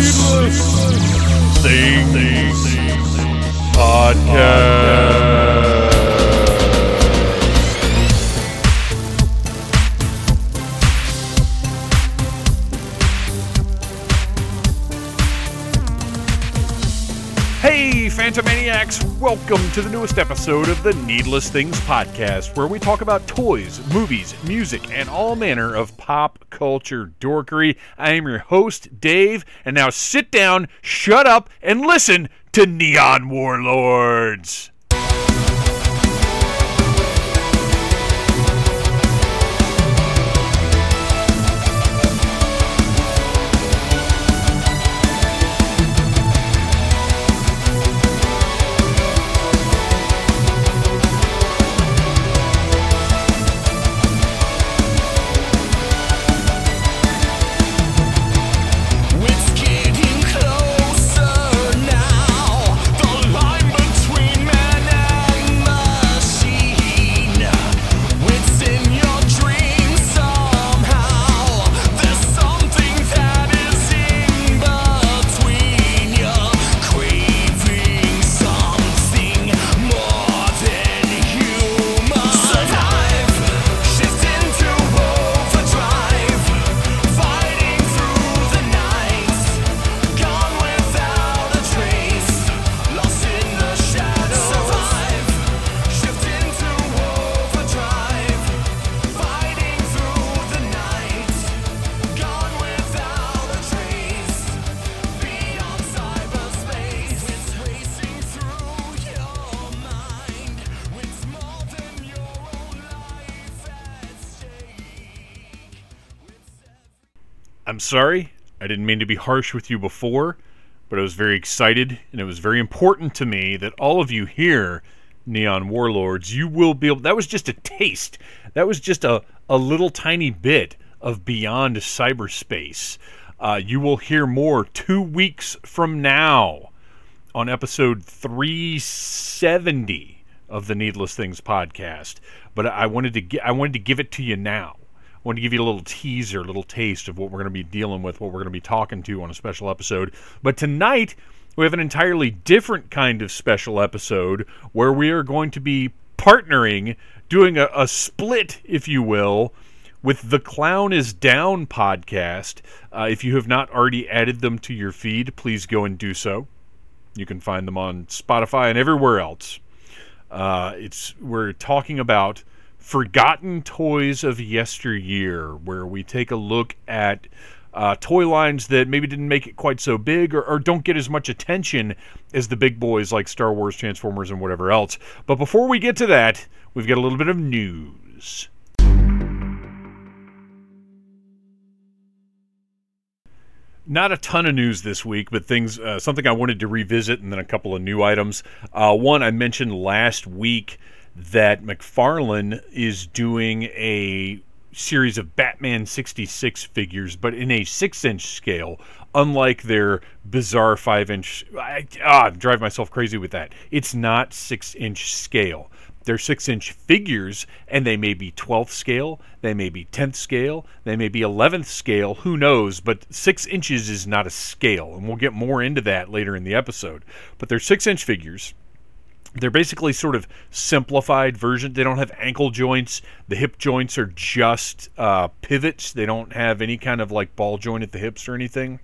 Needless, Things, Podcast. Welcome to the newest episode of the Needless Things Podcast, where we talk about toys, movies, music, and all manner of pop culture dorkery. I am your host, Dave, and now sit down, shut up, and listen to Neon Warlords! Sorry. I didn't mean to be harsh with you before, but I was very excited and it was very important to me that all of you here, Neon Warlords, you will be able. That was just a taste. That was just a, a little tiny bit of Beyond Cyberspace. Uh, you will hear more two weeks from now on episode 370 of the Needless Things podcast. But I wanted to gi- I wanted to give it to you now. I wanted to give you a little teaser, a little taste of what we're going to be dealing with, what we're going to be talking to on a special episode. But tonight we have an entirely different kind of special episode where we are going to be partnering, doing a, a split, if you will, with the Clown is Down podcast. Uh, if you have not already added them to your feed, please go and do so. You can find them on Spotify and everywhere else. Uh, it's we're talking about forgotten toys of yesteryear, where we take a look at uh, toy lines that maybe didn't make it quite so big or, or don't get as much attention as the big boys like Star Wars, Transformers, and whatever else. But before we get to that, we've got a little bit of news. not a ton of news this week, but things uh, something I wanted to revisit, and then a couple of new items. Uh, one I mentioned last week that McFarlane is doing a series of Batman 66 figures, but in a six-inch scale, unlike their bizarre five-inch. I ah, drive myself crazy with that. It's not six-inch scale they're six inch figures and they may be 12th scale they may be 10th scale they may be 11th scale who knows but six inches is not a scale and we'll get more into that later in the episode but they're six inch figures they're basically sort of simplified version they don't have ankle joints the hip joints are just uh, pivots they don't have any kind of like ball joint at the hips or anything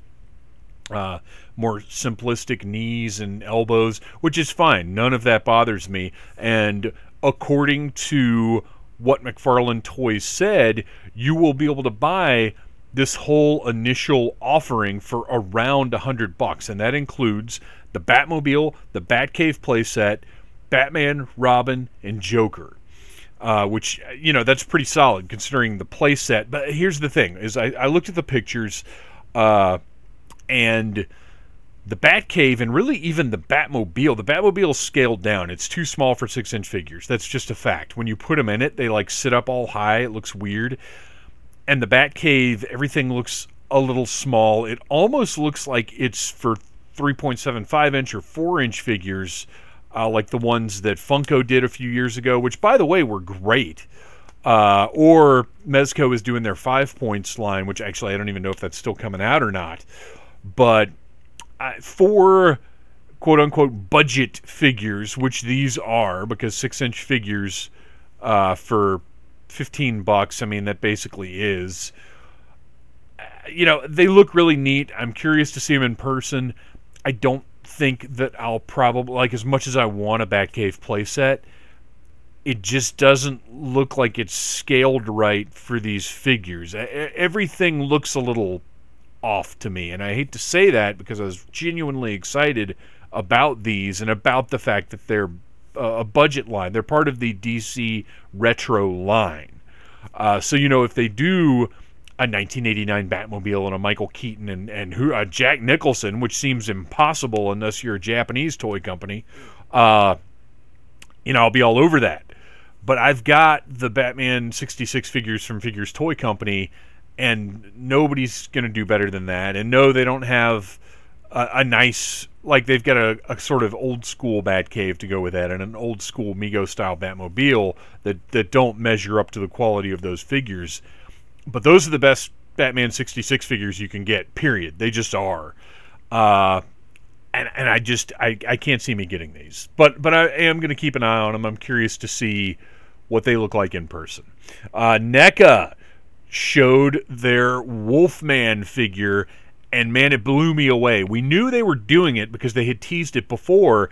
uh, more simplistic knees and elbows, which is fine. None of that bothers me. And according to what McFarlane Toys said, you will be able to buy this whole initial offering for around a hundred bucks, and that includes the Batmobile, the Batcave playset, Batman, Robin, and Joker. Uh, which you know that's pretty solid considering the playset. But here's the thing: is I, I looked at the pictures. Uh, and the Batcave and really even the Batmobile. The Batmobile is scaled down. It's too small for six inch figures. That's just a fact. When you put them in it, they like sit up all high. It looks weird. And the Batcave, everything looks a little small. It almost looks like it's for 3.75 inch or 4 inch figures, uh, like the ones that Funko did a few years ago, which, by the way, were great. Uh, or Mezco is doing their five points line, which actually I don't even know if that's still coming out or not. but uh, for quote unquote budget figures, which these are, because six inch figures uh, for 15 bucks, I mean, that basically is. uh, You know, they look really neat. I'm curious to see them in person. I don't think that I'll probably, like, as much as I want a Batcave playset, it just doesn't look like it's scaled right for these figures. Everything looks a little off to me. And I hate to say that because I was genuinely excited about these and about the fact that they're a budget line. They're part of the DC retro line. Uh, so, you know, if they do a 1989 Batmobile and a Michael Keaton and, and who, uh, Jack Nicholson, which seems impossible unless you're a Japanese toy company, uh, you know, I'll be all over that. But I've got the Batman 66 figures from Figures Toy Company, and nobody's going to do better than that. And no, they don't have a, a nice, like, they've got a, a sort of old school Batcave to go with that, and an old school Mego style Batmobile that, that don't measure up to the quality of those figures. But those are the best Batman 66 figures you can get, period. They just are. Uh, and and I just I, I can't see me getting these, but but I am going to keep an eye on them. I'm curious to see what they look like in person. Uh, NECA showed their Wolfman figure, and man, it blew me away. We knew they were doing it because they had teased it before,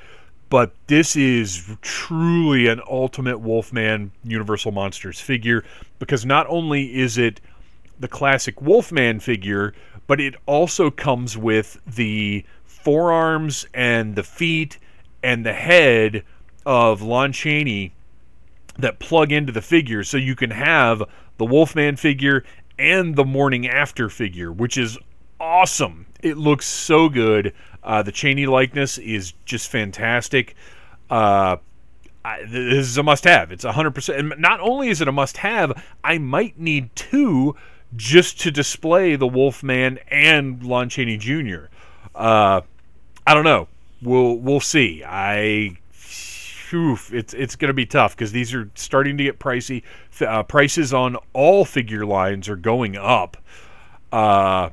but this is truly an ultimate Wolfman Universal Monsters figure because not only is it the classic Wolfman figure, but it also comes with the forearms and the feet and the head of Lon Chaney that plug into the figure so you can have the Wolfman figure and the morning after figure, which is awesome. It looks so good. Uh, the Chaney likeness is just fantastic. Uh, I, this is a must have. It's 100%. And not only is it a must have, I might need two just to display the Wolfman and Lon Chaney Jr. Uh, I don't know. We'll we'll see. I oof, it's it's going to be tough because these are starting to get pricey. Uh, prices on all figure lines are going up uh,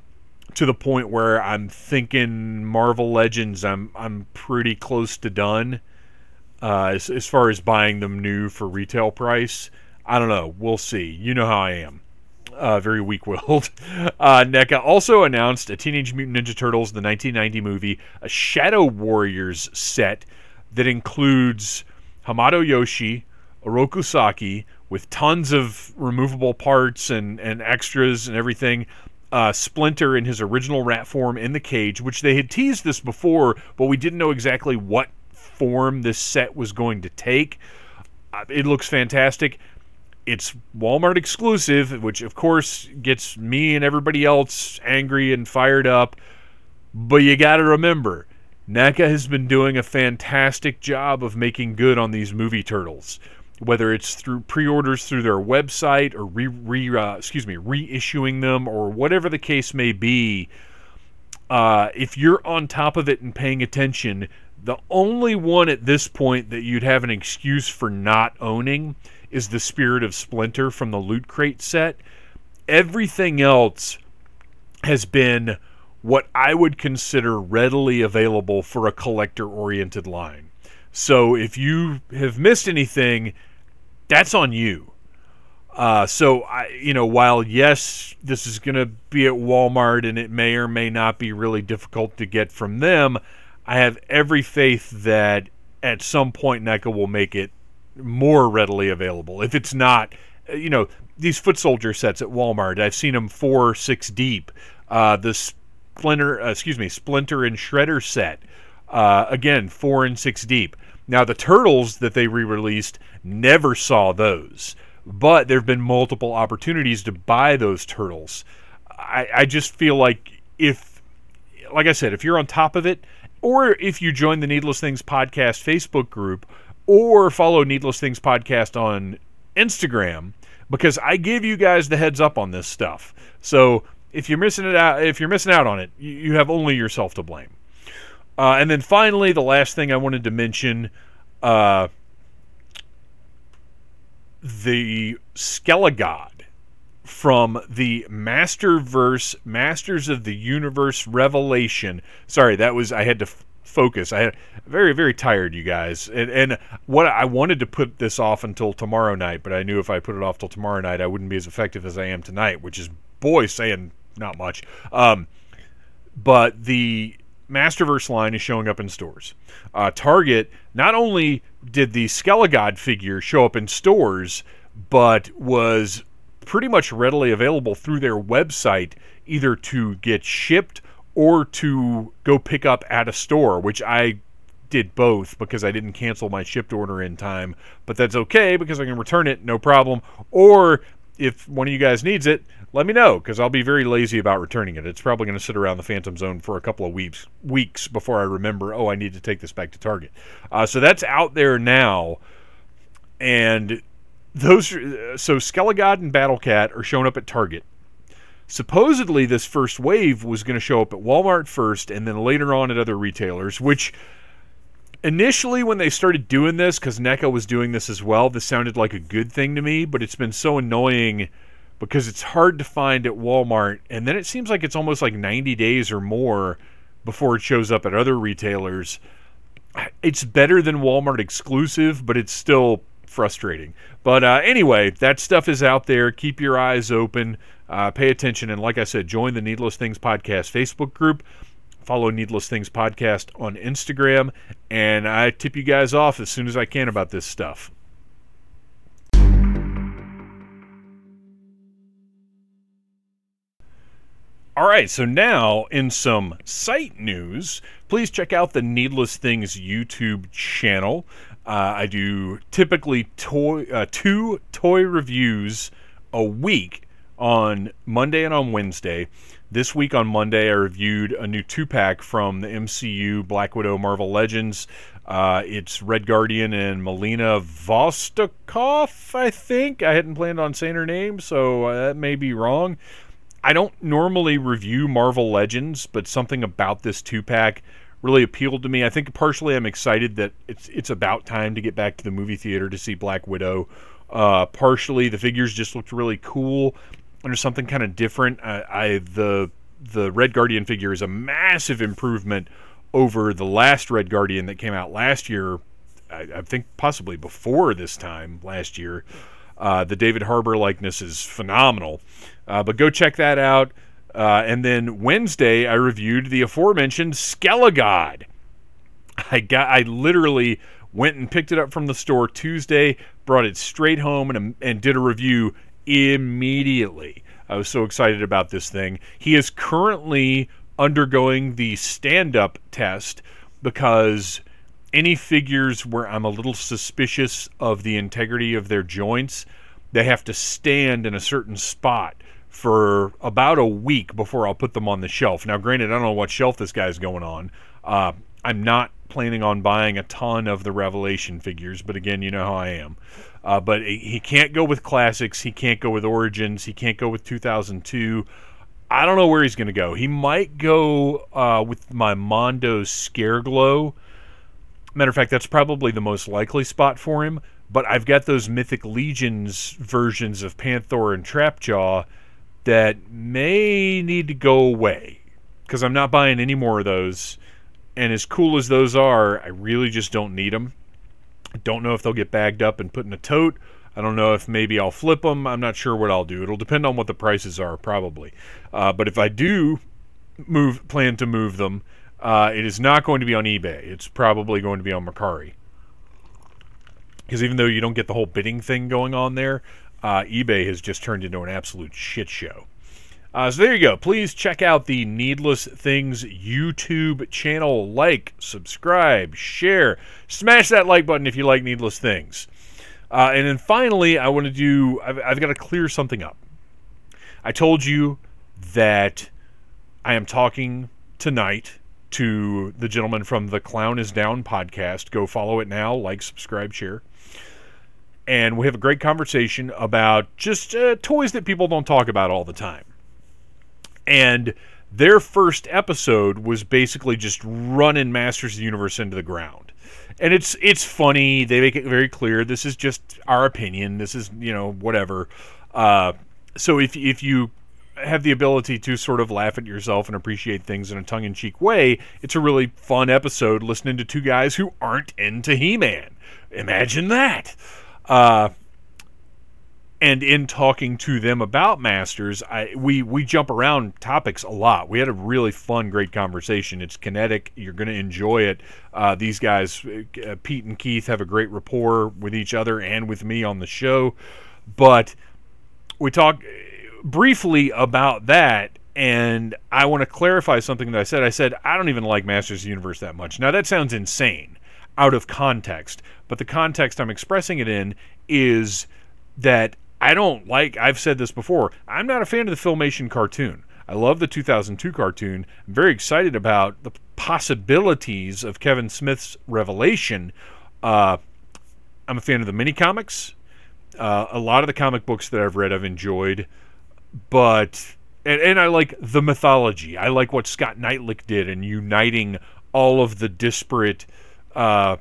to the point where I'm thinking Marvel Legends. I'm I'm pretty close to done uh, as as far as buying them new for retail price. I don't know. We'll see. You know how I am. Uh, very weak-willed. Uh, NECA also announced a Teenage Mutant Ninja Turtles, the 1990 movie, a Shadow Warriors set that includes Hamato Yoshi, Oroku Saki, with tons of removable parts and, and extras and everything. Uh, Splinter in his original rat form in the cage, which they had teased this before, but we didn't know exactly what form this set was going to take. Uh, it looks fantastic. It's Walmart exclusive, which of course gets me and everybody else angry and fired up. But you got to remember, NECA has been doing a fantastic job of making good on these movie turtles. Whether it's through pre-orders through their website or re, re uh, excuse me reissuing them or whatever the case may be, uh, if you're on top of it and paying attention, the only one at this point that you'd have an excuse for not owning is the Spirit of Splinter from the Loot Crate set. Everything else has been what I would consider readily available for a collector oriented line. So if you have missed anything, that's on you. Uh, so I, you know, while yes, this is going to be at Walmart and it may or may not be really difficult to get from them, I have every faith that at some point NECA will make it more readily available. If it's not, uh, you know, these foot soldier sets at Walmart, I've seen them four, six deep. Uh, the Splinter, uh, excuse me, Splinter and Shredder set, uh, again, four and six deep. Now, the Turtles that they re released never saw those, but there have been multiple opportunities to buy those Turtles. I, I just feel like if, like I said, if you're on top of it, or if you join the Needless Things Podcast Facebook group, or follow Needless Things Podcast on Instagram, because I give you guys the heads up on this stuff. So if you're missing it out, if you're missing out on it, you, you have only yourself to blame. Uh, and then finally, the last thing I wanted to mention, uh, the Skelegod from the Masterverse, Masters of the Universe Revelation. Sorry, that was I had to f- focus. I had very very tired, you guys, and and what I wanted to put this off until tomorrow night, but I knew if I put it off till tomorrow night, I wouldn't be as effective as I am tonight, which is boy saying not much. Um, but the Masterverse line is showing up in stores. Uh, Target not only did the Skelegod figure show up in stores, but was pretty much readily available through their website, either to get shipped or to go pick up at a store, which I did both because I didn't cancel my shipped order in time. But that's okay because I can return it, no problem. Or if one of you guys needs it, let me know because I'll be very lazy about returning it. It's probably going to sit around the Phantom Zone for a couple of weeks weeks before I remember. Oh, I need to take this back to Target. Uh, so that's out there now, and those so Skelegod and Battle Cat are showing up at Target. Supposedly, this first wave was going to show up at Walmart first, and then later on at other retailers. Which initially, when they started doing this, because NECA was doing this as well, this sounded like a good thing to me. But it's been so annoying because it's hard to find at Walmart, and then it seems like it's almost like 90 days or more before it shows up at other retailers. It's better than Walmart exclusive, but it's still frustrating. But uh, anyway, that stuff is out there. Keep your eyes open, uh, pay attention, and like I said, join the Needless Things Podcast Facebook group. Follow Needless Things Podcast on Instagram, and I tip you guys off as soon as I can about this stuff. All right, so now in some site news, please check out the Needless Things YouTube channel. Uh, I do typically toy uh, two toy reviews a week on Monday and on Wednesday. This week on Monday, I reviewed a new two pack from the MCU Black Widow Marvel Legends. Uh, it's Red Guardian and Melina Vostokoff, I think. I hadn't planned on saying her name, so uh, that may be wrong. I don't normally review Marvel Legends, but something about this two pack really appealed to me. I think partially I'm excited that it's it's about time to get back to the movie theater to see Black Widow. Uh, partially the figures just looked really cool. There's something kind of different. I, I the the Red Guardian figure is a massive improvement over the last Red Guardian that came out last year. I, I think possibly before this time last year. Uh, the David Harbour likeness is phenomenal. Uh, but go check that out. Uh, and then Wednesday, I reviewed the aforementioned Skelegod. I got, I literally went and picked it up from the store Tuesday, brought it straight home, and and did a review immediately. I was so excited about this thing. He is currently undergoing the stand-up test because any figures where I'm a little suspicious of the integrity of their joints, they have to stand in a certain spot for about a week before I'll put them on the shelf. Now, granted, I don't know what shelf this guy's going on. Uh, I'm not planning on buying a ton of the Revelation figures, but again, you know how I am. Uh, but he can't go with classics. He can't go with Origins. He can't go with 2002. I don't know where he's going to go. He might go uh, with my Mondo Scareglow. Matter of fact, that's probably the most likely spot for him. But I've got those Mythic Legions versions of Panther and Trapjaw that may need to go away because I'm not buying any more of those. And as cool as those are, I really just don't need them. I don't know if they'll get bagged up and put in a tote. I don't know if maybe I'll flip them. I'm not sure what I'll do. It'll depend on what the prices are, probably. Uh, but if I do move, plan to move them, uh, it is not going to be on eBay. It's probably going to be on Mercari. Because even though you don't get the whole bidding thing going on there, uh, eBay has just turned into an absolute shit show. Uh, so there you go. Please check out the Needless Things YouTube channel. Like, subscribe, share, smash that like button if you like Needless Things. Uh, and then finally, I want to do. I've, I've got to clear something up. I told you that I am talking tonight to the gentleman from the Clown Is Down podcast. Go follow it now. Like, subscribe, share and we have a great conversation about just uh, toys that people don't talk about all the time. And their first episode was basically just running Masters of the Universe into the ground. And it's it's funny. They make it very clear this is just our opinion. This is you know whatever. Uh, so if if you have the ability to sort of laugh at yourself and appreciate things in a tongue-in-cheek way, it's a really fun episode listening to two guys who aren't into He-Man. Imagine that. Uh, and in talking to them about masters I, we we jump around topics a lot. We had a really fun great conversation. It's kinetic. You're going to enjoy it. Uh, these guys uh, pete and keith have a great rapport with each other and with me on the show. But we talk briefly about that and i want to clarify something that i said. I said i don't even like masters of the universe that much. Now that sounds insane out of context but the context i'm expressing it in is that I don't like, I've said this before, I'm not a fan of the Filmation cartoon. I love the 2002 cartoon. I'm very excited about the possibilities of Kevin Smith's revelation. Uh, I'm a fan of the mini comics. Uh, a lot of the comic books that I've read, I've enjoyed, but and, and I like the mythology. I like what Scott Neitlich did in uniting all of the disparate uh,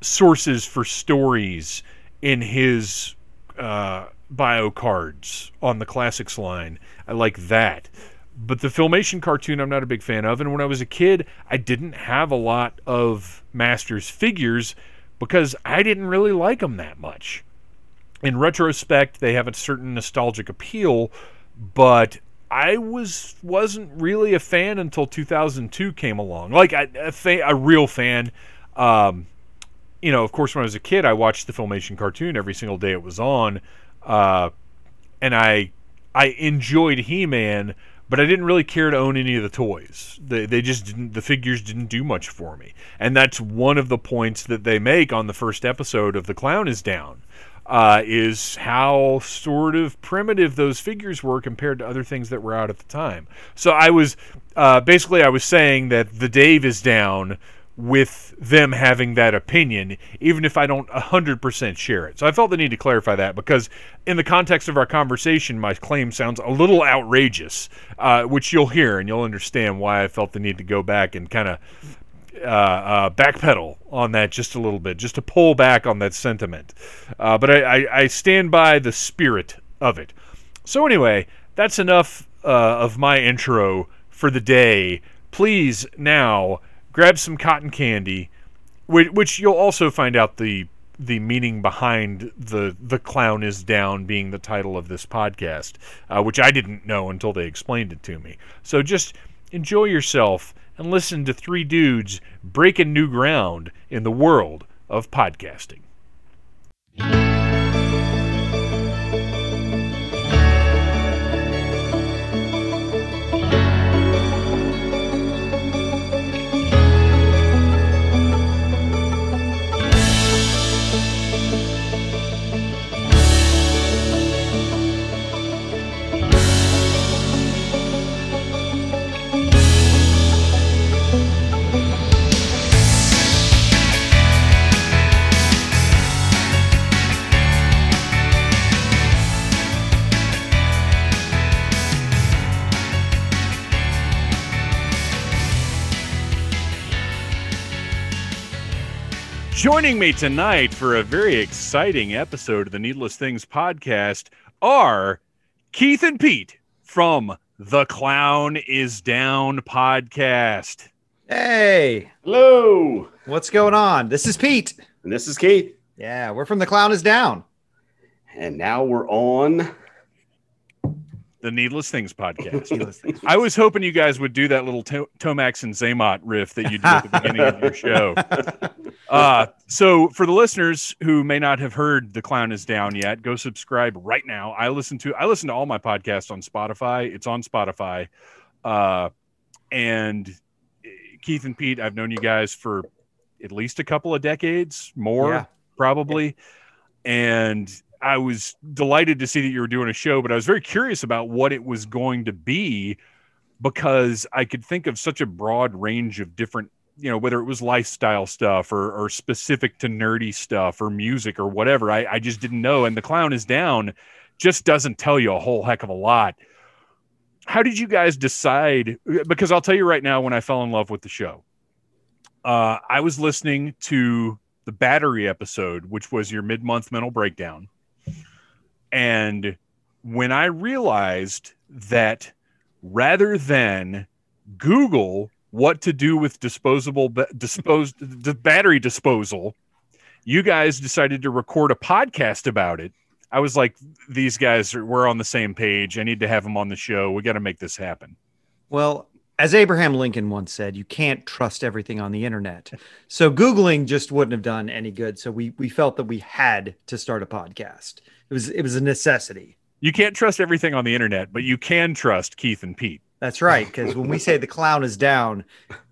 sources for stories in his uh, bio cards on the classics line. I like that. But the Filmation cartoon, I'm not a big fan of. And when I was a kid, I didn't have a lot of Masters figures because I didn't really like them that much. In retrospect, they have a certain nostalgic appeal, but I was wasn't really a fan until 2002 came along. Like a, a, fa- a real fan. Um, you know, of course, when I was a kid, I watched the Filmation cartoon every single day it was on, uh, and I I enjoyed He Man, but I didn't really care to own any of the toys. They they just didn't the figures didn't do much for me, and that's one of the points that they make on the first episode of The Clown Is Down. Uh, is how sort of primitive those figures were compared to other things that were out at the time. So I was uh, basically I was saying that the Dave is down with them having that opinion, even if I don't 100% share it. So I felt the need to clarify that because, in the context of our conversation, my claim sounds a little outrageous, uh, which you'll hear and you'll understand why I felt the need to go back and kind of uh, uh, backpedal on that just a little bit, just to pull back on that sentiment. Uh, but I, I, I, stand by the spirit of it. So, anyway, that's enough uh, of my intro for the day. Please now grab some cotton candy, which, which you'll also find out the the meaning behind the the clown is down being the title of this podcast, uh, which I didn't know until they explained it to me. So just enjoy yourself and listen to three dudes breaking new ground in the world of podcasting. Joining me tonight for a very exciting episode of the Needless Things podcast are Keith and Pete from the Clown is Down podcast. Hey, Hello, what's going on? This is Pete. and this is Keith, Yeah, we're from The Clown is Down. and now we're on. The Needless Things podcast. I was hoping you guys would do that little to- Tomax and Xamot riff that you do at the beginning of your show. Uh, so, for the listeners who may not have heard "The Clown Is Down" yet, go subscribe right now. I listen to I listen to all my podcasts on Spotify. It's on Spotify, uh, and eh, Keith and Pete, I've known you guys for at least a couple of decades, more Yeah. probably, and I was delighted to see that you were doing a show, but I was very curious about what it was going to be because I could think of such a broad range of different, you know, whether it was lifestyle stuff or, or specific to nerdy stuff or music or whatever. I, I just didn't know. And the clown is down just doesn't tell you a whole heck of a lot. How did you guys decide? Because I'll tell you right now, when I fell in love with the show, uh, I was listening to the battery episode, which was your mid month mental breakdown. And when I realized that rather than Google what to do with disposable disposed battery disposal, you guys decided to record a podcast about it. I was like, these guys are we're on the same page. I need to have them on the show. We got to make this happen. Well, as Abraham Lincoln once said, you can't trust everything on the internet. So Googling just wouldn't have done any good. So we we felt that we had to start a podcast. It was it was a necessity. You can't trust everything on the internet, but you can trust Keith and Pete. That's right. Because when we say the clown is down,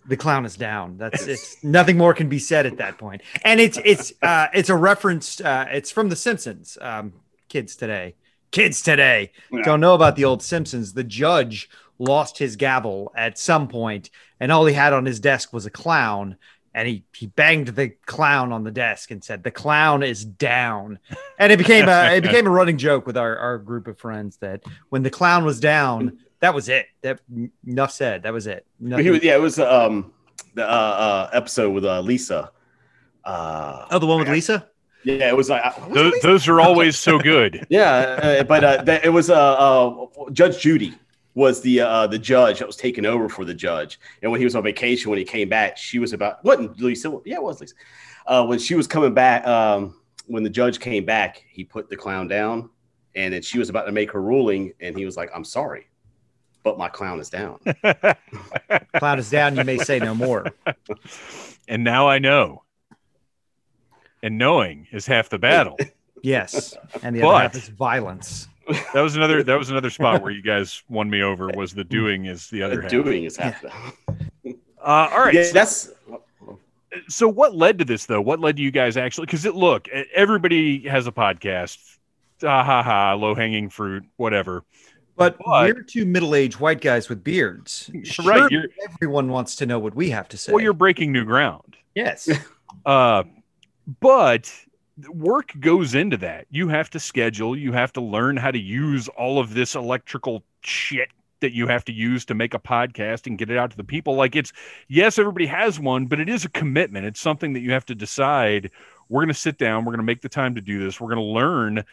the clown is down. That's it's nothing more can be said at that point. And it's it's uh it's a reference. Uh, it's from The Simpsons. Um, kids today, kids today Yeah. don't know about the old Simpsons. The judge lost his gavel at some point, and all he had on his desk was a clown. And he he banged the clown on the desk and said, "The clown is down." And it became a it became a running joke with our our group of friends that when the clown was down, that was it. That enough said. That was it. Nothing- he was, yeah, it was um the uh, uh episode with uh, Lisa. Uh, oh, the one with Lisa. yeah, it was like uh, Those, those are always so good. yeah, uh, but uh, that, it was uh, uh Judge Judy was the uh the judge that was taking over for the judge, and when he was on vacation, when he came back, she was about wasn't Lisa? Yeah, it was Lisa. Uh, when she was coming back, um, when the judge came back, he put the clown down, and then she was about to make her ruling, and he was like, "I'm sorry, but my clown is down." clown is down. You may say no more. and now I know. And knowing is half the battle. Yes, and the But- other half is violence. That was another that was another spot where you guys won me over was the doing is the other half. Doing is half the. Uh, all right. Yeah, that's so what led to this though? What led to you guys actually? Because it look, everybody has a podcast. Ah ha ha, low hanging fruit, whatever. But, But- we're two middle-aged white guys with beards. Right, Sure, you're- everyone wants to know what we have to say. Well, you're breaking new ground. yes. Uh, but work goes into that. You have to schedule. You have to learn how to use all of this electrical shit that you have to use to make a podcast and get it out to the people. Like it's yes, everybody has one, but it is a commitment. It's something that you have to decide. We're going to sit down. We're going to make the time to do this. We're going to learn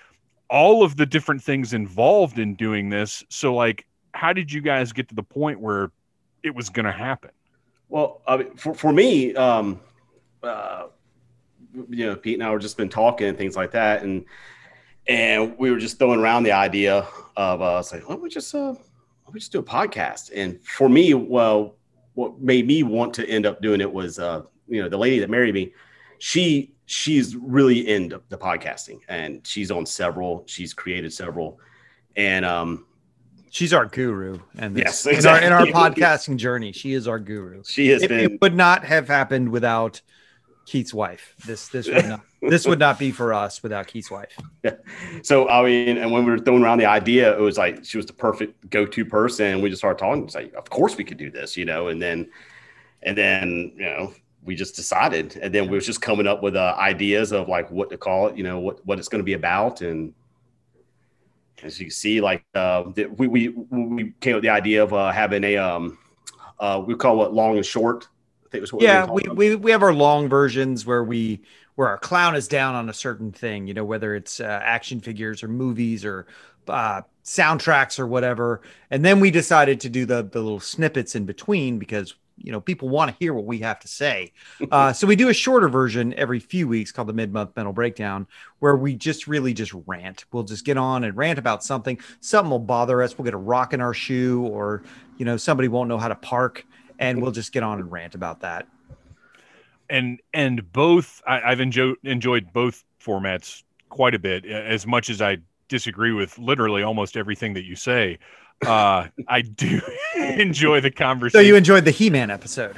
all of the different things involved in doing this. So, like, how did you guys get to the point where it was going to happen? Well, for, for me, um, uh, you know, Pete and I were just been talking and things like that, and and we were just throwing around the idea of uh, saying, "Why don't we just uh, why don't we just do a podcast?" And for me, well, what made me want to end up doing it was, uh, you know, the lady that married me, she she's really into the podcasting, and she's on several, she's created several, and um, She's our guru, and Yes, this, in, our, in our podcasting journey, she is our guru. she has It, been. it would not have happened without Keith's wife. This this would not this would not be for us without Keith's wife. Yeah. So I mean, and when we were throwing around the idea, it was like she was the perfect go-to person. And we just started talking. It's like, of course we could do this, you know. And then, and then, you know, we just decided. And then we was just coming up with uh, ideas of like what to call it, you know, what what it's going to be about. And as you can see, like uh, that we we we came up with the idea of uh, having a um, uh, we call it long and short. Think was what Yeah, were we, we we have our long versions where we where our clown is down on a certain thing, you know, whether it's uh, action figures or movies or uh, soundtracks or whatever. And then we decided to do the the little snippets in between because you know people want to hear what we have to say. Uh, so we do a shorter version every few weeks called the mid month mental breakdown, where we just really just rant. We'll just get on and rant about something. Something will bother us. We'll get a rock in our shoe, or you know somebody won't know how to park, and we'll just get on and rant about that. and and both I, I've enjoyed enjoyed both formats quite a bit. As much as I disagree with literally almost everything that you say, uh, I do enjoy the conversation. So you enjoyed the He-Man episode.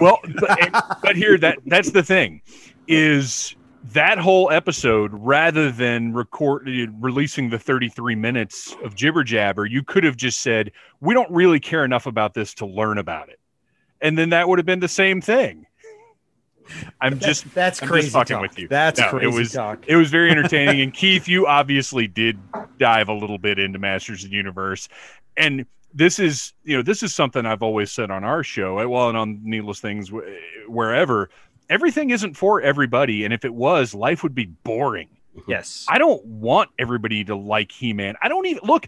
well, but, but here that that's the thing is that whole episode rather than record releasing the 33 minutes of jibber jabber you could have just said we don't really care enough about this to learn about it and then that would have been the same thing i'm just that's I'm crazy just fucking talk. with you. That's No, crazy it was talk. it was very entertaining. and Keith, you obviously did dive a little bit into Masters of the Universe, and this is you know this is something I've always said on our show, eh, well, and on Needless Things, wherever. Everything isn't for everybody, and if it was, life would be boring. Yes. I don't want everybody to like He Man. I don't even look.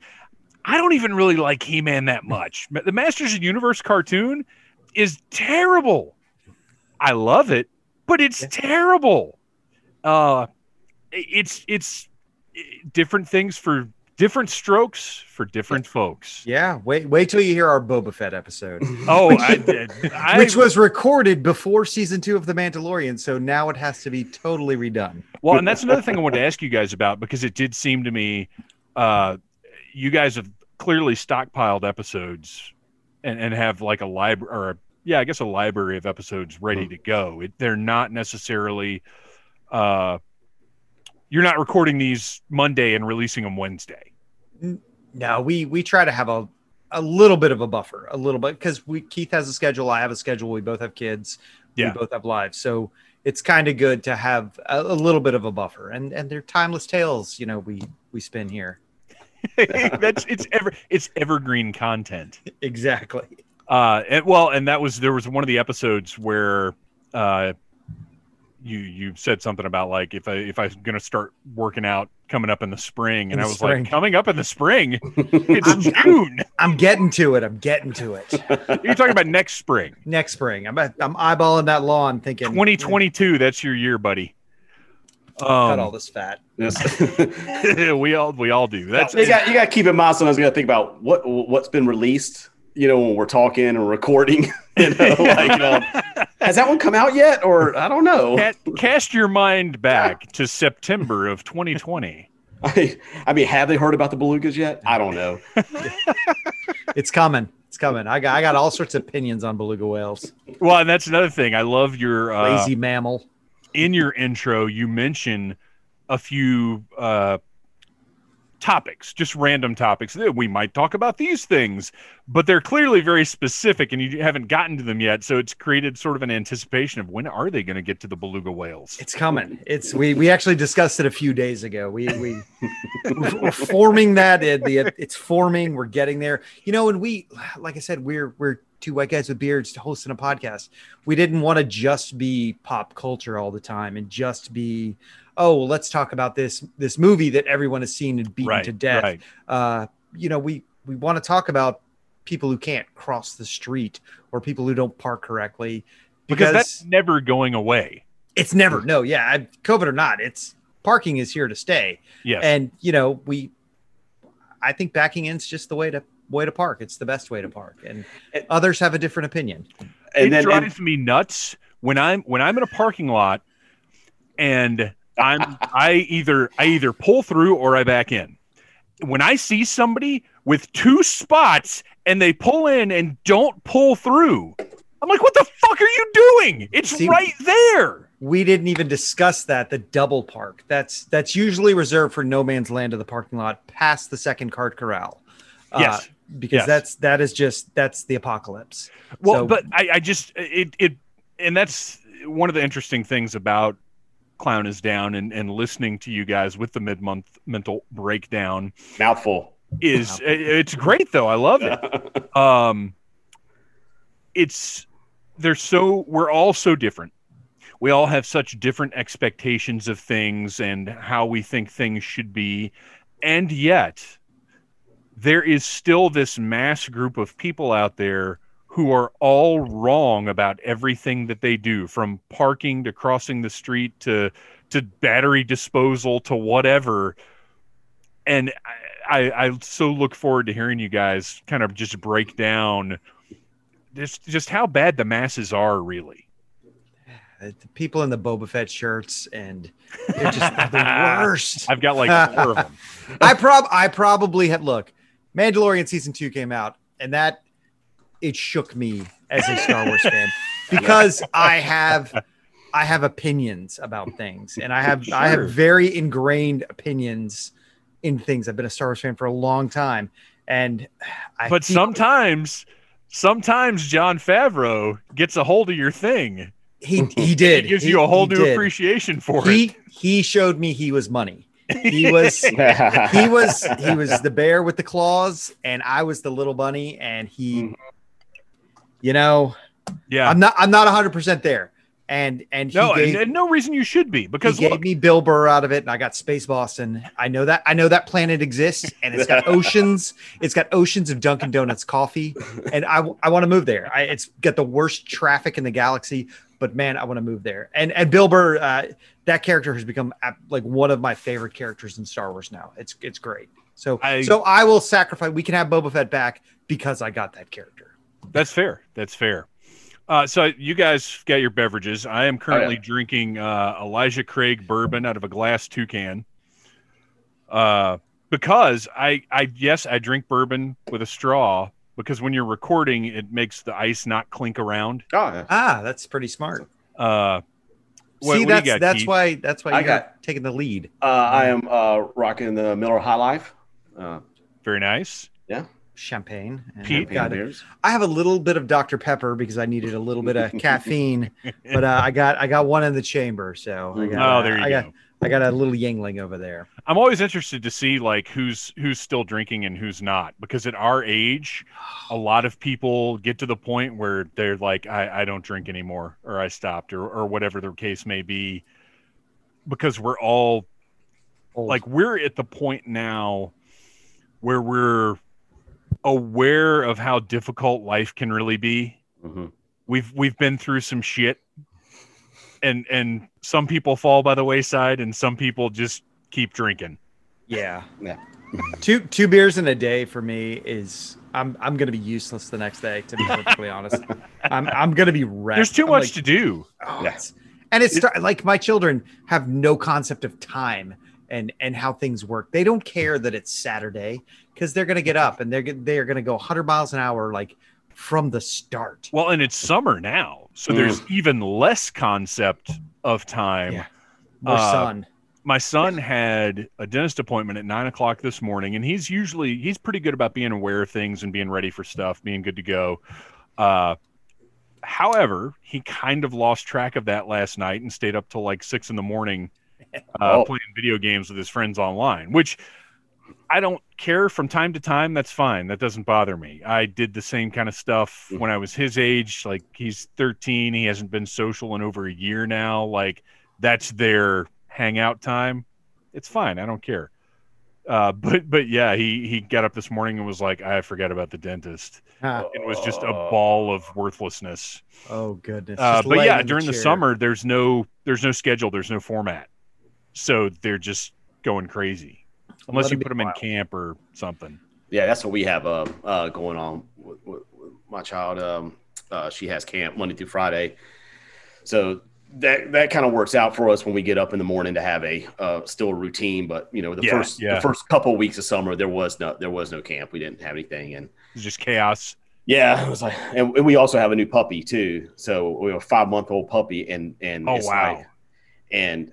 I don't even really like He Man that much. The Masters of the Universe cartoon is terrible. I love it, but it's Yeah. terrible. Uh, it's it's different things for different strokes for different folks. Yeah. Wait. Wait till you hear our Boba Fett episode, Oh, I, I, which was recorded before season two of The Mandalorian. So now it has to be totally redone. Well, and that's another thing I wanted to ask you guys about because it did seem to me uh, you guys have clearly stockpiled episodes and, and have like a library or yeah, I guess a library of episodes ready to go. It, they're not necessarily uh, you're not recording these Monday and releasing them Wednesday. No, we we try to have a a little bit of a buffer, a little bit because we Keith has a schedule, I have a schedule, we both have kids, Yeah. we both have lives, so it's kind of good to have a, a little bit of a buffer, and and they're timeless tales, you know, we we spin here that's it's ever it's evergreen content. exactly. Uh, and well, and that was there was one of the episodes where uh, you you said something about like if I if I'm gonna start working out coming up in the spring, and In I was spring. like coming up in the spring, it's I'm- June. I'm getting to it. I'm getting to it. You're talking about next spring, Next spring, I'm I'm eyeballing that lawn, thinking 2022. That's your year, buddy. Cut all Um, this fat. Yes. we all we all do. That's you got you got to keep in mind. Sometimes you got to think about what what's been released. You know, when we're talking and recording. You know, like you know, has that one come out yet? Or I don't know. Ca- cast your mind back to September of 2020. I, I mean, have they heard about the belugas yet? I don't know. It's coming. It's coming. I got I got all sorts of opinions on beluga whales. Well, and that's another thing. I love your uh, Lazy mammal. In your intro, you mention a few uh, topics, just random topics. Eh, We might talk about these things, but they're clearly very specific, and you haven't gotten to them yet. So it's created sort of an anticipation of when are they going to get to the beluga whales? It's coming. It's we we actually discussed it a few days ago. We we we're forming that. It, the it's forming. We're getting there. You know, and we like I said, we're we're two white guys with beards hosting a podcast. We didn't want to just be pop culture all the time and just be oh well, let's talk about this this movie that everyone has seen and beaten right, to death. right. Uh, you know, we we want to talk about people who can't cross the street or people who don't park correctly Because that's never going away. it's never no yeah covid or not it's parking is here to stay Yes. and you know we i think backing in's just the way to way to park it's the best way to park and It- others have a different opinion And it then and- drives me nuts when I'm when I'm in a parking lot and I'm I either I either pull through or I back in. When I see somebody with two spots and they pull in and don't pull through, I'm like, what the fuck are you doing? It's See- right there. we didn't even discuss that the double park that's that's usually reserved for no man's land of the parking lot past the second cart corral Uh, Yes. Because Yes. that's that is just that's the apocalypse Well, So- but I, I just it it and that's one of the interesting things about Clown is Down and, and listening to you guys with the mid month mental breakdown mouthful. is it- it's great though. I love it. Um it's they're so we're all so different. We all have such different expectations of things and how we think things should be. And yet there is still this mass group of people out there who are all wrong about everything that they do from parking to crossing the street to to battery disposal to whatever. And I, I, I so look forward to hearing you guys kind of just break down just just how bad the masses are really. The people in the boba fett shirts and they're just the worst. I've got like four of them. I prob I probably have look. Mandalorian season two came out, and that it shook me as a Star Wars fan because I have I have opinions about things, and I have I have very ingrained opinions in things. I've been a Star Wars fan for a long time, and I but sometimes sometimes jon favreau gets a hold of your thing he he did it gives He- you a whole new did. appreciation for He it he showed me he was money. He was he was he was the bear with the claws and i was the little bunny and he Mhm. you know yeah i'm not i'm not 100% there and and he No, gave, and, and no reason you should be because he gave me Bill Burr out of it, and I got Space Boston. I know that I know that planet exists, and it's got oceans. It's got oceans of Dunkin' Donuts coffee, and I I want to move there. I, it's got the worst traffic in the galaxy, but man, I want to move there. And and Bill Burr, uh, that character has become uh, like one of my favorite characters in Star Wars now. It's it's great. So I- so I will sacrifice. We can have Boba Fett back because I got that character. That's fair. That's fair. Uh, so you guys got your beverages. I am currently drinking uh, Elijah Craig bourbon out of a glass toucan. Uh, because I, I yes, I drink bourbon with a straw because when you're recording, it makes the ice not clink around. Oh, yeah. Ah, that's pretty smart. Uh, what- See, what that's got, that's Keith? why that's why I you're got- taking the lead. Uh, I am uh, rocking the Miller High Life. Uh, Very nice. Champagne. and Pete? Got beers. I have a little bit of Dr Pepper because I needed a little bit of caffeine, but uh, I got I got one in the chamber, so I got, Oh, there you I go. got I got a little Yuengling over there. I'm always interested to see like who's who's still drinking and who's not because at our age, a lot of people get to the point where they're like, I, I don't drink anymore, or I stopped, or or whatever the case may be, because we're all Old. like we're at the point now where we're aware of how difficult life can really be. Mhm. We've we've been through some shit, and and some people fall by the wayside, and some people just keep drinking. yeah, Yeah. two two beers in a day for me is I'm I'm gonna be useless the next day. To be perfectly honest, I'm I'm gonna be wrecked. There's too I'm much like, to do. Oh, Yeah. it's- and it's start, like my children have no concept of time and and how things work. They don't care that it's Saturday because they're gonna get up and they're they're gonna go 100 miles an hour like from the start. Well, and it's summer now, so there's even less concept of time. Yeah. More Uh, sun. My son had a dentist appointment at nine o'clock this morning, and he's usually he's pretty good about being aware of things and being ready for stuff, being good to go. Uh, however, he kind of lost track of that last night and stayed up till like six in the morning uh, Oh. playing video games with his friends online, which I don't care from time to time. That's fine. That doesn't bother me. I did the same kind of stuff when I was his age. Like he's 13. He hasn't been social in over a year now. Like that's their hangout time. It's fine. I don't care. Uh, but but yeah, he he got up this morning and was like, I forgot about the dentist. Ah, It was just a ball of worthlessness. oh goodness. Uh, but yeah, during the chair. summer, there's no there's no schedule, there's no format, so they're just going crazy unless you put them in camp or something. Yeah, that's what we have uh, uh, going on with, with, with my child. Um, uh, she has camp Monday through Friday, so that that kind of works out for us when we get up in the morning to have a uh, still a routine. But you know, the Yeah, first yeah. the first couple of weeks of summer, there was no there was no camp. We didn't have anything, and It's just chaos. yeah, it was like, and, and we also have a new puppy too. So we have a five month old puppy, and and Oh, it's wow. like- and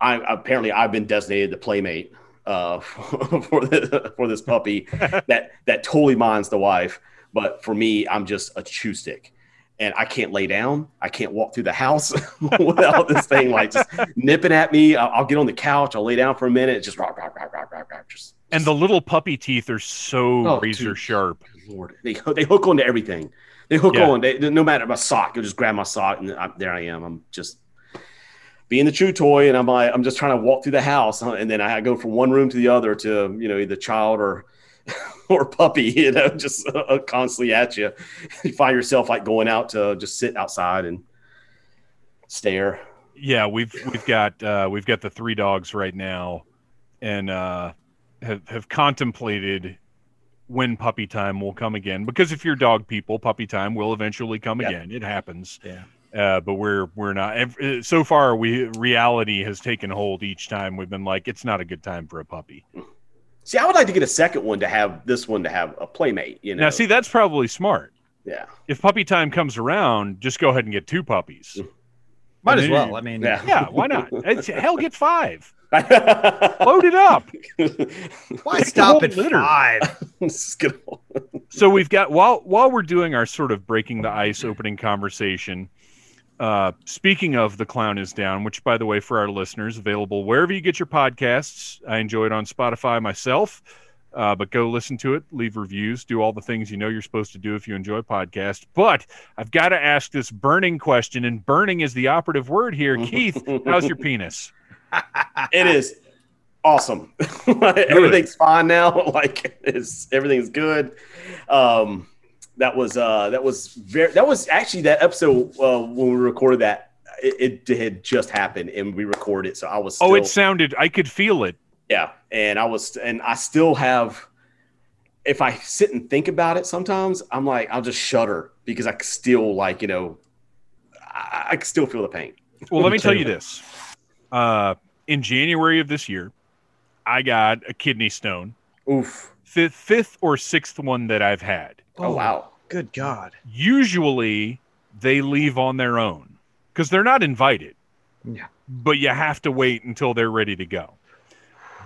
I apparently I've been designated the playmate uh, for the, for this puppy that that totally minds the wife, but for me, I'm just a chew stick. And I can't lay down. I can't walk through the house without this thing like just nipping at me. I'll, I'll get on the couch. I'll lay down for a minute. It's just rock, rock, rock, rock, rock, rock. Just, And the little puppy teeth are so Oh, razor dude. sharp. Lord, they they hook onto everything. They hook Yeah. on. They, no matter my sock, you'll just grab my sock, and I, there I am. I'm just being the chew toy, and I'm like, I'm just trying to walk through the house, and then I go from one room to the other to you know either child or or puppy, you know, just uh, constantly at you. You find yourself like going out to just sit outside and stare. Yeah, we've we've got uh, we've got the three dogs right now, and uh, have have contemplated when puppy time will come again. Because if you're dog people, puppy time will eventually come Yeah. again. It happens. Yeah. Uh, but we're we're not. uh, So far, we reality has taken hold each time. We've been like, it's not a good time for a puppy. See, I would like to get a second one to have this one to have a playmate. You know, Now, see, that's probably smart. yeah, If puppy time comes around, just go ahead and get two puppies. Might And as well. you- I mean, yeah. Yeah, why not? It's, hell, get five. Load it up. why stop at litter. five? Just get on. so we've got while while we're doing our sort of breaking the ice opening conversation uh speaking of the clown is down which by the way for our listeners available wherever you get your podcasts i enjoy it on spotify myself Uh, but go listen to it, leave reviews, do all the things you know you're supposed to do if you enjoy podcasts. But I've got to ask this burning question, and burning is the operative word here. Keith, how's your penis? It is awesome. everything's fine now. Like it's everything's good. Um, that was uh, that was very that was actually that episode uh, when we recorded that. It, it had just happened and we recorded, so I was. Still, Oh, it sounded. I could feel it. yeah, and I was, and I still have. If I sit and think about it, sometimes I'm like, I'll just shudder because I still like, you know, I, I still feel the pain. Well, let me tell you this. Uh, in January of this year, I got a kidney stone, Oof! fifth, fifth or sixth one that I've had. Oh, wow! Good God. Usually, they leave on their own because they're not invited. Yeah. But you have to wait until they're ready to go.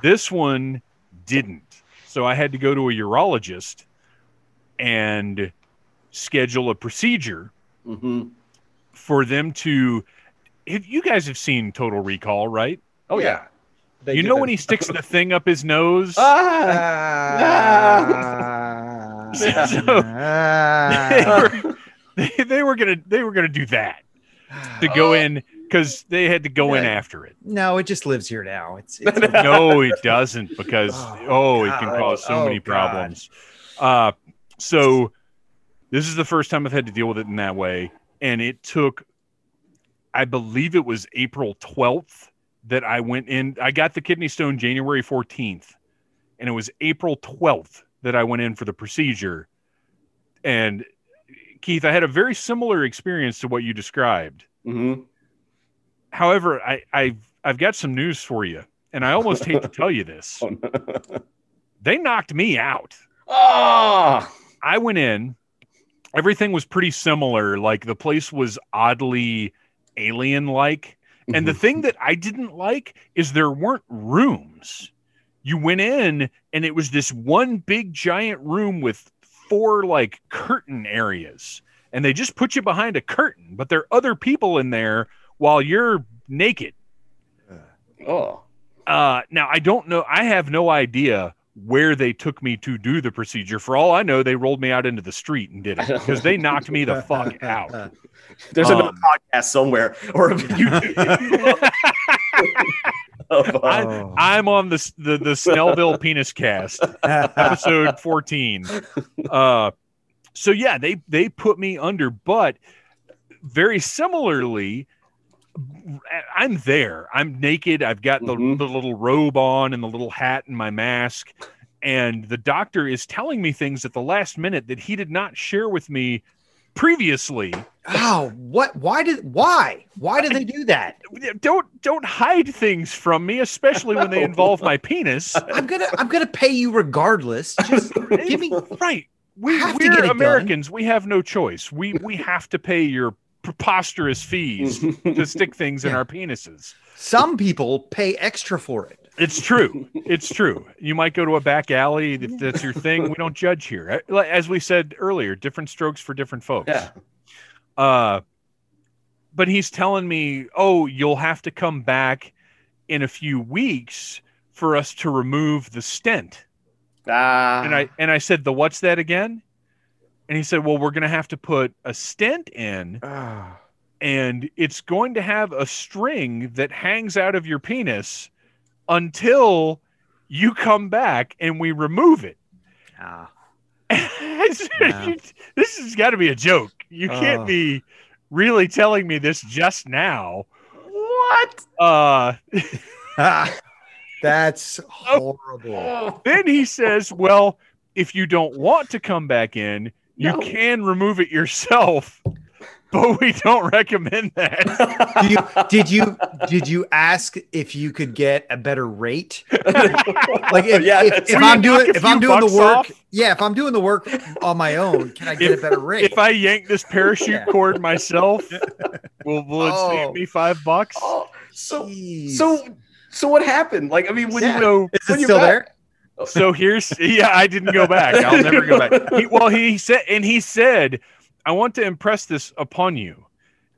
This one didn't. So I had to go to a urologist and schedule a procedure hmm for them to. If you guys have seen Total Recall, right? Oh yeah. They you know the- when he sticks the thing up his nose? Ah. So- they, Ah. were, they, they were gonna they were gonna do that to go in because they had to go in after it. No, it just lives here now. It's, it's No, it doesn't because Oh, oh, it can cause so Oh, many God. problems. Uh, so this is the first time I've had to deal with it in that way, and it took, I believe it was April twelfth that I went in. I got the kidney stone January fourteenth, and it was April twelfth that I went in for the procedure. And Keith, I had a very similar experience to what you described. hmm However, I, I've I've got some news for you, and I almost hate to tell you this. They knocked me out. Ah! I went in, everything was pretty similar. Like the place was oddly alien like. And the thing that I didn't like is there weren't rooms. You went in and it was this one big giant room with four like curtain areas. And they just put you behind a curtain, but there are other people in there while you're naked. oh. Uh, now I don't know. I have no idea where they took me to do the procedure. For all I know, they rolled me out into the street and did it because they knocked me the fuck out. There's another Um, podcast somewhere or a YouTube. uh, I-. I'm on the the, the Snellville Penis Cast, episode 14. Uh, so yeah, they they put me under, but very similarly, I'm there. I'm naked. I've got the, Mhm. the little robe on and the little hat and my mask. And the doctor is telling me things at the last minute that he did not share with me previously. oh, what? Why did? Why? Why did they do that? Don't don't hide things from me, especially when they involve my penis. I'm gonna. I'm gonna pay you regardless. Just give me. right. We, have to get it we're done. Americans. We have no choice. We we have to pay your preposterous fees to stick things in our penises. Some people pay extra for it. It's true. It's true. You might go to a back alley if that's your thing. We don't judge here. Uh, As we said earlier, different strokes for different folks. yeah. Uh, but he's telling me, "Oh, you'll have to come back in a few weeks for us to remove the stent." Ah. and I and I said, "The what's that again?" And he said, "Well, we're going to have to put a stent in, and it's going to have a string that hangs out of your penis until you come back and we remove it." Ah. Yeah. This has got to be a joke. You can't be really telling me this just now. what? Uh, That's Oh. horrible. then he says, "Well, if you don't want to come back in, you No. can remove it yourself, but we don't recommend that." Do you, did you did you ask if you could get a better rate? Like if, yeah, if, if I'm doing if I'm doing the work, off? yeah, if I'm doing the work on my own, can I get If- a better rate? if I yank this parachute Yeah. cord myself, will, will it Oh. save me five bucks? oh, so Jeez. so so what happened? Like I mean, when Yeah. you So, is when it still back- there? so here's yeah, I didn't go back. I'll never go back. He, well, he said, and he said, I want to impress this upon you.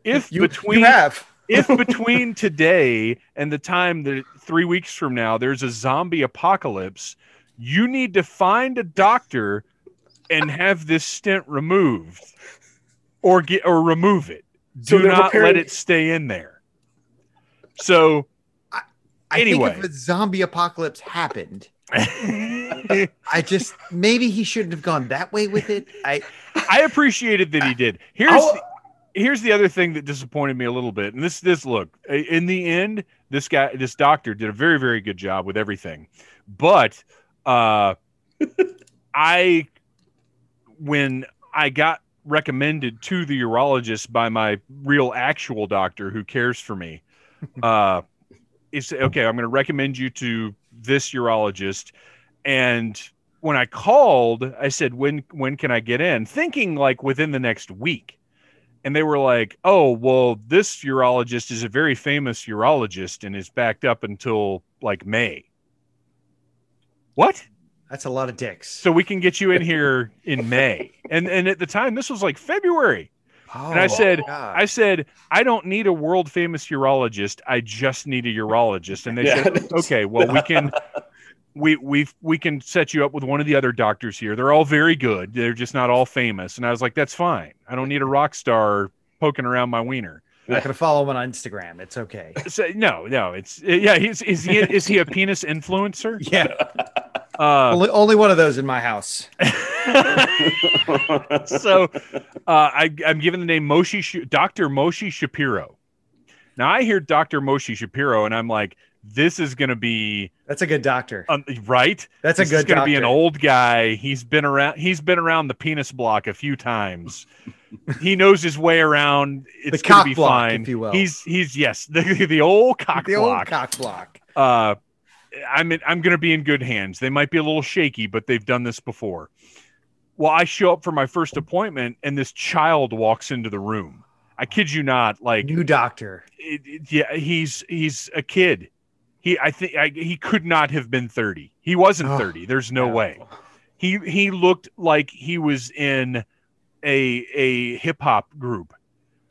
If You, between you have. if between today and the time that three weeks from now there's a zombie apocalypse, You need to find a doctor and have this stent removed, or get or remove it. Do they're not let it stay in there. So I Anyway. think if a zombie apocalypse happened, I just maybe he shouldn't have gone that way with it. I I appreciated that he did. Here's the, here's the other thing that disappointed me a little bit. And this this look in the end, this guy, this doctor, did a very very good job with everything. But uh, I when I got recommended to the urologist by my real actual doctor who cares for me, uh, he said, "Okay, I'm going to recommend you to this urologist." And when I called, I said, "When when can I get in?" Thinking like within the next week, and they were like, "Oh, well, this urologist is a very famous urologist and is backed up until like May." What? that's a lot of dicks. So we can get you in here in May, and and at the time this was like February. and I Oh, said, God. I said, I don't need a world famous urologist. I just need a urologist. And they Yeah. said, okay, well, we can, we we we can set you up with one of the other doctors here. They're all very good. They're just not all famous. And I was like, that's fine. I don't need a rock star poking around my wiener. I'm not gonna follow him on Instagram. It's okay. So, no, no, it's yeah. He's is he is he a penis influencer? Yeah, Uh, only only one of those in my house. so uh, I, I'm given the name Moshi Sh- Dr. Moshi Shapiro. Now I hear Dr. Moshi Shapiro, and I'm like, this is going to be That's a good doctor. um, right. That's a good is going to be an old guy. He's been around. He's been around the penis block a few times. he knows his way around. It's The going cock to be block, fine. if you will. He's he's yes the the old cock block. the block. old cock block. uh, I'm in, I'm going to be in good hands. They might be a little shaky, but they've done this before. Well, I show up for my first appointment, and this child walks into the room. I kid you not. Like, New doctor. it, it- yeah, he's he's a kid. He, I think, he could not have been thirty. He wasn't thirty. There's no no. way. He he looked like he was in a a hip hop group,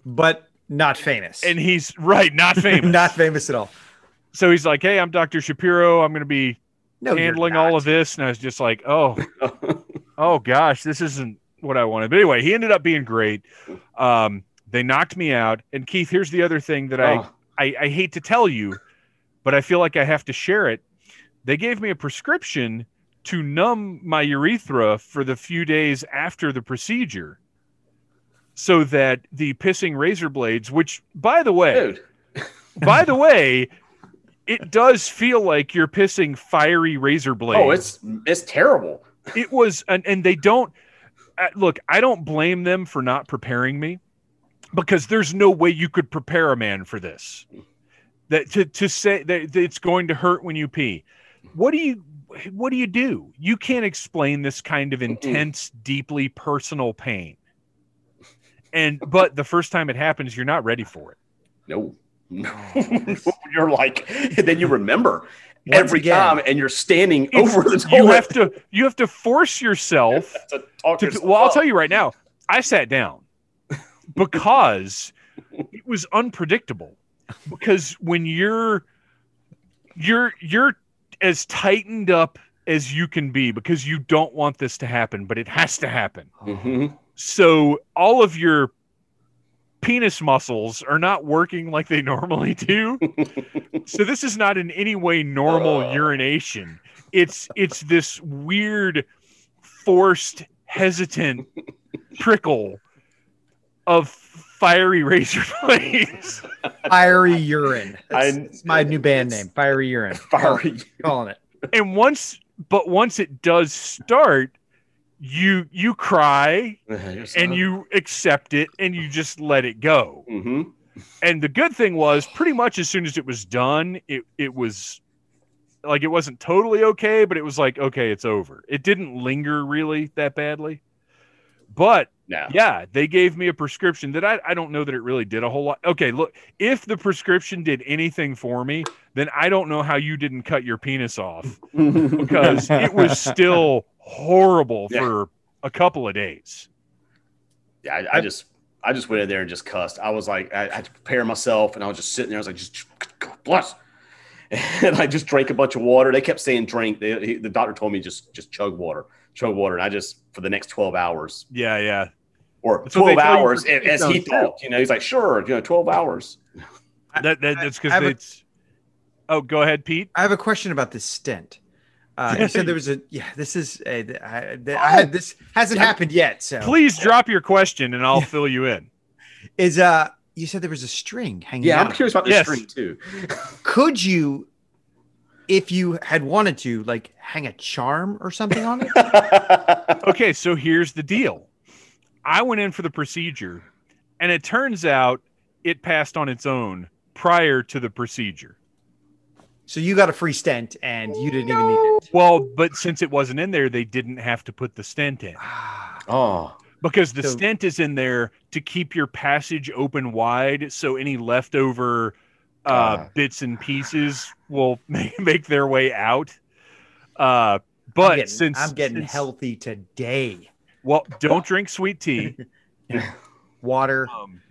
but not famous. and he's right, not famous. not famous at all. so he's like, "Hey, I'm Dr. Shapiro. I'm going to be No, handling all of this and i was just like oh oh gosh this isn't what i wanted but anyway he ended up being great um, they knocked me out and keith here's the other thing that I, Oh. I i hate to tell you but i feel like i have to share it they gave me a prescription to numb my urethra for the few days after the procedure so that the pissing razor blades which by the way by the way, it does feel like you're pissing fiery razor blades. Oh, it's it's terrible. it was, and, and they don't uh, look. I don't blame them for not preparing me because there's no way you could prepare a man for this. That to to say that, it's going to hurt when you pee. What do you what do you do? You can't explain this kind of intense, deeply personal pain. And but the first time it happens, you're not ready for it. No. No. you're like, then you remember Once every again, time, and you're standing over the toilet. you have to you have to force yourself to talk to, yourself well i'll tell you right now i sat down because it was unpredictable because when you're you're you're as tightened up as you can be because you don't want this to happen but it has to happen Mhm. so all of your penis muscles are not working like they normally do so this is not in any way normal Uh. urination it's it's this weird forced hesitant trickle of fiery razor blades Fiery urine. That's, I- that's my new band it's- name. Fiery urine. Fiery. Calling it. and once but once it does start you you cry and you accept it and you just let it go hmm and the good thing was pretty much as soon as it was done it it was like it wasn't totally okay but it was like okay it's over it didn't linger really that badly but No. yeah they gave me a prescription that I, I don't know that it really did a whole lot okay look if the prescription did anything for me then i don't know how you didn't cut your penis off because it was still horrible Yeah. for a couple of days Yeah, I, I just I just went in there and just cussed. I was like, I, I had to prepare myself, and I was just sitting there. I was like, just bless. and I just drank a bunch of water. They kept saying drink. They, he, the doctor told me just just chug water, chug water, and I just for the next twelve hours Yeah, yeah. or That's twelve tell you hours for as he ketones, too. thought. You know, he's like, sure, you know, twelve hours. That, that that's because have a- it's. Oh, go ahead, Pete. I have a question about this stent. Uh, you said there was a yeah. This is a, I, I had this hasn't happened yet. So Please drop your question and I'll fill you in. is uh you said there was a string hanging Yeah, I'm curious about the Yes. string too. Could you, if you had wanted to, like hang a charm or something on it? Okay, so here's the deal. I went in for the procedure, and it turns out it passed on its own prior to the procedure. so you got a free stent and you didn't even need it. Well, but since it wasn't in there, they didn't have to put the stent in Ah, oh, because the So- stent is in there to keep your passage open wide, so any leftover uh, Ah. bits and pieces will make, make their way out. Uh, I'm but getting, since I'm getting since- healthy today. well, don't drink sweet tea. Water, Um,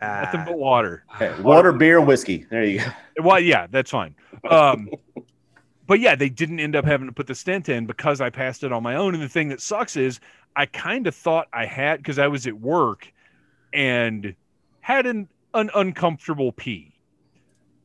uh, nothing but water. okay. water, beer, and whiskey. There you go. Well, yeah, that's fine. Um, but yeah, they didn't end up having to put the stent in because I passed it on my own. And the thing that sucks is I kind of thought I had because I was at work and had an, an uncomfortable pee,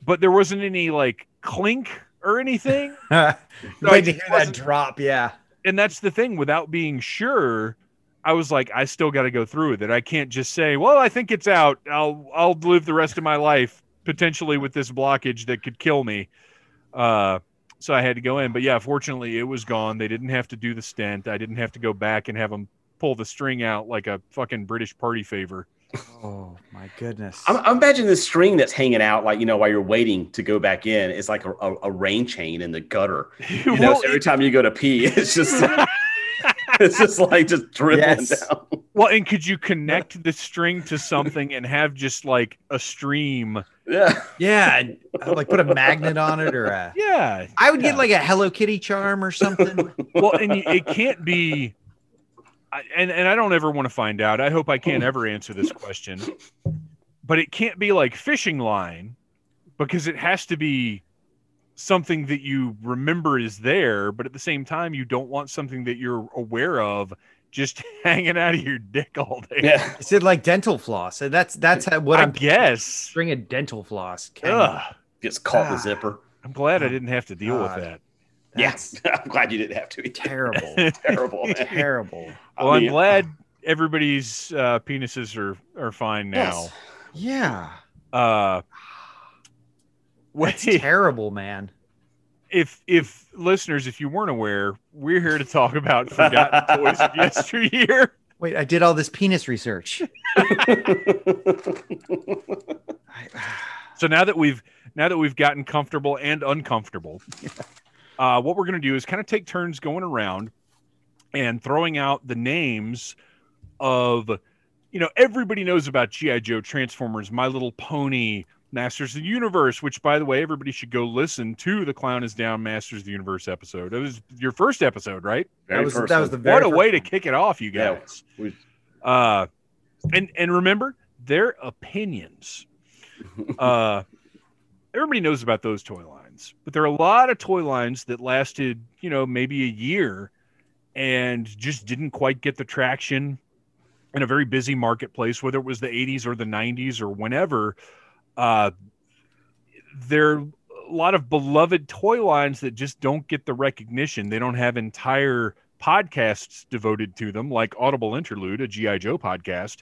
but there wasn't any like clink or anything. Wait I to hear that drop. Yeah. and that's the thing without being sure i was like i still got to go through with it i can't just say well i think it's out i'll i'll live the rest of my life potentially with this blockage that could kill me uh so i had to go in but yeah fortunately it was gone they didn't have to do the stent i didn't have to go back and have them pull the string out like a fucking british party favor Oh my goodness. I'm, I'm imagining this string that's hanging out, like you know, while you're waiting to go back in, is like a, a, a rain chain in the gutter. You know, so every time you go to pee, it's just it's just like just dribbling Yes. down. well and could you connect the string to something and have just like a stream Yeah, yeah, uh, like put a magnet on it or a. yeah I would Yeah. get like a Hello Kitty charm or something. well, and it can't be, I- and and I don't ever want to find out. I hope I can't ever answer this question, but it can't be like fishing line because it has to be something that you remember is there, but at the same time, you don't want something that you're aware of just hanging out of your dick all day. yeah. Is it like dental floss? And that's that's how, what I I'm guess. string of dental floss. Ugh, Gets caught in Ah. the zipper. I'm glad I didn't have to deal with that. That's Yes, I'm glad you didn't have to. Be terrible. terrible. Man. terrible. I Well, mean, I'm glad everybody's uh, penises are are fine now. Yes. Yeah. Uh, That's wait, terrible, man. if if listeners, if you weren't aware, we're here to talk about forgotten toys of yesteryear. Wait, I did all this penis research. So now that we've now that we've gotten comfortable and uncomfortable, uh, what we're going to do is kind of take turns going around and throwing out the names of, you know, everybody knows about GI Joe, Transformers, My Little Pony, Masters of the Universe. Which, by the way, everybody should go listen to the Clown is Down Masters of the Universe episode. It was your first episode, right? Very that was first that was the one. very what a first way to kick it off, you Yeah. guys. We- Uh, and and remember their opinions. Uh, everybody knows about those toy lines, but there are a lot of toy lines that lasted, you know, maybe a year, and just didn't quite get the traction in a very busy marketplace, whether it was the '80s or the '90s or whenever. Uh, there are a lot of beloved toy lines that just don't get the recognition. They don't have entire podcasts devoted to them, like Audible Interlude, a GI Joe podcast.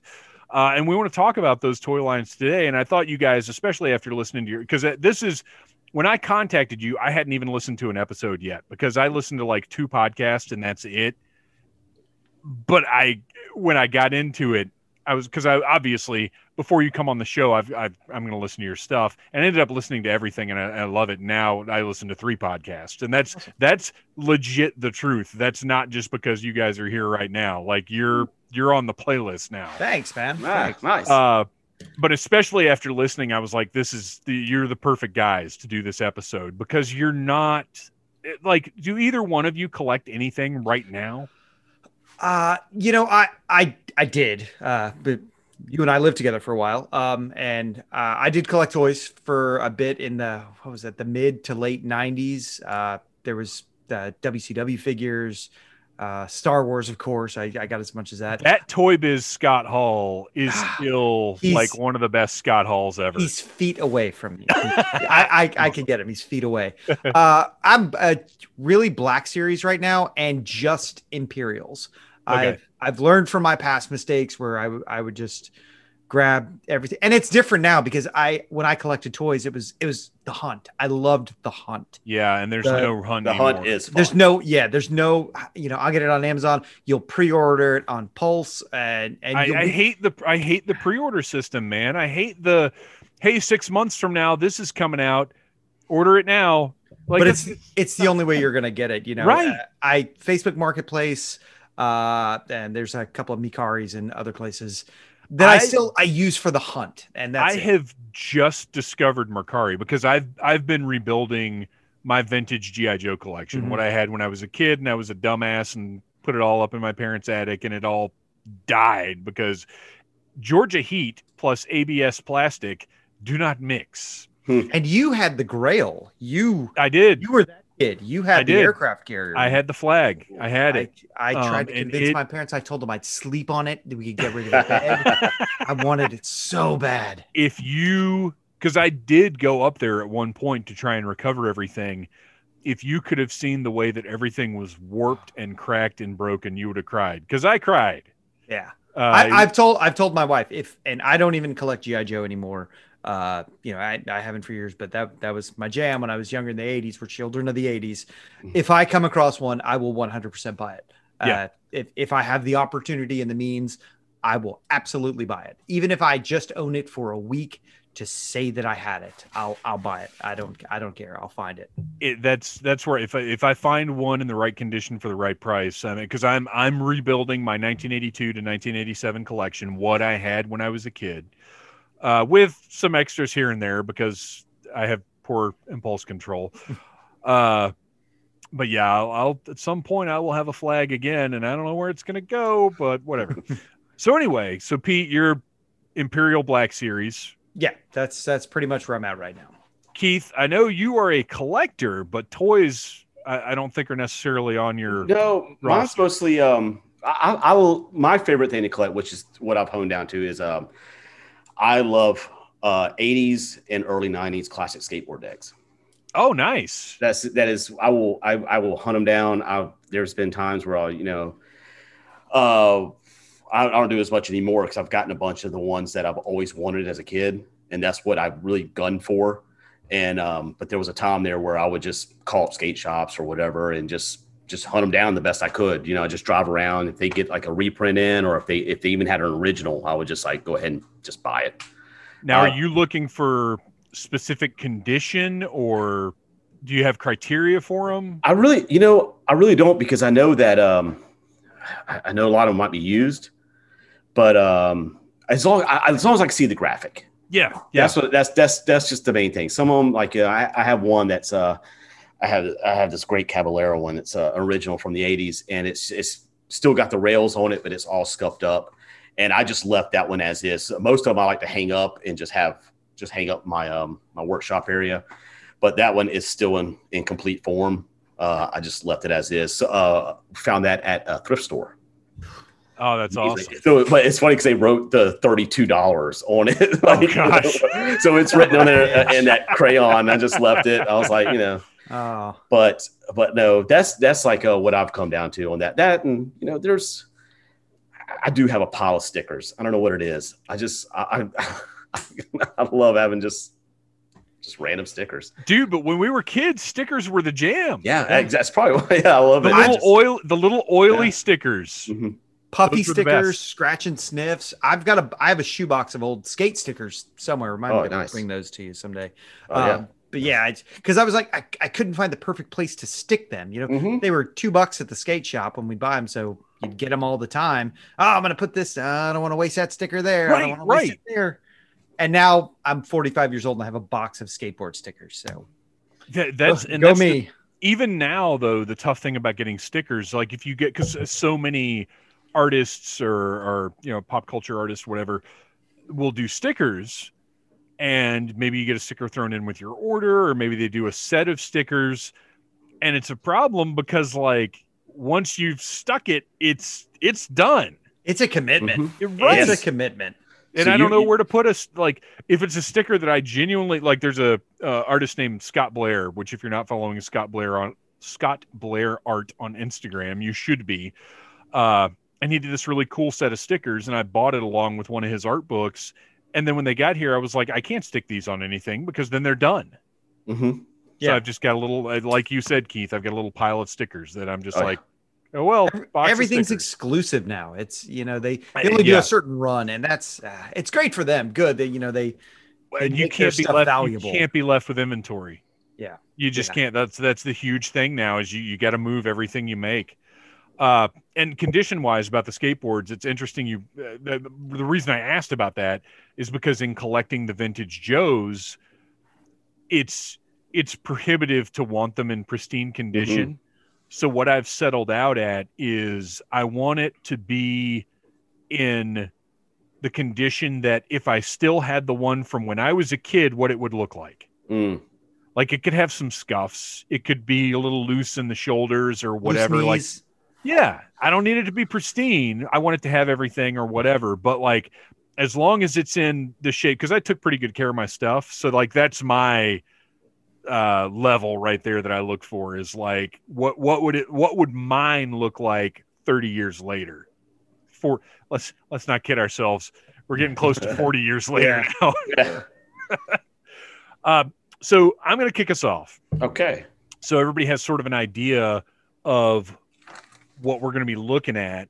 Uh, and we want to talk about those toy lines today. And I thought you guys, especially after listening to your, because this is when I contacted you, I hadn't even listened to an episode yet because I listened to like two podcasts and that's it. But I, when I got into it, I was because I obviously before you come on the show, I've, I've I'm going to listen to your stuff and I ended up listening to everything and I, I love it. Now I listen to three podcasts and that's that's legit the truth. That's not just because you guys are here right now. Like you're you're on the playlist now. Thanks, man. Nice, Thanks. nice. Uh, but especially after listening, I was like, "This is the you're the perfect guys to do this episode because you're not like. Do either one of you collect anything right now? Uh, you know, I I I did, uh, but you and I lived together for a while. Um, and uh, I did collect toys for a bit in the what was that the mid to late '90s. Uh, there was the WCW figures, uh, Star Wars, of course. I, I got as much as that. That Toy Biz Scott Hall is still like one of the best Scott Halls ever. He's feet away from me. I, I I can get him. He's feet away. Uh, I'm uh, really Black Series right now, and just Imperials. Okay. I've I've learned from my past mistakes where I w- I would just grab everything, and it's different now because I when I collected toys, it was it was the hunt. I loved the hunt. yeah, and there's The- no hunt The anymore. hunt is fun. There's no yeah, there's no you know I'll get it on Amazon. You'll pre-order it on Pulse, and and I, you'll I hate the I hate the pre-order system, man. I hate the hey, six months from now this is coming out. Order it now. Like but it's it's the only way you're gonna get it. You know, Right. Uh, I Facebook Marketplace, uh, and there's a couple of Mercaris and other places that I, I- still I use for the hunt, and that's I it. have just discovered Mercari because I've I've been rebuilding my vintage GI Joe collection. Mhm. What I had when I was a kid, and I was a dumbass and put it all up in my parents' attic, and it all died because Georgia Heat plus ABS plastic do not mix. and you had the Grail. You I did. you were that kid. You had I the did. aircraft carrier. I had the flag. I had it. I, I tried Um, to convince it- my parents. I told them I'd sleep on it. That we could get rid of the bed. I wanted it so bad. if you because I did go up there at one point to try and recover everything. If you could have seen the way that everything was warped and cracked and broken, you would have cried. Because I cried. Yeah. Uh, I, I've told I've told my wife if and I don't even collect GI Joe anymore. Uh, you know, I, I haven't for years, but that that was my jam when I was younger in the '80s. We're children of the '80s. If I come across one, I will 100% buy it. Yeah. Uh, if if I have the opportunity and the means, I will absolutely buy it. Even if I just own it for a week to say that I had it, I'll I'll buy it. I don't I don't care. I'll find it. it, that's that's where if I, if I find one in the right condition for the right price, I mean, because I'm I'm rebuilding my 1982 to 1987 collection, what I had when I was a kid, uh, with some extras here and there because I have poor impulse control. uh, but yeah, I'll, I'll at some point I will have a flag again, and I don't know where it's gonna go, but whatever. so anyway, so Pete, your Imperial Black Series. Yeah, that's that's pretty much where I'm at right now. Keith, I know you are a collector, but toys I, I don't think are necessarily on your. No, mine's mostly um I, I will my favorite thing to collect, which is what I've honed down to, is um I love uh 80s and early 90s classic skateboard decks. Oh, nice. That's that is I will I, I will hunt them down. I've. there's been times where I'll you know uh I, I don't do as much anymore because I've gotten a bunch of the ones that I've always wanted as a kid, and that's what I've really gunned for. And um, but there was a time there where I would just call up skate shops or whatever and just just hunt them down the best I could. You know, just drive around. If they get like a reprint in, or if they if they even had an original, I would just like go ahead and just buy it. Now, Uh, are you looking for specific condition, or do you have criteria for them? I really, you know, I really don't because I know that um, I, I know a lot of them might be used, but um, as long I, as long as I can see the graphic, Yeah, yeah. that's what that's that's that's just the main thing. Some of them, like uh, I, I have one that's uh, I have I have this great Caballero one that's uh, original from the '80s, and it's it's still got the rails on it, but it's all scuffed up, and I just left that one as is. Most of them I like to hang up and just have just hang up my um my workshop area, but that one is still in in complete form. Uh, I just left it as is. Uh, found that at a thrift store. Oh, that's awesome. So, but it's funny because they wrote the thirty-two dollars on it. Like, gosh. so it's written on there in that crayon. I just left it. I was like, you know, Oh, but but no, that's that's like uh, what I've come down to on that. That and you know, there's I do have a pile of stickers. I don't know what it is. I just I I, I love having just just random stickers. Dude, but when we were kids, stickers were the jam. Yeah, ex- that's probably why. Yeah, I love The it. little Just- oil, the little oily Yeah. stickers. Mhm. puffy Those were the stickers, best. scratch and sniffs. I've got a I have a shoebox of old skate stickers somewhere. Might Oh, oh, nice. bring those to you someday. Oh, yeah. But yeah, because I was like, I, I couldn't find the perfect place to stick them. You know, Mhm. they were two bucks at the skate shop when we buy them, so you'd get them all the time. Oh, I'm gonna put this. I don't want to waste that sticker there. I Right, don't want to waste right. it there. And now I'm 45 years old and I have a box of skateboard stickers. So That, that's and go that's the- me. even now though the tough thing about getting stickers like if you get because so many artists or or you know pop culture artists whatever will do stickers and maybe you get a sticker thrown in with your order or maybe they do a set of stickers and it's a problem because like once you've stuck it it's it's done It's a commitment. It- It's a commitment. and So I don't you- know where to put us. Like, if it's a sticker that I genuinely like, there's a uh, artist named Scott Blair, which if you're not following Scott Blair on Scott Blair art on Instagram, you should be. Uh, and he did this really cool set of stickers, and I bought it along with one of his art books. And then when they got here, I was like, I can't stick these on anything because then they're done. hmm So Yeah. I've just got a little, uh, like you said, Keith, I've got a little pile of stickers that I'm just Oh, yeah. like, oh well, box Everything's exclusive now. It's you know they, Uh, they only do a certain run, and that's uh, it's great for them. Good that you know they they and you can't be left valuable. you can't be left with inventory Yeah. you just Yeah. can't that's that's the huge thing now is you you got to move everything you make uh and condition wise about the skateboards it's interesting you uh, the, the reason i asked about that is because in collecting the vintage joes it's it's prohibitive to want them in pristine condition so what i've settled out at is i want it to be in the condition that if I still had the one from when I was a kid, what it would look like. Mm. Like it could have some scuffs. It could be a little loose in the shoulders or whatever. Like, knees. Yeah, I don't need it to be pristine. I want it to have everything or whatever. But like, as long as it's in the shape, because I took pretty good care of my stuff. So like, that's my uh level right there that I look for is like what what would it what would mine look like 30 years later for let's let's not kid ourselves we're getting close to 40 years later now Yeah. uh, so i'm going to kick us off Okay. so everybody has sort of an idea of what we're going to be looking at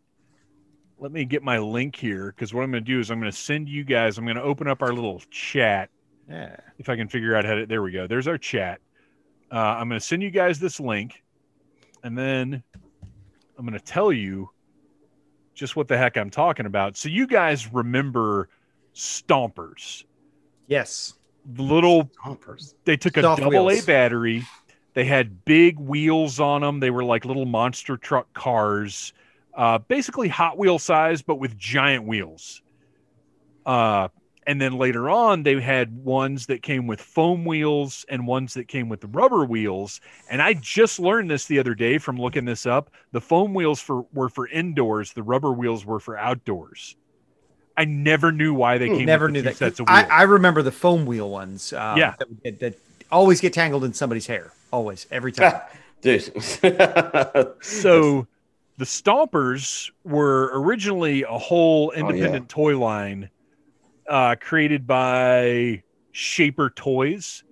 let me get my link here because what i'm going to do is i'm going to send you guys i'm going to open up our little chat Yeah. if I can figure out how to. There we go. There's our chat. Uh, I'm going to send you guys this link, and then I'm going to tell you just what the heck I'm talking about. So you guys remember Stompers, Yes. the little Stompers. they took a double wheels. A battery. They had big wheels on them. They were like little monster truck cars, uh, basically Hot Wheel size, but with giant wheels. Uh, and then later on, they had ones that came with foam wheels and ones that came with rubber wheels. And I just learned this the other day from looking this up. The foam wheels for were for indoors. The rubber wheels were for outdoors. I never knew why they Hmm, came. Never knew that. Sets of I, wheels. I remember the foam wheel ones. Um, Yeah. That, that always get tangled in somebody's hair. Always. Every time. Dude. So the Stompers were originally a whole yeah. independent toy line uh, created by Schaper Toys.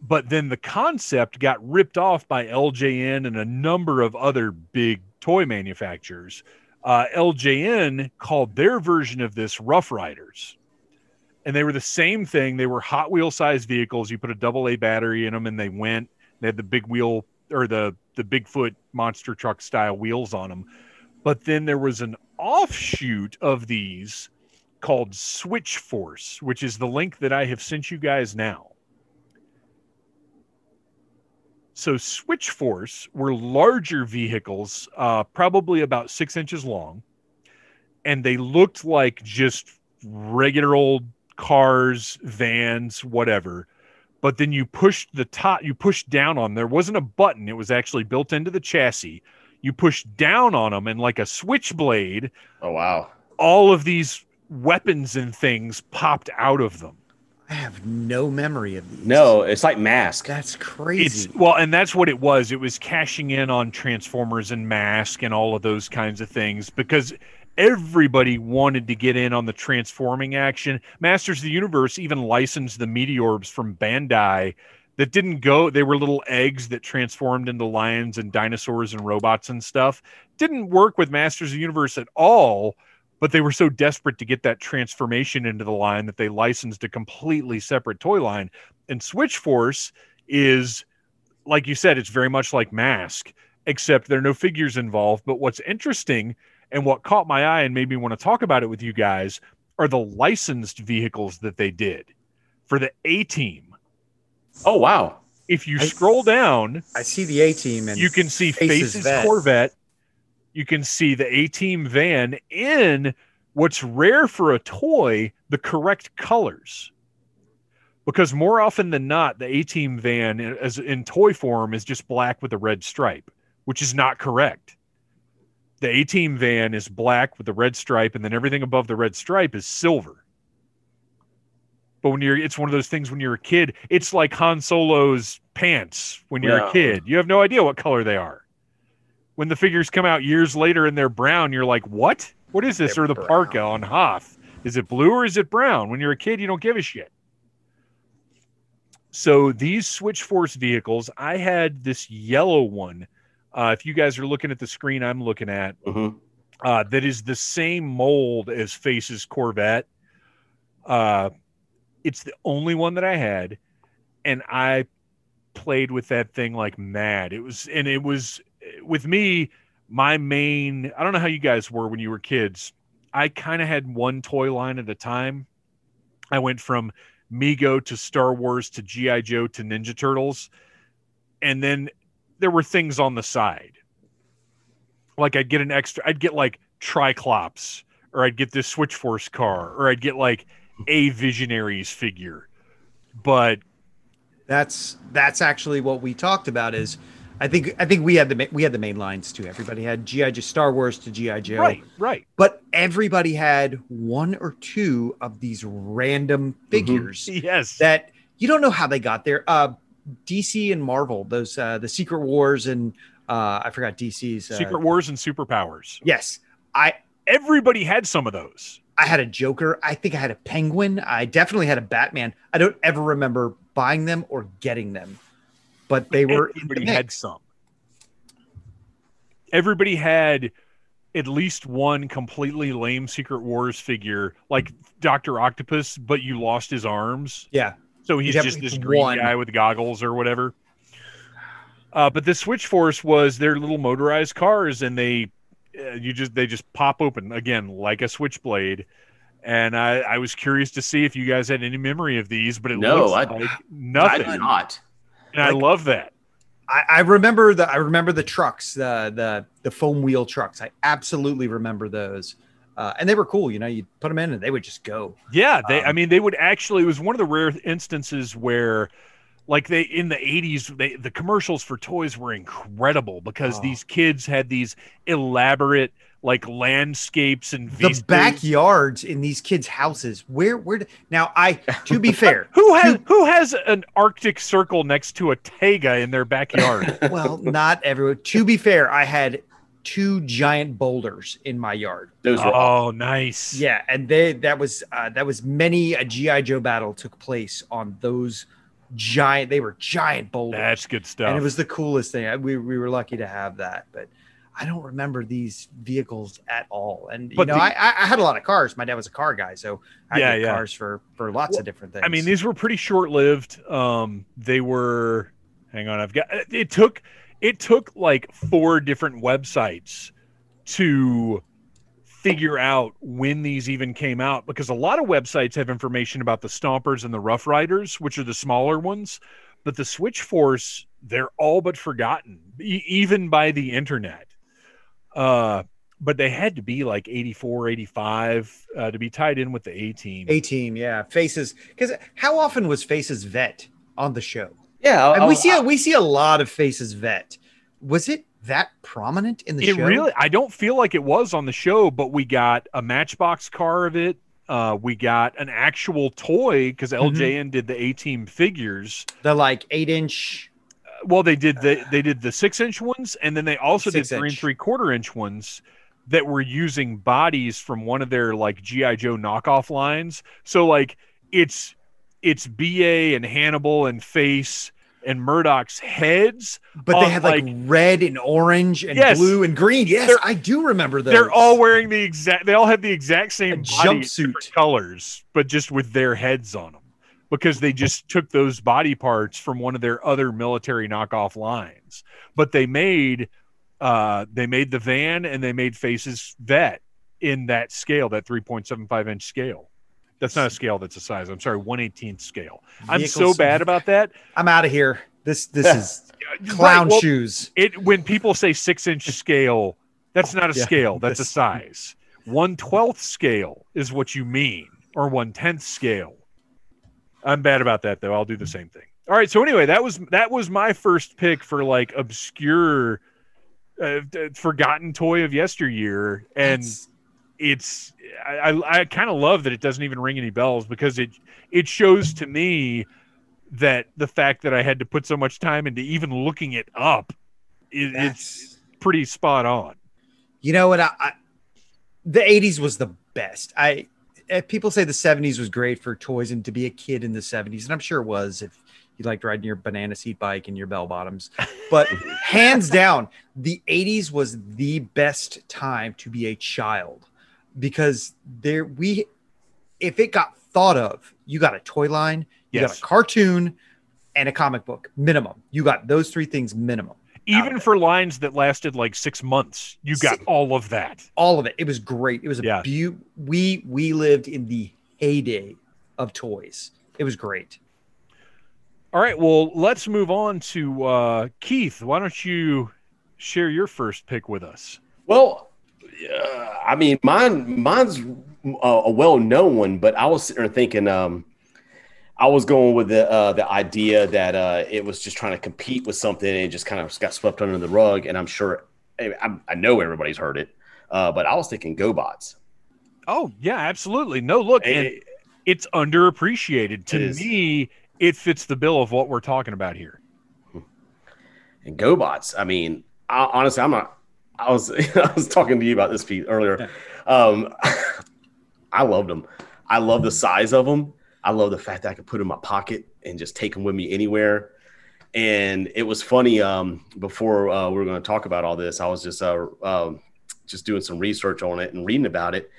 But then the concept got ripped off by LJN and a number of other big toy manufacturers. Uh, LJN called their version of this Rough Riders. And they were the same thing. They were Hot Wheel sized vehicles. You put a double A battery in them and they went. They had the big wheel or the the Bigfoot monster truck style wheels on them. But then there was an offshoot of these called Switch Force, which is the link that I have sent you guys now. So Switch Force were larger vehicles, uh, probably about six inches long, and they looked like just regular old cars, vans, whatever but then you pushed the top you pushed down on there wasn't a button it was actually built into the chassis you pushed down on them and like a switchblade oh wow. all of these weapons and things popped out of them I have no memory of these. No, it's like mask. That's it's crazy. well and that's what it was it was cashing in on transformers and mask and all of those kinds of things because everybody wanted to get in on the transforming action. Masters of the universe even licensed the meteorbs from bandai that didn't go they were little eggs that transformed into lions and dinosaurs and robots and stuff. Didn't work with masters of the universe at all but they were so desperate to get that transformation into the line that they licensed a completely separate toy line. And switch force is like you said it's very much like mask except there are no figures involved. But what's interesting and what caught my eye and made me want to talk about it with you guys are the licensed vehicles that they did for the A team. Oh wow. If you I- scroll down, I see the A team and you can see Face's Face's Corvette. You can see the A team van in What's rare for a toy, the correct colors. Because more often than not, the A Team van as in toy form is just black with a red stripe, which is not correct. The A Team van is black with the red stripe, and then everything above the red stripe is silver. But when you're, it's one of those things when you're a kid, it's like Han Solo's pants when you're Yeah. a kid. You have no idea what color they are. When the figures come out years later and they're brown, you're like, what? What is this? They're or the brown. parka on Hoth. Is it blue or is it brown? When you're a kid, you don't give a shit. So these Switch Force vehicles, I had this yellow one. Uh, if you guys are looking at the screen I'm looking at, Mhm. uh, that is the same mold as Face's Corvette. Uh, it's the only one that I had, and I played with that thing like mad. It was, and it was with me. My main, I don't know how you guys were when you were kids. I kind of had one toy line at a time. I went from Mego to Star Wars to GI Joe to Ninja Turtles, and then there were things on the side. Like I'd get an extra, I'd get like Triclops, or I'd get this Switch Force car, or I'd get like a Visionaries figure. But That's that's actually what we talked about. Is I think I think we had the we had the main lines too. Everybody had GI Joe, Star Wars to GI Joe, right, right, but everybody had one or two of these random figures yes, that you don't know how they got there. Uh, DC and Marvel, those uh, the Secret Wars and uh, I forgot DC's uh, Secret Wars and Superpowers. Yes, I Everybody had some of those. I had a Joker. I think I had a Penguin. I definitely had a Batman. I don't ever remember buying them or getting them, but they were in the Everybody had some. Everybody had at least one completely lame Secret Wars figure, like Doctor Octopus, but you lost his arms. Yeah, So he's just this green one. guy with goggles or whatever. Uh, but the Switch Force was their little motorized cars, and they uh, you just they just pop open again like a switchblade. And I, I was curious to see if you guys had any memory of these, but it No, looks I- like I nothing. did not. and I love that. I, I remember the I remember the trucks, the the the foam wheel trucks. I absolutely remember those, uh, and they were cool. You know, you put them in and they would just go. Yeah, they. I Um, mean, they would actually. It was one of the rare instances where, like, they in the '80s, they the commercials for toys were incredible because Oh. these kids had these elaborate like landscapes and The vistas. backyards in these kids' houses. Where where now? I to be fair, Who has to- who has an Arctic Circle next to a taiga in their backyard? well, not everyone. To be fair, I had two giant boulders in my yard. Those were oh, nice. Yeah, and they that was uh, that was many a GI Joe battle took place on those giant. They were giant boulders, that's good stuff. and it was the coolest thing. We we were lucky to have that, but I don't remember these vehicles at all. And you But know, the- I I I had a lot of cars. My dad was a car guy, so I Yeah, had yeah. cars for for lots of different things. I mean, these were pretty short lived. Um, they were. Hang on, I've got. It took. It took like four different websites to figure out when these even came out because a lot of websites have information about the Stompers and the Rough Riders, which are the smaller ones, but the Switch Force they're all but forgotten, e- even by the internet. Uh, but they had to be like 84, 85 uh, to be tied in with the A team. A team, yeah, faces. Because how often was Face's Vette on the show? Yeah. And we I- see a, we see a lot of Face's Vette. Was it that prominent in the it show? really i don't feel like it was on the show but we got a matchbox car of it uh, we got an actual toy because Mm-hmm. ljn did the a team figures the like eight inch. Uh, well they did the they did the six inch ones and then they also did Six three and three quarter inch ones that were using bodies from one of their like gi joe knockoff lines so like it's it's ba and hannibal and face and Murdock's heads But they had like, like- red and orange and Yes. blue and green. Yes, I do remember those. They're all wearing the exact. They all had the exact same body, jumpsuit. colors, but just with their heads on them, because they just took those body parts from one of their other military knockoff lines. But they made, uh, they made the van and they made Face's Vette in that scale, that three point seven five inch scale. That's not a scale. That's a size. I'm sorry, one eighteenth scale. I'm so bad about that. I'm out of here. This this is clown Right, well, shoes. it when people say six inch scale, that's not a Yeah, scale, that's a size. one twelfth scale is what you mean, or one tenth scale. I'm bad about that though. I'll do the same thing. All right. So anyway, that was that was my first pick for like obscure, uh, forgotten toy of yesteryear, and That's- it's I I, I kind of love that it doesn't even ring any bells because it it shows to me that the fact that I had to put so much time into even looking it up, it, it's pretty spot on. you know what I, I the 80s was the best. I eh, people say the 70s was great for toys and to be a kid in the 70s, and I'm sure it was if you liked riding your banana seat bike and your bell bottoms. But hands down, the 80s was the best time to be a child because there we if it got thought of, you got a toy line, you got a cartoon, and a comic book minimum. You got those three things minimum. Even for lines that lasted like six months, you got Si- all of that. all of it. It was great. It was a Yeah. beau- we we lived in the heyday of toys. It was great. All right, well, let's move on to uh, Keith. Why don't you share your first pick with us? Well, uh, I mean, mine mine's a, a well-known one, but I was sitting there thinking, um, I was going with the uh, the idea that uh, it was just trying to compete with something and it just kind of got swept under the rug. And I'm sure, I, I- know everybody's heard it, uh, but I was thinking GoBots. Oh, yeah, absolutely. No, look, and It- it's underappreciated. To It me, it fits the bill of what we're talking about here. and GoBots. I mean, I, honestly, I'm not. I was I was talking to you about this Pete earlier. Um, I loved them. I love the size of them. I love the fact that I could put 'em in my pocket and just take them with me anywhere. And it was funny. Um, before uh, we were going to talk about all this, I was just uh, um, just doing some research on it and reading about it,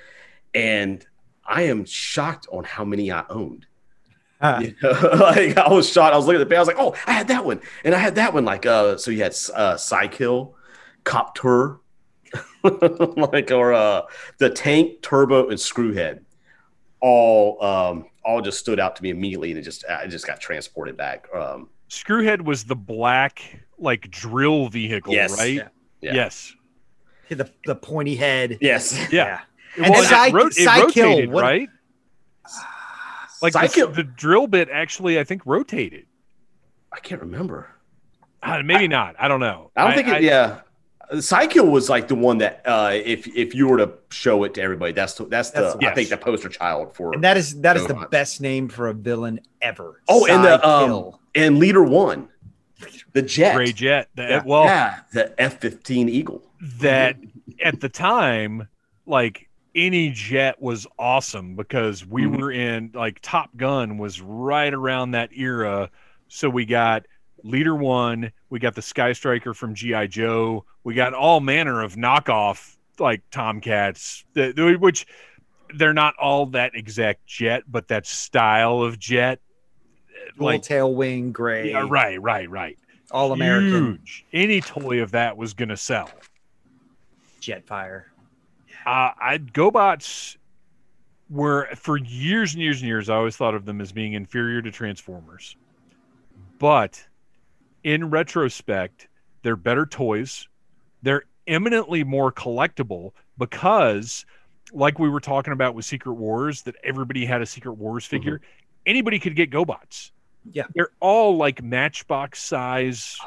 and I am shocked on how many I owned. You know, like I was shocked. I was looking at the page. I was like, "Oh, I had that one, and I had that one." Like, uh, so you had uh, Cykill, Cop-Tur, like, or uh, the Tank, Turbo, and Screwhead. All, um, all just stood out to me immediately, and it just, I just got transported back. Um, Screwhead was the black, like, drill vehicle, Yes. right? Yeah. Yeah. Yes. the the pointy head. yes, Yeah. And Well, then it, Cy- ro- it Cykill, rotated, what- right? Like the, Cykill- the drill bit actually, I think, rotated. I can't remember. Uh, maybe not. I don't know. I don't think it. yeah, Cykill was like the one that, uh, if if you were to show it to everybody, that's the, that's the That's- I think the poster child for. And that is that is the GoBots. best name for a villain ever. oh, and the um, and leader one, the jet. Gray Jet. The- Yeah. Well, yeah, the F fifteen Eagle. that at the time, like any jet was awesome because we Mhm. were in like Top Gun was right around that era. So we got Leader One, we got the Sky Striker from GI Joe, we got all manner of knockoff like Tomcats, which they're not all that exact jet, but that style of jet, Dual like tail wing gray. yeah, right, right, right, All American Huge. Any toy of that was gonna sell. Jetfire. Uh, I GoBots were for years and years and years. I always thought of them as being inferior to Transformers, but in retrospect, they're better toys. They're eminently more collectible because, like we were talking about with Secret Wars, that everybody had a Secret Wars figure. Anybody could get GoBots. Yeah. they're all like Matchbox size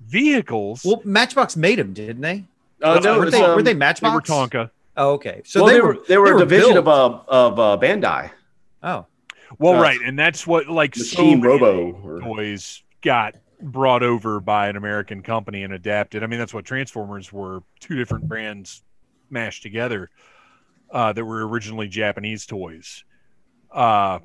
vehicles. Well, Matchbox made them, didn't they? Uh, no, were, it's, they, um, were they they Matchbox? were Tonka. Oh, okay. So well, they, they, were were they were a division built. of uh, of uh, Bandai Oh, Well, Uh, right, and that's what like so Machine many Robo. Or, toys got brought over by an American company and adapted. I mean, that's what Transformers were two different brands mashed together uh, that were originally Japanese toys. Uh,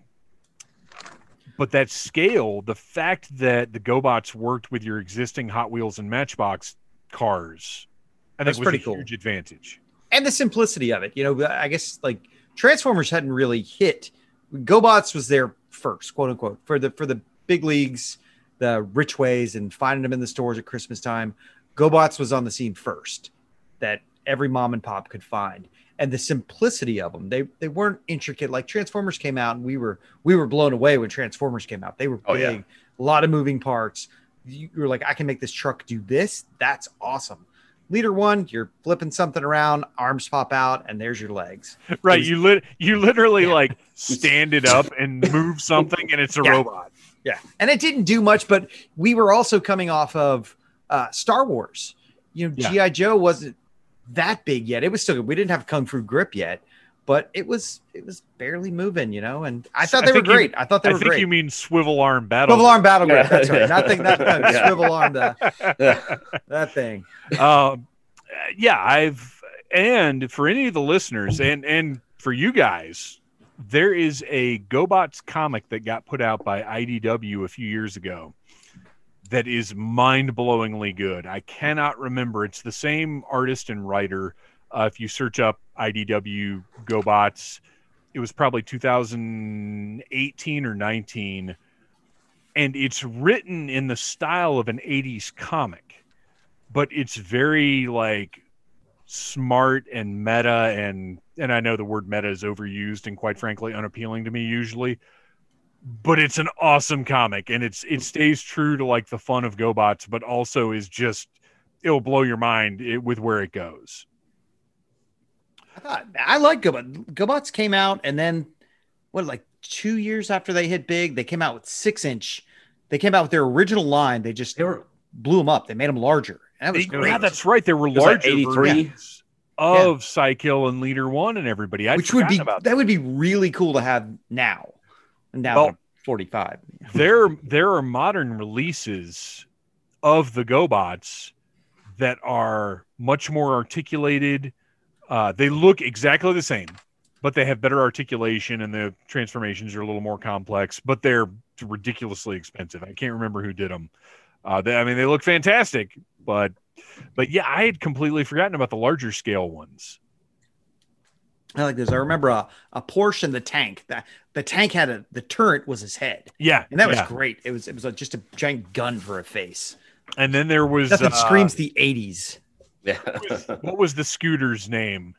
but that scale, the fact that the GoBots worked with your existing Hot Wheels and Matchbox cars, I think That's was pretty a cool. huge advantage. and the simplicity of it. You know, I guess like Transformers hadn't really hit. GoBots was there first, quote unquote, for the for the big leagues, the rich ways, and finding them in the stores at Christmas time. GoBots was on the scene first, that every mom and pop could find, and the simplicity of them. They they weren't intricate. Like Transformers came out, and we were we were blown away when Transformers came out. They were Oh, big, yeah. a lot of moving parts. You were like, I can make this truck do this. That's awesome. Leader one, you're flipping something around, arms pop out, and there's your legs. Right. was- You lit you literally Yeah. like stand it up and move something and it's a Yeah. robot. Yeah. And it didn't do much, but we were also coming off of uh, Star Wars. You know, Yeah. G.I. Joe wasn't that big yet. It was still good. We didn't have Kung Fu Grip yet, but it was it was barely moving, you know. And I thought I they were think you- great. I thought they I were think great. you mean swivel arm battle. Swivel arm battle grip. Yeah. That's right. Nothing. Not, no, swivel arm. The, that thing. um, yeah, I've and for any of the listeners and and for you guys, there is a GoBots comic that got put out by IDW a few years ago that is mind-blowingly good. I cannot remember. It's the same artist and writer. Uh, if you search up IDW GoBots, it was probably 2018 or 19, and it's written in the style of an 80s comic but it's very like smart and meta and and I know the word meta is overused and quite frankly unappealing to me usually but it's an awesome comic and it's it stays true to like the fun of GoBots but also is just it'll blow your mind it, with where it goes. I thought I like GoBots. GoBots came out, and then what? Like two years after they hit big, they came out with six inch. They came out with their original line. They just They were blew them up. They made them larger. That was They- great. yeah, that's right. They were was like larger 83? versions of Cykill and Leader One and everybody. I'd which would be about that would be really cool to have now. Now Well- 45. there there are modern releases of the GoBots that are much more articulated. Uh, they look exactly the same, but they have better articulation and the transformations are a little more complex. But they're ridiculously expensive. I can't remember who did them. Uh, they, I mean, they look fantastic, but but yeah, I had completely forgotten about the larger scale ones. I like this. I remember a, a Porsche in the tank. The, the tank had a the turret was his head. Yeah, And that was yeah. great. It was it was a, just a giant gun for a face. And then there was Nothing uh, screams the 80s. yeah. What was the scooter's name?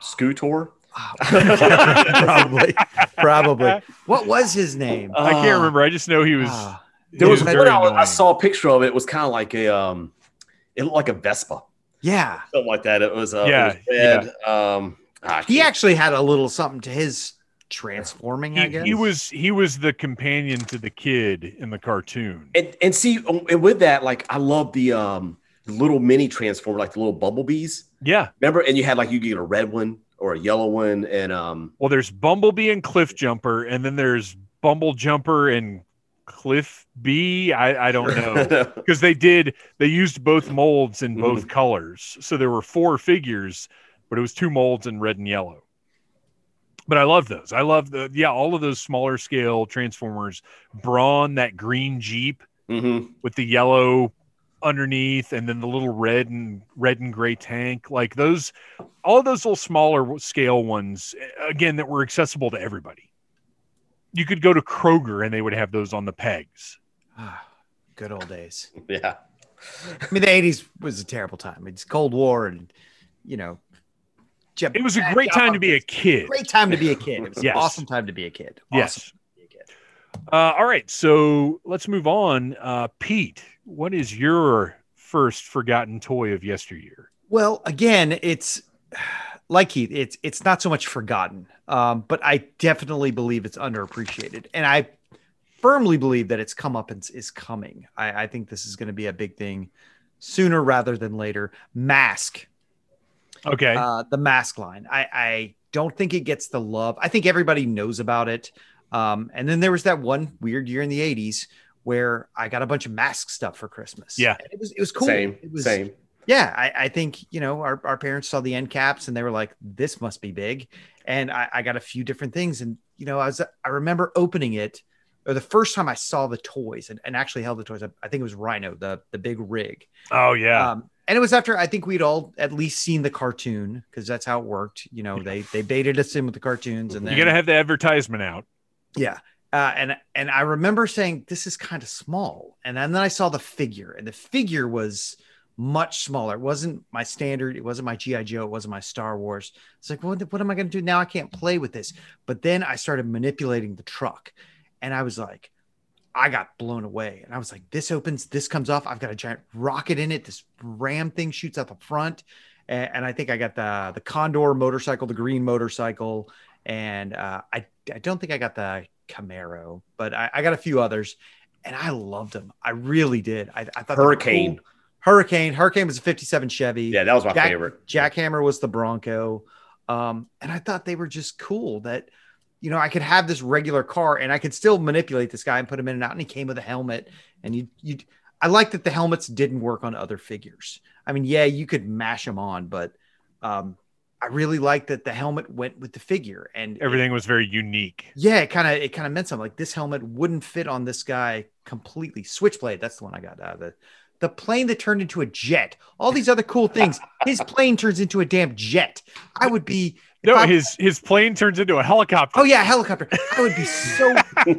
Scootor. probably. Probably. What was his name? I can't remember. I just know he was. Ah. he There was very one I, was- I saw a picture of it. It was kind of like a um, it looked like a Vespa, yeah. something like that. It was uh, Yeah, it was red. Um, I He actually had a little something to his transforming, I guess. he was he was the companion to the kid in the cartoon. and and see and with that, like I love the um the little mini transformer, like the little bumblebees. Yeah. Remember, and you had like you get a red one or a yellow one, and um Well, there's Bumblebee and Cliff Jumper, and then there's Bumble Jumper and Cliff B. I I don't know because they did they used both molds in both Mm-hmm. colors, so there were four figures, but it was two molds in red and yellow. But I love those. I love the yeah all of those smaller scale transformers. Brawn, that green Jeep. mhm. with the yellow underneath and then the little red and red and gray tank like those all of those little smaller scale ones again that were accessible to everybody you could go to kroger and they would have those on the pegs Ah, good old days. yeah. I mean, the 80s was a terrible time. It's Cold War and, you know, Jeb- it was a great time to be a kid great time to be a kid. It was Yes. an awesome time to be a kid. Awesome yes a kid. uh, all right so let's move on uh, pete what is your first forgotten toy of yesteryear Well, again, it's like Keith, it's it's not so much forgotten, um, but I definitely believe it's underappreciated, and I firmly believe that its comeuppance is coming. I, I think this is going to be a big thing sooner rather than later. Mask, okay uh, the mask line. I, I don't think it gets the love. I think everybody knows about it. Um, and then there was that one weird year in the '80s where I got a bunch of mask stuff for Christmas. Yeah. And it was it was cool. Same. It was Same. Yeah, I, I think you know our, our parents saw the end caps and they were like, "This must be big," and I, I got a few different things, and you know, I was I remember opening it, or the first time I saw the toys and, and actually held the toys. I, I think it was Rhino, the the big rig, oh yeah um, and it was after I think we'd all at least seen the cartoon because that's how it worked. You know, they they baited us in with the cartoons, and then you gotta have the advertisement out yeah. Uh, and and I remember saying this is kind of small, and then, then I saw the figure, and the figure was much smaller. It wasn't my standard. It wasn't my GI Joe. It wasn't my Star Wars. It's like, what, what am I going to do now? I can't play with this. But then I started manipulating the truck, and I was like, I got blown away. And I was like, this opens, this comes off. I've got a giant rocket in it. This ram thing shoots out the front. And, and I think I got the the Condor motorcycle, the green motorcycle, and uh, I I don't think I got the Camaro, but I, I got a few others, and I loved them. I really did. I, I thought Hurricane. cool. Hurricane. Hurricane was a '57 Chevy. Yeah, that was my Jack- favorite. Jackhammer was the Bronco. Um, and I thought they were just cool that, you know, I could have this regular car and I could still manipulate this guy and put him in and out. And he came with a helmet. And you, you, I like that the helmets didn't work on other figures. I mean, yeah, you could mash them on, but um, I really like that the helmet went with the figure and it- Everything was very unique. yeah, it kind of it kind of meant something. Like this helmet wouldn't fit on this guy completely. Switchblade, that's the one I got out of it. The plane that turned into a jet. All these other cool things. His plane turns into a damn jet. I would be No, I- his his plane turns into a helicopter. Oh yeah, helicopter. I would be so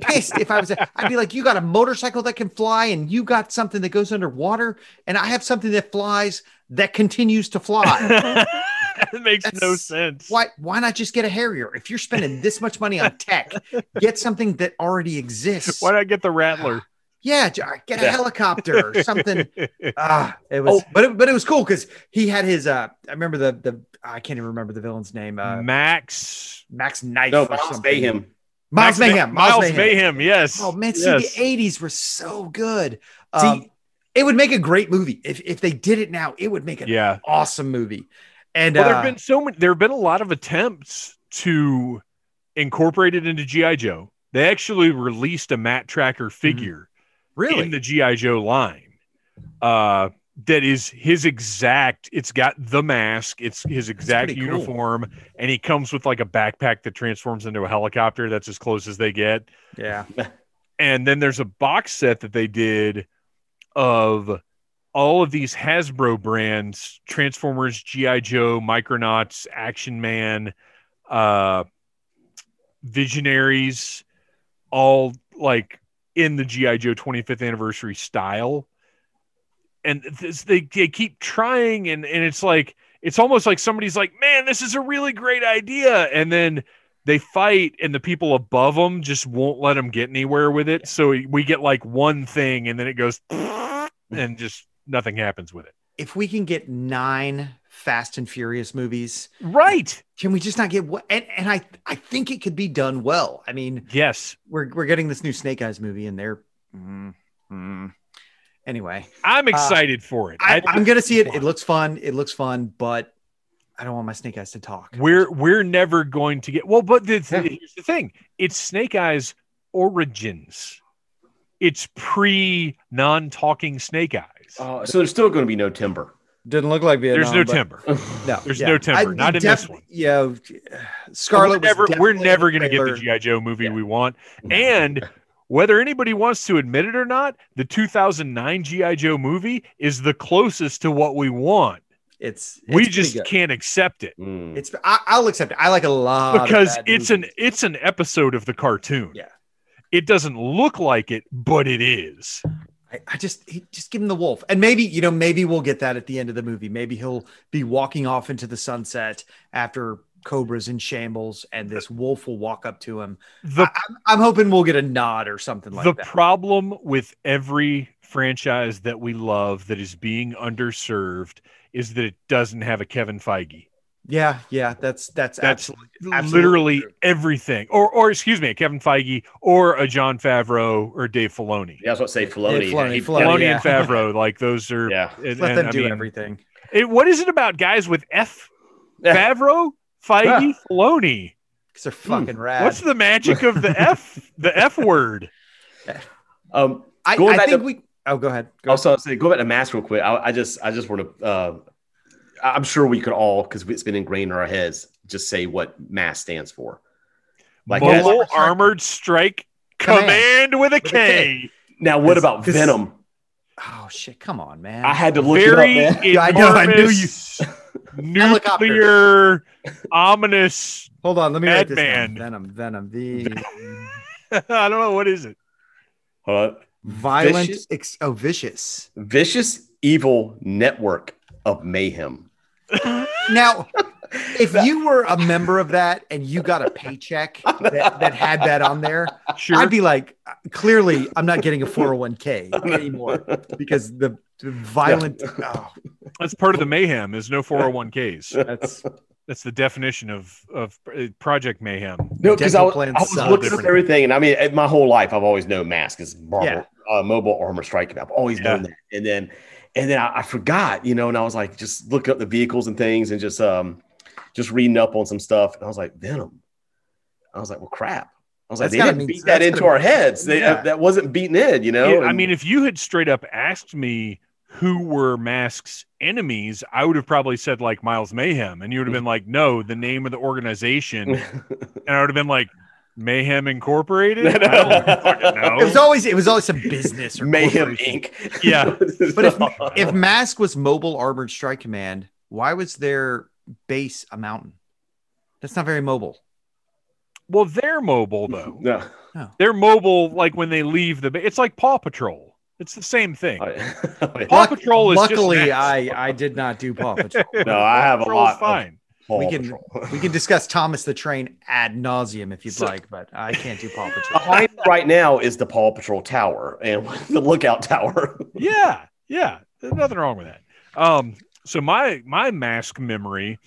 pissed if I was. I'd be like, you got a motorcycle that can fly, and you got something that goes underwater, and I have something that flies that continues to fly. it makes no sense. why? Why not just get a Harrier? If you're spending this much money on tech, get something that already exists. Why not get the Rattler? Yeah, get a Yeah. helicopter or something. Ah, it was, Oh. but it, but it was cool because he had his. Uh, I remember the the I can't even remember the villain's name. Uh, Max. Max Knife. No, or Miles. Mayhem. Miles Max Mayhem. Miles Mayhem. Yes. Oh man, see Yes. the '80s were so good. See- Um, it would make a great movie if if they did it now. It would make an Yeah. awesome movie. And Well, there uh, have been so many. There have been a lot of attempts to incorporate it into GI Joe. They actually released a Matt Tracker figure really, in the GI Joe line. Uh, that is his exact. It's got the mask. It's his exact pretty cool. uniform, and he comes with like a backpack that transforms into a helicopter. That's as close as they get. yeah, And then there's a box set that they did of all of these Hasbro brands Transformers, G.I. Joe, Micronauts, Action Man, uh, Visionaries, all like in the G.I. Joe 25th anniversary style. And this, they, they keep trying, and, and it's like, it's almost like somebody's like, man, this is a really great idea. And then they fight and the people above them just won't let them get anywhere with it so we get like one thing and then it goes and just nothing happens with it if we can get nine Fast and Furious movies, right can we just not get what? And, and I I think it could be done well. I mean, yes we're we're getting this new Snake Eyes movie, and they're mm, mm. anyway. i'm excited for it I, I- I'm gonna see it. It looks fun. It looks fun, but I don't want my Snake Eyes to talk. we're we're never going to get well but the, Yeah. here's the thing it's snake eyes origins it's pre non-talking snake eyes Uh, so there's still going to be no timber. Didn't look like Vietnam. there's no timber No, There's no timber, not in this one. Yeah, Scarlet. we're never, was we're never going to get the gi joe movie Yeah. we want and whether anybody wants to admit it or not the 2009 gi joe movie is the closest to what we want It's, it's we just good. can't accept it Mm. It's I, I'll accept it. I like a lot because bad it's an it's an episode of the cartoon Yeah. it doesn't look like it but it is I, I just he, just give him the wolf, and maybe you know maybe we'll get that at the end of the movie. Maybe he'll be walking off into the sunset after Cobra's in shambles, and this wolf will walk up to him. the I, I'm, I'm hoping we'll get a nod or something like the that. The problem with every franchise that we love that is being underserved is that it doesn't have a Kevin Feige. Yeah, yeah, that's that's, That's absolutely absolutely literally true. everything, or or excuse me, Kevin Feige or a Jon Favreau or Dave Filoni. Yeah, I was about to say Filoni. Yeah, Filoni, He- Filoni, Filoni yeah. and Favreau, like those are. Yeah. and- let and, them I do mean, everything. it- what is it about guys with F? Favreau, Feige, Filoni. because they're fucking rad. What's the magic of the F? The F word. Um, I, I think to- we. Oh, go ahead. Go also, I'll say, go back to mask real quick. I, I just, I just want to. Uh, I'm sure we could all, because it's been ingrained in our heads, just say what Mask stands for. Like, as- Mobile Armored Strike Command. Command with a With a K. now, what This- about this- Venom? Oh shit! Come on, man. I had to look Very it up, man. Yeah, I know, I knew you- enormous, nuclear, ominous. Hold on. Let me write this Madman. down. Venom. Venom. The I don't know what is it. Hold on. violent. Vicious? Ex- oh, vicious. Vicious evil network of mayhem. Now, if you were a member of that and you got a paycheck that, that had that on there, Sure. I'd be like, clearly, I'm not getting a 401k anymore because the, the violent. Oh, That's part of the mayhem. Is no 401ks. that's That's the definition of of uh, Project Mayhem. No, because I, was- I was looking up different. everything, and I mean, my whole life I've always known mask is marble, Yeah. uh, mobile armor striking. I've always Yeah. known that, and then, and then I, I forgot, you know, and I was like, just look up the vehicles and things, and just um, just reading up on some stuff, and I was like, Venom. I was like, well, crap. I was like, That's they didn't mean- beat that into our heads. They, Yeah. that wasn't beaten in, you know. Yeah, I mean, if you had straight up asked me who were Mask's enemies, I would have probably said like Miles Mayhem, and you would have been like, no, the name of the organization, and I would have been like Mayhem Incorporated. I don't fucking know. it was always it was always some business or Mayhem corporation. Inc. Yeah. But if if Mask was mobile armored strike command, why was their base a mountain? That's not very mobile. well, they're mobile though. no. They're mobile like when they leave the. ba- It's like Paw Patrol. It's the same thing. Oh, yeah. Yeah. Paw Patrol is just Luckily, Mask. I I did not do Paw Patrol. No, I have a Patrol's lot. Of Fine. Paw we can Patrol. we can discuss Thomas the Train ad nauseum if you'd So- like, but I can't do Paw Patrol. Behind right now is the Paw Patrol Tower and the Lookout Tower. yeah yeah there's nothing wrong with that um so my my mask memory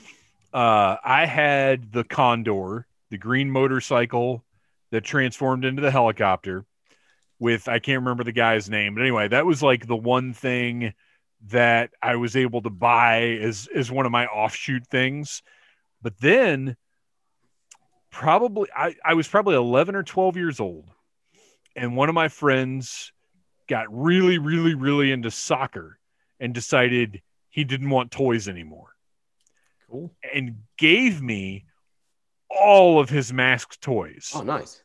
uh i had the condor the green motorcycle that transformed into the helicopter with i can't remember the guy's name but anyway that was like the one thing that i was able to buy as as one of my offshoot things but then probably i i was probably 11 or 12 years old and one of my friends got really, really, really into soccer and decided he didn't want toys anymore Cool. and gave me all of his masked toys. Oh, nice.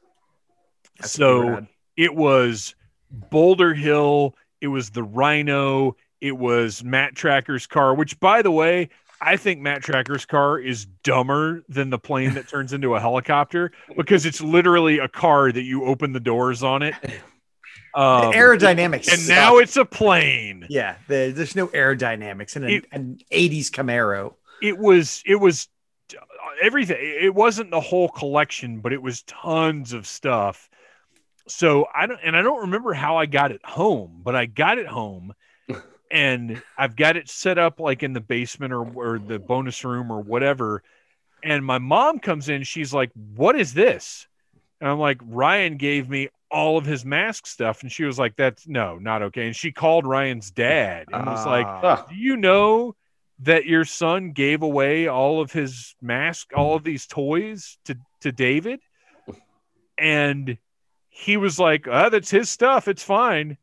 That's so rad. it was Boulder Hill, it was the Rhino, it was Matt Tracker's car, which by the way, I think Matt Tracker's car is dumber than the plane that turns into a helicopter because it's literally a car that you open the doors on it. Um, aerodynamics. and now it's a plane. yeah, the, there's no aerodynamics in an, It- an 80s Camaro. It was it was everything. It wasn't the whole collection, but it was tons of stuff. So I don't and I don't remember how I got it home, but I got it home and I've got it set up like in the basement or, or the bonus room or whatever. And my mom comes in, she's like, What is this? And I'm like, Ryan gave me all of his mask stuff. And she was like, That's no, not okay. And she called Ryan's dad and was like, Ah. Do you know that your son gave away all of his mask, all of these toys to to David? And he was like, "Ah, that's his stuff. It's fine."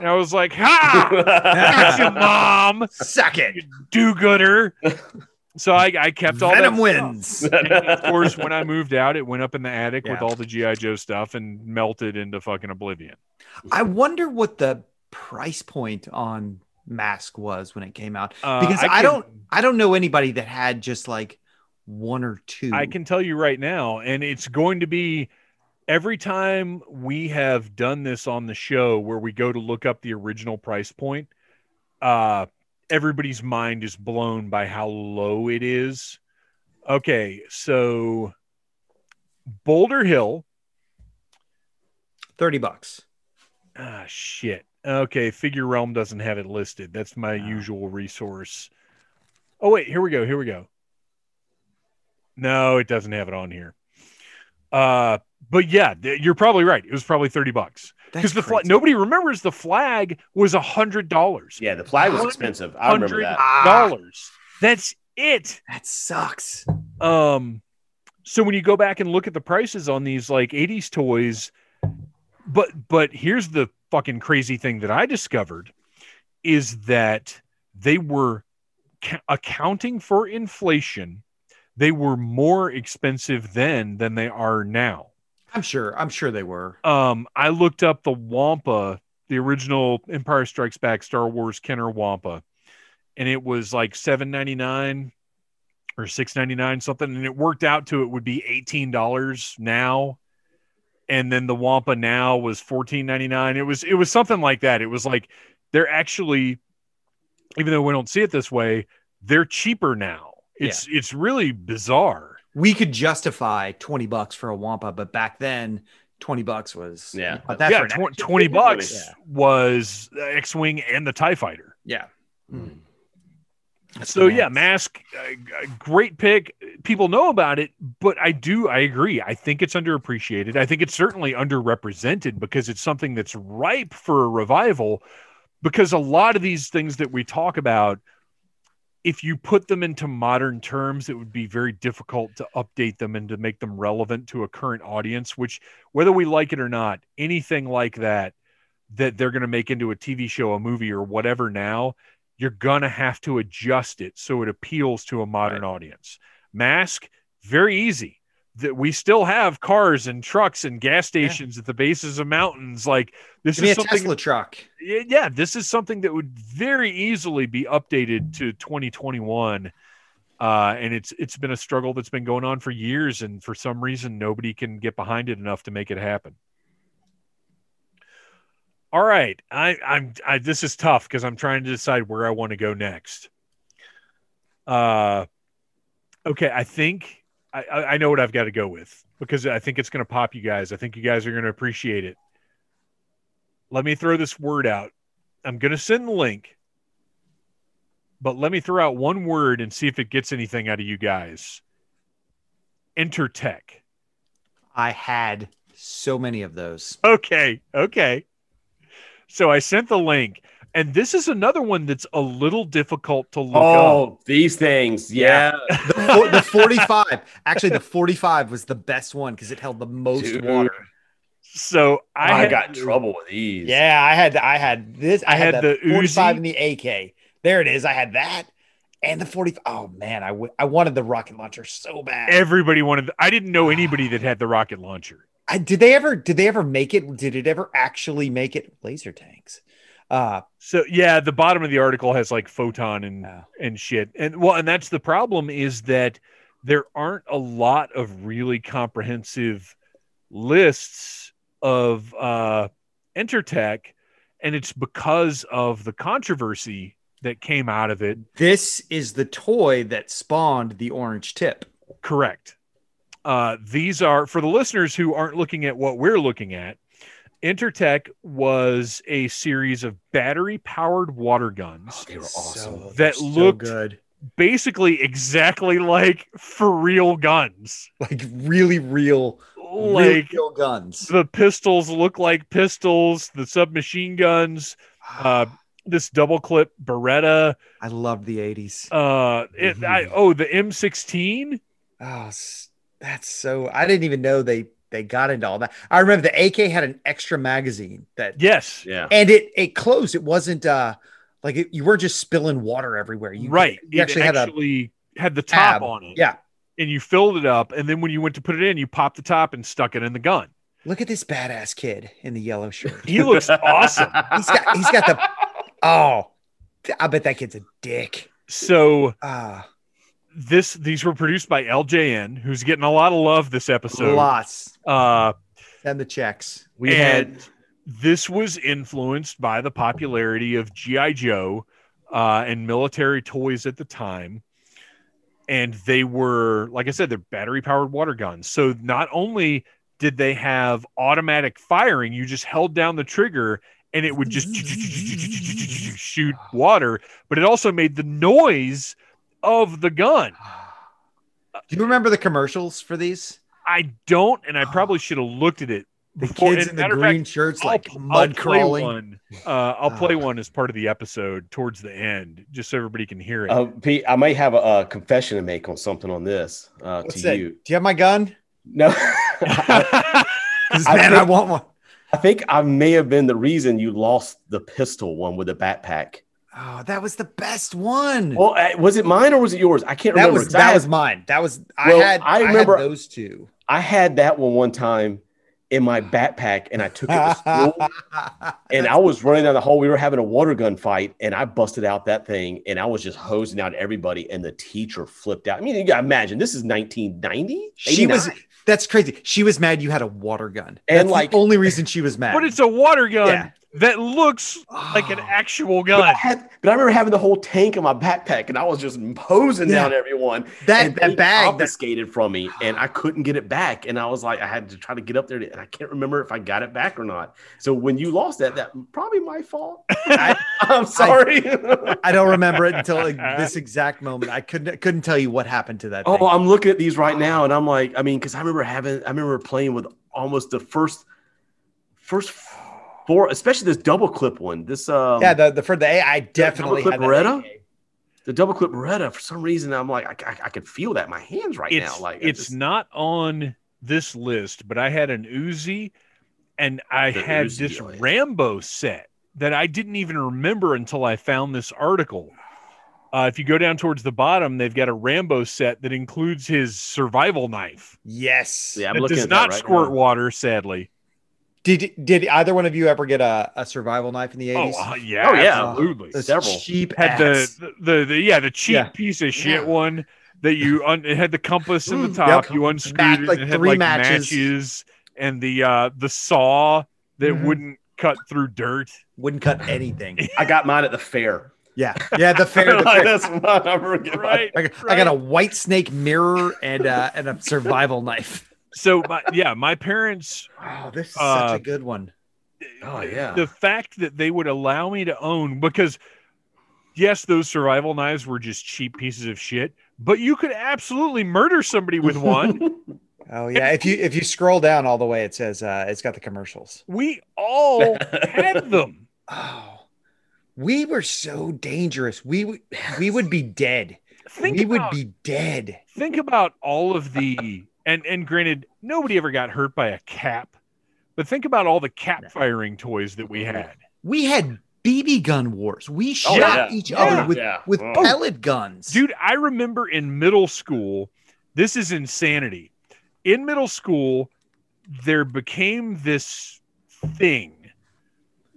And I was like, "Ha! Gotcha, mom, suck it. do-gooder." So I, I kept all Venom that wins. And of course, when I moved out, it went up in the attic with all the GI Joe stuff and melted into fucking oblivion. I wonder what the price point on Mask was when it came out Uh, because I, can- don't I don't know anybody that had just like one or two. I can tell you right now, and it's going to be every time we have done this on the show where we go to look up the original price point, uh, everybody's mind is blown by how low it is. Okay, so Boulder Hill, 30 bucks. ah, shit. Okay, Figure Realm doesn't have it listed. That's my No. usual resource. Oh wait, here we go. Here we go. No, it doesn't have it on here. Uh, but yeah, th- you're probably right. It was probably thirty bucks because the flag. Nobody remembers the flag was a hundred dollars. yeah, the flag was expensive. I remember Hundred that. Ah, dollars. That's it. that sucks. Um, so when you go back and look at the prices on these like 80s toys, but but here's the fucking crazy thing that I discovered is that they were ca- accounting for inflation. They were more expensive then than they are now. I'm sure. I'm sure they were. Um, I looked up the Wampa, the original Empire Strikes Back Star Wars Kenner Wampa, and it was like seven ninety nine or six ninety nine something, and it worked out to it would be eighteen dollars now, and then the Wampa now was fourteen ninety nine. It was it was something like that. It was like they're actually, even though we don't see it this way, they're cheaper now. It's it's really bizarre. We could justify 20 bucks for a Wampa, but back then 20 bucks was Yeah. But that's yeah, for an tw- action 20 bucks Yeah. was X-wing and the Tie Fighter. Yeah. So yeah, Mask. Mask, uh, great pick. People know about it, but I do, I agree. I think it's underappreciated. I think it's certainly underrepresented because it's something that's ripe for a revival. Because a lot of these things that we talk about, if you put them into modern terms, it would be very difficult to update them and to make them relevant to a current audience. Which, whether we like it or not, anything like that that they're going to make into a TV show, a movie, or whatever now, you're going to have to adjust it so it appeals to a modern audience. Mask, very easy. That we still have cars and trucks and gas stations at the bases of mountains. Like this Give is a something. Tesla truck. Yeah, yeah, this is something that would very easily be updated to 2021. Uh, and it's it's been a struggle that's been going on for years, and for some reason nobody can get behind it enough to make it happen. All right, I, I'm I, this is tough because I'm trying to decide where I want to go next. Uh, okay, I think I, I know what I've got to go with because I think it's going to pop you guys. I think you guys are going to appreciate it. Let me throw this word out. I'm going to send the link, but let me throw out one word and see if it gets anything out of you guys. Entertech. I had so many of those. Okay. Okay. So I sent the link, and this is another one that's a little difficult to look oh, up. Oh, these things. Yeah. The, four- the 45. Actually, the 45 was the best one because it held the most Dude. water. So I, I, had- got in trouble with these. Yeah, I had I had this. I, I had, had the, the 45 Uzi. and the AK. There it is. I had that and the 40. Oh man, I w- I wanted the rocket launcher so bad. everybody wanted. I didn't know ah. anybody that had the rocket launcher. I, did they ever did they ever make it? Did it ever actually make it? Laser tanks. Uh So yeah, the bottom of the article has like photon and no. and shit. And well, and that's the problem is that there aren't a lot of really comprehensive lists of uh Entertech, and it's because of the controversy that came out of it. this is the toy that spawned the orange tip. Correct. Uh, these are for the listeners who aren't looking at what we're looking at. Entertech was a series of battery powered water guns, They were awesome. So- That so looked- good. basically exactly like for real guns. Like really real, real, Like real guns. the pistols look like pistols, the submachine guns, uh, this double clip Beretta. I love the 80s. Uh, it, I, oh, the M16. Oh, that's so. I didn't even know they they got into all that. I remember the AK had an extra magazine that, Yes, Yeah. and it it closed. It wasn't uh like it, you weren't just spilling water everywhere. You right. You it actually had a had the top tab. on it. Yeah. and you filled it up, and then when you went to put it in, you popped the top and stuck it in the gun. Look at this badass kid in the yellow shirt. He looks awesome. He's got he's got the oh, I bet that kid's a dick. So Ah, this these were produced by LJN, who's getting a lot of love this episode. lots. Uh, Send the checks. We and had this was influenced by the popularity of GI Joe uh, and military toys at the time. And they were, like I said, they're battery powered water guns. So not only did they have automatic firing, you just held down the trigger and it would just shoot water, but it also made the noise of the gun. Do you remember the commercials for these? I don't, and I probably should have looked at it. The before- kids and in the matter of fact, green shirts, I'll- like I'll mud play crawling. One. Uh, I'll play Ah. one as part of the episode towards the end, just so everybody can hear it. uh, Pete, I might have a, a confession to make on something on this uh, What's to that? you. Do you have my gun? No. I man, I think- want one. I think I may have been the reason you lost the pistol one with the backpack. Oh, that was the best one. Well, uh, was it mine or was it yours? I can't that remember. was 'cause I that had- was mine. That was I had I I remember- had those two. I had that one one time in my backpack, and I took it to school. and I was running down the hall. We were having a water gun fight, and I busted out that thing, and I was just hosing out everybody. And the teacher flipped out. I mean, you gotta imagine this is 1990. she was that's crazy. She was mad you had a water gun. And, That's like- the only reason she was mad. but it's a water gun. Yeah. That looks like an Oh. actual But I, gun. had, but I remember having the whole tank in my backpack, and I was just posing Yeah. down everyone. That and that they bag, that, confiscated from me, and I couldn't get it back. And I was like, I had to try to get up there, and I can't remember if I got it back or not. So when you lost that, that probably my fault. I, I'm sorry. I don't remember it until like, this exact moment. I couldn't couldn't tell you what happened to that. oh, thing. I'm looking at these right now, and I'm like, I mean, because I remember having, I remember playing with almost the first, first four, especially this double clip one. This, um, yeah, the the for the A, I definitely clip had that Beretta? AK. the double clip Beretta. For some reason, I'm like, I, I, I could feel that in my hands right It's now. Like it's just- not on this list, but I had an Uzi, and I had Uzi, this oh, yeah. Rambo set that I didn't even remember until I found this article. Uh, if you go down towards the bottom, they've got a Rambo set that includes his survival knife. Yes. Yeah, I'm That looking does at not that right squirt now. water, sadly. Did did either one of you ever get a, a survival knife in the Oh, eighties? uh, yeah, Oh, yeah. absolutely. Those several. cheap had the, the, the the yeah the cheap Yeah. piece of shit Yeah. one that you un- it had the compass in the top. yep. You unscrewed Mat- it, like and it had three like matches. matches. and the uh the saw that Mhm. wouldn't cut through dirt. wouldn't cut anything. I got mine at the fair. Yeah, yeah. The fair. The fair. That's what I remember getting. Right. I, got- I got a Whitesnake mirror and uh, and a survival knife. So my, yeah, my parents Oh, this is Uh, such a good one. Oh yeah. the fact that they would allow me to own because yes those survival knives were just cheap pieces of shit but you could absolutely murder somebody with one Oh yeah. If you if you scroll down all the way, it says uh, it's got the commercials. we all had them Oh, we were so dangerous. We would we would be dead. think we would be dead. think about all of the and and granted nobody ever got hurt by a cap but think about all the cap firing toys that we had We had BB gun wars. We Oh, shot yeah. each Yeah. other with Yeah. with Oh. pellet guns. Dude, I remember in middle school, this is insanity. In middle school, there became this thing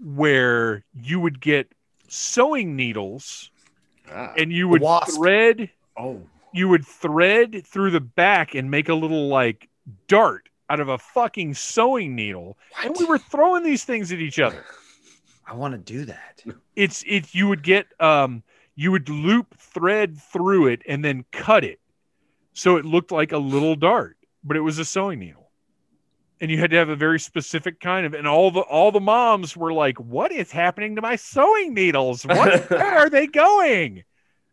where you would get sewing needles Ah. and you would thread oh. You would thread through the back and make a little like dart out of a fucking sewing needle and we were throwing these things at each other. I want to do that. it's it you would get um you would loop thread through it and then cut it. So it looked like a little dart but it was a sewing needle. And you had to have a very specific kind of and all the all the moms were like what is happening to my sewing needles? What where are they going?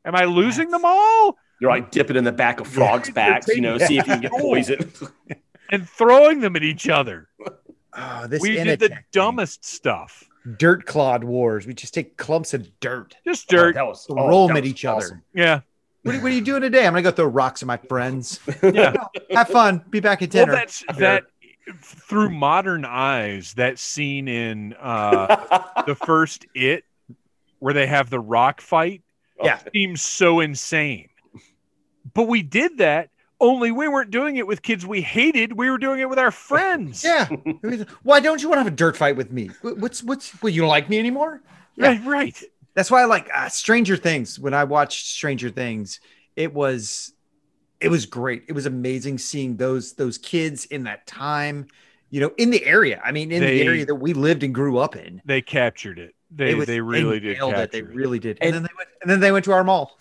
Am i losing them all You're like dipping in the back of frogs' backs, you know, see if you can get poison. and throwing them at each other Oh, this we did the dumbest stuff dirt clod wars. We just take clumps of dirt. just dirt Oh, that was, Throw 'em that at was each other. yeah What are, what are you doing today? I'm gonna go throw rocks at my friends. yeah Have fun. Be back at well dinner. that's that through modern eyes that scene in uh the first it where they have the rock fight Yeah. seems so insane but we did that only we weren't doing it with kids we hated we were doing it with our friends yeah. Why don't you want to have a dirt fight with me? What's what's well, You don't like me anymore? Yeah. right right That's why I like uh, Stranger Things. When I watched Stranger Things, it was it was great. It was amazing seeing those those kids in that time. You know, in the area. I mean, in They- the area that we lived and grew up in. they captured it they was- they really did capture it. They really did. And, And- then they went. And then they went to our mall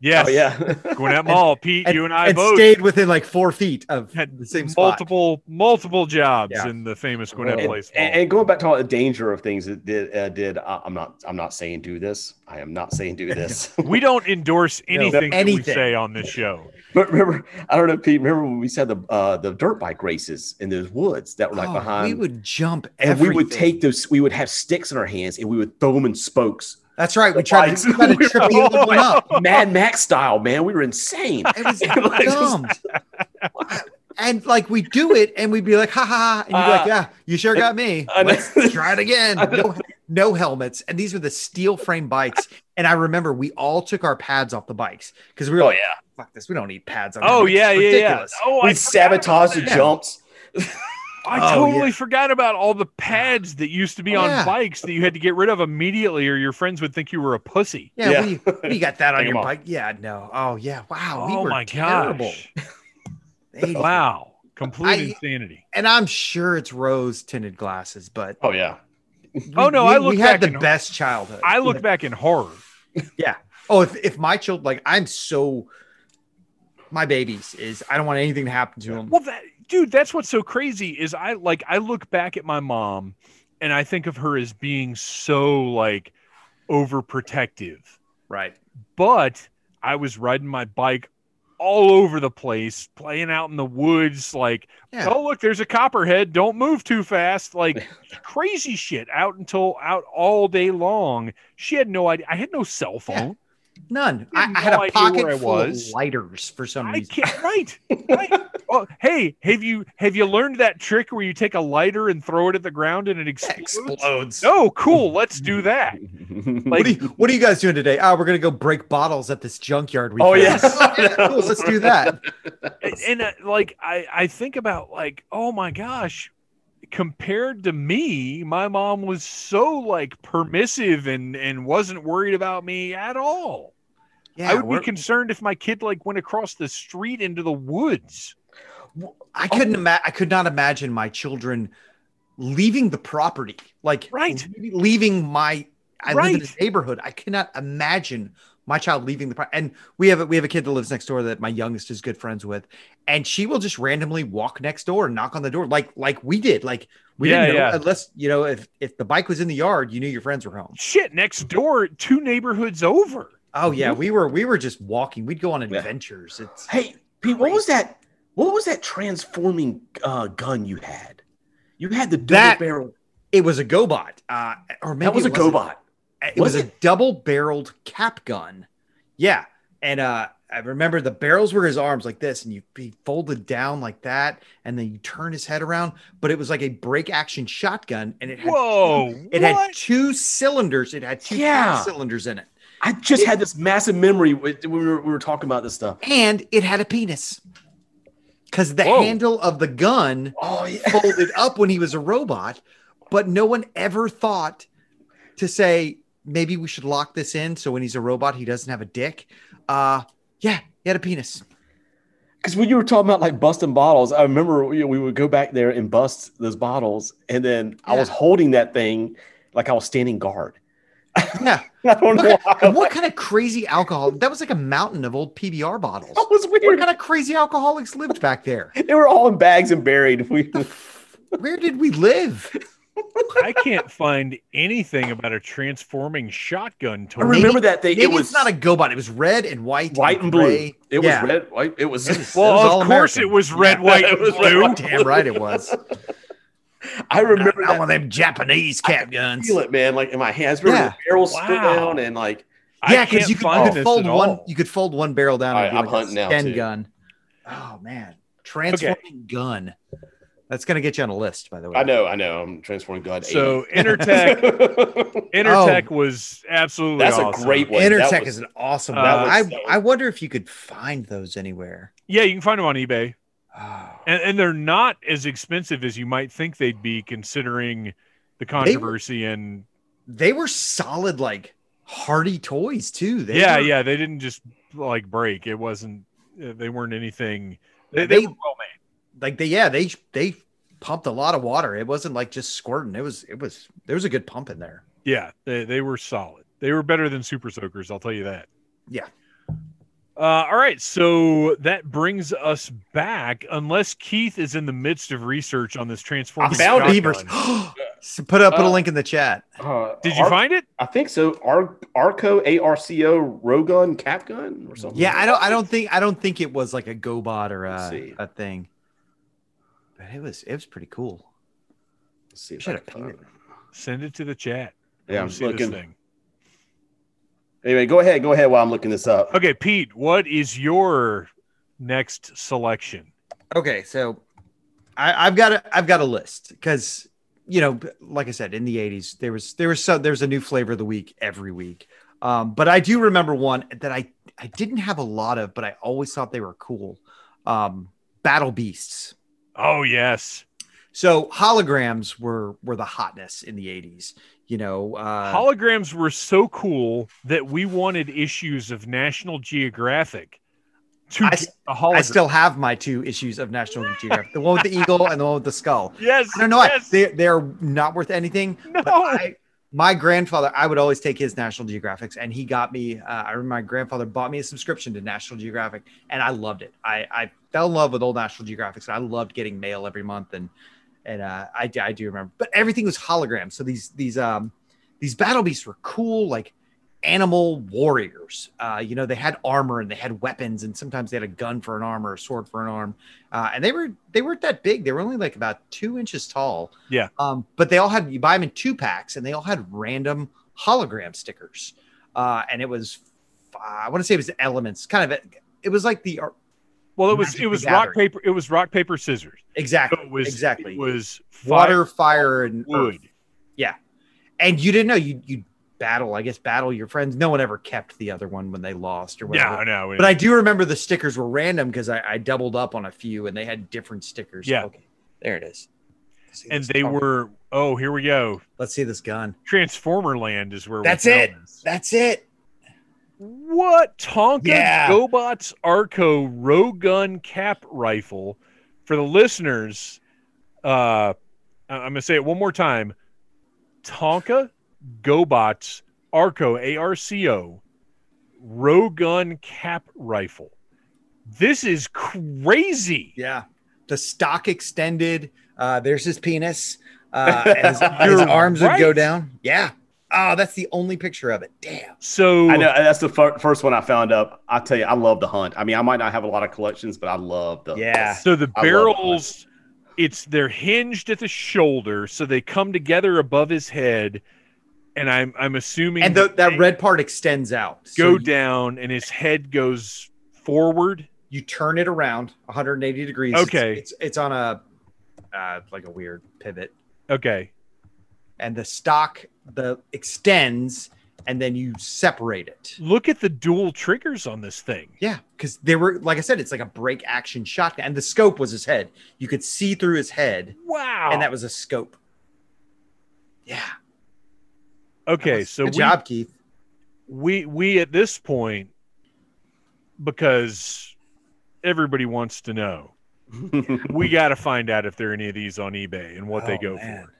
yes Oh yeah. gwinnett mall pete and, you and i and both stayed within like four feet of had the same spot. multiple multiple jobs Yeah. in the famous gwinnett and, place mall. and, and going back to all the danger of things that did uh, did uh, I'm not I'm not saying do this. I am not saying do this. we don't endorse anything, that we anything. say on this show but remember, I don't know, Pete. Remember when we said the uh, the dirt bike races in those woods that were like Oh, behind, we would jump and we would take those. We would have sticks in our hands and we would throw them in spokes, That's right. We tried bikes. to, try to trip the other one up. Mad Max style. Man, we were insane. It was Like, dumb. and like we do it, and we'd be like, ha ha, ha. and you'd be like, Uh, yeah, you sure got me. Let's try it again. No, no helmets, and these were the steel frame bikes. And I remember we all took our pads off the bikes because we were Oh like, yeah, fuck this, we don't need pads on. Oh yeah, yeah, yeah. Oh, we forgot sabotaged the that. jumps. I Oh, totally yeah. forgot about all the pads that used to be Oh, on yeah. bikes that you had to get rid of immediately, or your friends would think you were a pussy. Yeah, Yeah. We, we got that on Take 'em your off. bike. Yeah, no. Oh yeah, wow. we oh were my terrible. gosh! Wow, complete I- insanity. And I'm sure it's rose tinted glasses, but Oh yeah, Oh, no, we, I look we had the in- best childhood. I look back in horror. Yeah. Oh, if if my child like I'm so my babies is I don't want anything to happen to them. Well, that dude, that's what's so crazy is I like I look back at my mom and I think of her as being so like overprotective. Right. But I was riding my bike all over the place, playing out in the woods like, Yeah. oh look, there's a copperhead, don't move too fast, like crazy shit out until out all day long. She had no idea. I had no cell phone. None. I I, had I had no a pocket I full was. of lighters for some I reason. can't right. right. Oh, hey, have you have you learned that trick where you take a lighter and throw it at the ground and it explodes? Explodes. Oh, cool. Let's do that. What are, you, what are you guys doing today? Oh, we're gonna go break bottles at this junkyard. We Oh, found. yeah. cool, let's do that. and, and, uh, like I I think about like oh my gosh, compared to me, my mom was so like permissive and and wasn't worried about me at all. Yeah, I would we're- be concerned if my kid like went across the street into the woods. I couldn't imagine. I could not imagine my children leaving the property, like Right. leaving my. I live in Right. a neighborhood. I cannot imagine my child leaving the. pro- And we have a, we have a kid that lives next door that my youngest is good friends with, and she will just randomly walk next door and knock on the door, like like we did. Like we Yeah, didn't know yeah. unless you know if if the bike was in the yard, you knew your friends were home. Shit, next door, two neighborhoods over. Oh yeah, we were we were just walking. We'd go on Yeah. adventures. It's Hey, Pete, what was that? What was that transforming uh, gun you had? You had the double That- barrel. it was a GoBot, uh, or maybe That was a it wasn't. GoBot. It was, Was a double-barreled cap gun. Yeah, and uh, I remember the barrels were his arms like this, and you he folded down like that, and then you turn his head around. But it was like a break-action shotgun, and it had Whoa. it had two cylinders. It had two Yeah. cylinders in it, I just had this massive memory when we were, we were talking about this stuff. and it had a penis. Because the Whoa. handle of the gun Oh yeah. folded up when he was a robot, but no one ever thought to say maybe we should lock this in so when he's a robot he doesn't have a dick. Uh yeah, he had a penis. Because when you were talking about like busting bottles, I remember we, we would go back there and bust those bottles, and then I was holding that thing like I was standing guard. Yeah. I don't know What, why. kind- what kind of crazy alcohol? That was like a mountain of old PBR bottles. That was What kind of crazy alcoholics lived back there? They were all in bags and buried. We, Where did we live? I can't find anything about a transforming shotgun I toy. remember that thing. Maybe it was not a GoBot. It was red and white, white and blue. It Yeah. was red, white. It was. It was- well, it was of course American. it was red, Yeah, white, and was red, blue. white. Damn right it was. I remember Not that. one of them Japanese cap guns. Feel it, man. Like in my hands. Remember Yeah. the barrel stood down and like. Yeah, because you could, find could fold one. all. You could fold one barrel down. All and right, I'm like a hunting now, Sten too. gun. Oh man, transforming gun. That's gonna get you on a list, by the way. I know, I know. I'm transforming God. So Entertech, Entertech was absolutely Oh. That's a great one. Entertech was- is an awesome. Uh, one. was I I wonder if you could find those anywhere. Yeah, you can find them on eBay, Oh. and, and they're not as expensive as you might think they'd be, considering the controversy and They were solid, like hardy toys too. They yeah, were- yeah, they didn't just like break. It wasn't. uh, They weren't anything. They, They- they were well made. Like they yeah they they pumped a lot of water. It wasn't like just squirting. It was it was there was a good pump in there. Yeah, they, they were solid. They were better than Super Soakers, I'll tell you that. Yeah. Uh, all right, so that brings us back. Unless Keith is in the midst of research on this transforming I found shotgun. Beavers. Put up put a Uh, link in the chat. Uh, Did you Ar- find it? I think so. Ar- Arco ARCO Rogun Cap Gun or something. Yeah, I don't I don't think I don't think it was like a GoBot or a, a thing. But it was it was pretty cool. Let's see if Should I have can painted find it. Send it to the chat. Yeah, I'm see looking. this thing. Anyway, go ahead. Go ahead while I'm looking this up. Okay, Pete, what is your next selection? Okay, so I, I've got a I've got a list because you know, like I said, in the '80s there was there was so there was a new flavor of the week every week. Um, but I do remember one that I I didn't have a lot of, but I always thought they were cool. Um, Battle Beasts. Oh yes, So holograms were were the hotness in the '80s. You know, uh, holograms were so cool that we wanted issues of National Geographic to I get s- a I still have my two issues of National Geographic: the one with the eagle and the one with the skull. yes. I don't know why yes. they they're not worth anything. But No. I, my grandfather, I would always take his National Geographics, and he got me. Uh, I remember my grandfather bought me a subscription to National Geographic, and I loved it. I, I fell in love with old National Geographics. And I loved getting mail every month, and and uh, I, I do remember. But everything was hologram. So these these um these battle beasts were cool, like animal warriors. Uh, you know, they had armor and they had weapons, and sometimes they had a gun for an arm or a sword for an arm. Uh, and they were they weren't that big. They were only like about two inches tall. Yeah. Um, but they all had you buy them in two packs, and they all had random hologram stickers. Uh, and it was I want to say it was elements, kind of. It was like the well, it was it was rock Gathering. paper. It was rock paper scissors. exactly So it was exactly It was water, fire, fire, and wood. earth. And you didn't know you you battle. I guess battle your friends. No one ever kept the other one when they lost or whatever. Yeah, no. But I do remember the stickers were random because I, I doubled up on a few and they had different stickers. Yeah. Okay. There it is. And they gun. were. Oh, here we go. Let's see this gun. Transformer Land is where That's it. this. That's it. What Tonka Yeah. GoBots Arco Rogun Cap Rifle for the listeners? Uh, I'm gonna say it one more time. Tonka GoBots Arco A R C O Rogun Cap Rifle. This is crazy. Yeah. The stock extended. Uh, there's his penis. Uh, and his, his You're arms would go down. Yeah. Oh, that's the only picture of it. Damn. So I know that's the fir- first one I found up. I tell you, I love the hunt. I mean, I might not have a lot of collections, but I love the Yeah. So the I love barrels, it's they're hinged at the shoulder, so they come together above his head, and I'm I'm assuming And the, that red part extends out. So go you- down, and his head goes forward. you turn it around 180 degrees. It's- Okay. It's it's, on a uh, like a weird pivot, Okay, and the stock the extends, and then you separate it. look at the dual triggers on this thing. Yeah, because they were like I said, it's like a break action shotgun, and the scope was his head. You could see through his head, Wow. and that was a scope. Yeah. Okay. So good we, job, Keith. we we at this point because everybody wants to know. we got to find out if there are any of these on eBay and what they Oh, go man. for.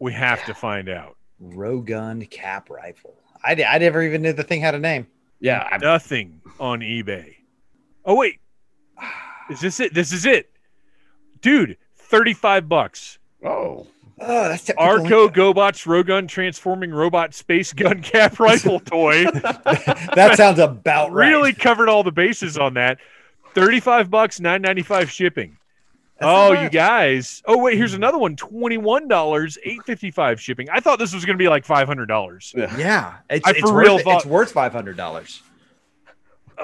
We have to find out. Rogun cap rifle. I, I never even knew the thing had a name. yeah. I, Nothing on eBay. Oh wait, is this it? This is it, dude. Thirty-five bucks. oh, Oh, that's t- Arco GoBots Rogun Transforming Robot Space Gun Cap Rifle Toy. that sounds about right. really covered all the bases on that. Thirty-five bucks, nine ninety-five shipping. That's oh, you guys! Oh wait, here's another one. Twenty-one dollars, eight fifty-five shipping. I thought this was going to be like five hundred dollars. yeah. Yeah, it's, I for worth real it. thought- it's worth five hundred dollars.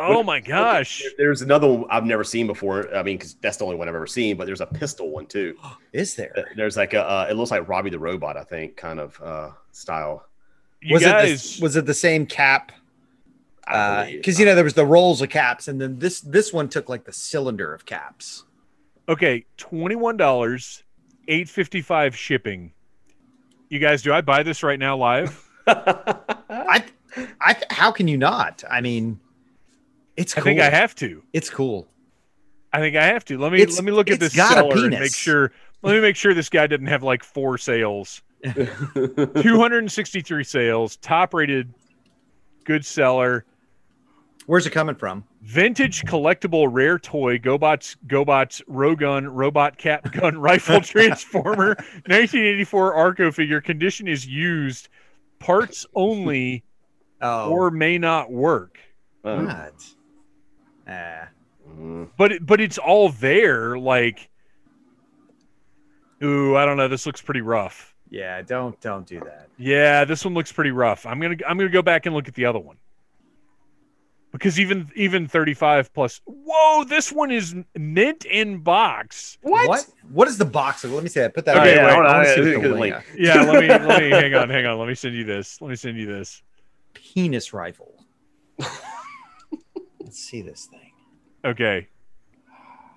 Oh my gosh! There's another one I've never seen before. I mean, because that's the only one I've ever seen. But there's a pistol one too. Is there? There's like a. Uh, it looks like Robby the Robot, I think, kind of uh, style. You was guys, it the, was it the same cap? I believe. Because you know there was the rolls of caps, and then this this one took like the cylinder of caps. Okay, twenty-one dollars, eight fifty-five shipping. You guys, do I buy this right now live? I, I, how can you not? I mean, it's I think I have to. It's cool. I think I have to. Let me It's- let me look at this got a seller and make sure. Let me make sure this guy didn't have like four sales. Two hundred and sixty-three sales, top-rated, good seller. Where's it coming from? Vintage collectible rare toy GoBots GoBots Rogun Robot Cap Gun Rifle Transformer 1984 Arco figure condition is used parts only Oh, or may not work Uh, what? Ah, mm. but but it's all there like ooh I don't know this looks pretty rough yeah. Don't don't do that. yeah this one looks pretty rough I'm gonna I'm gonna go back and look at the other one because even even 35 plus whoa this one is mint in box What? What is the box? Let me see that. Put that. Okay, on. wait, I wanna hold on, see I what think the it's link- link. yeah let me let me hang on hang on let me send you this let me send you this Penis rifle. Let's see this thing. Okay.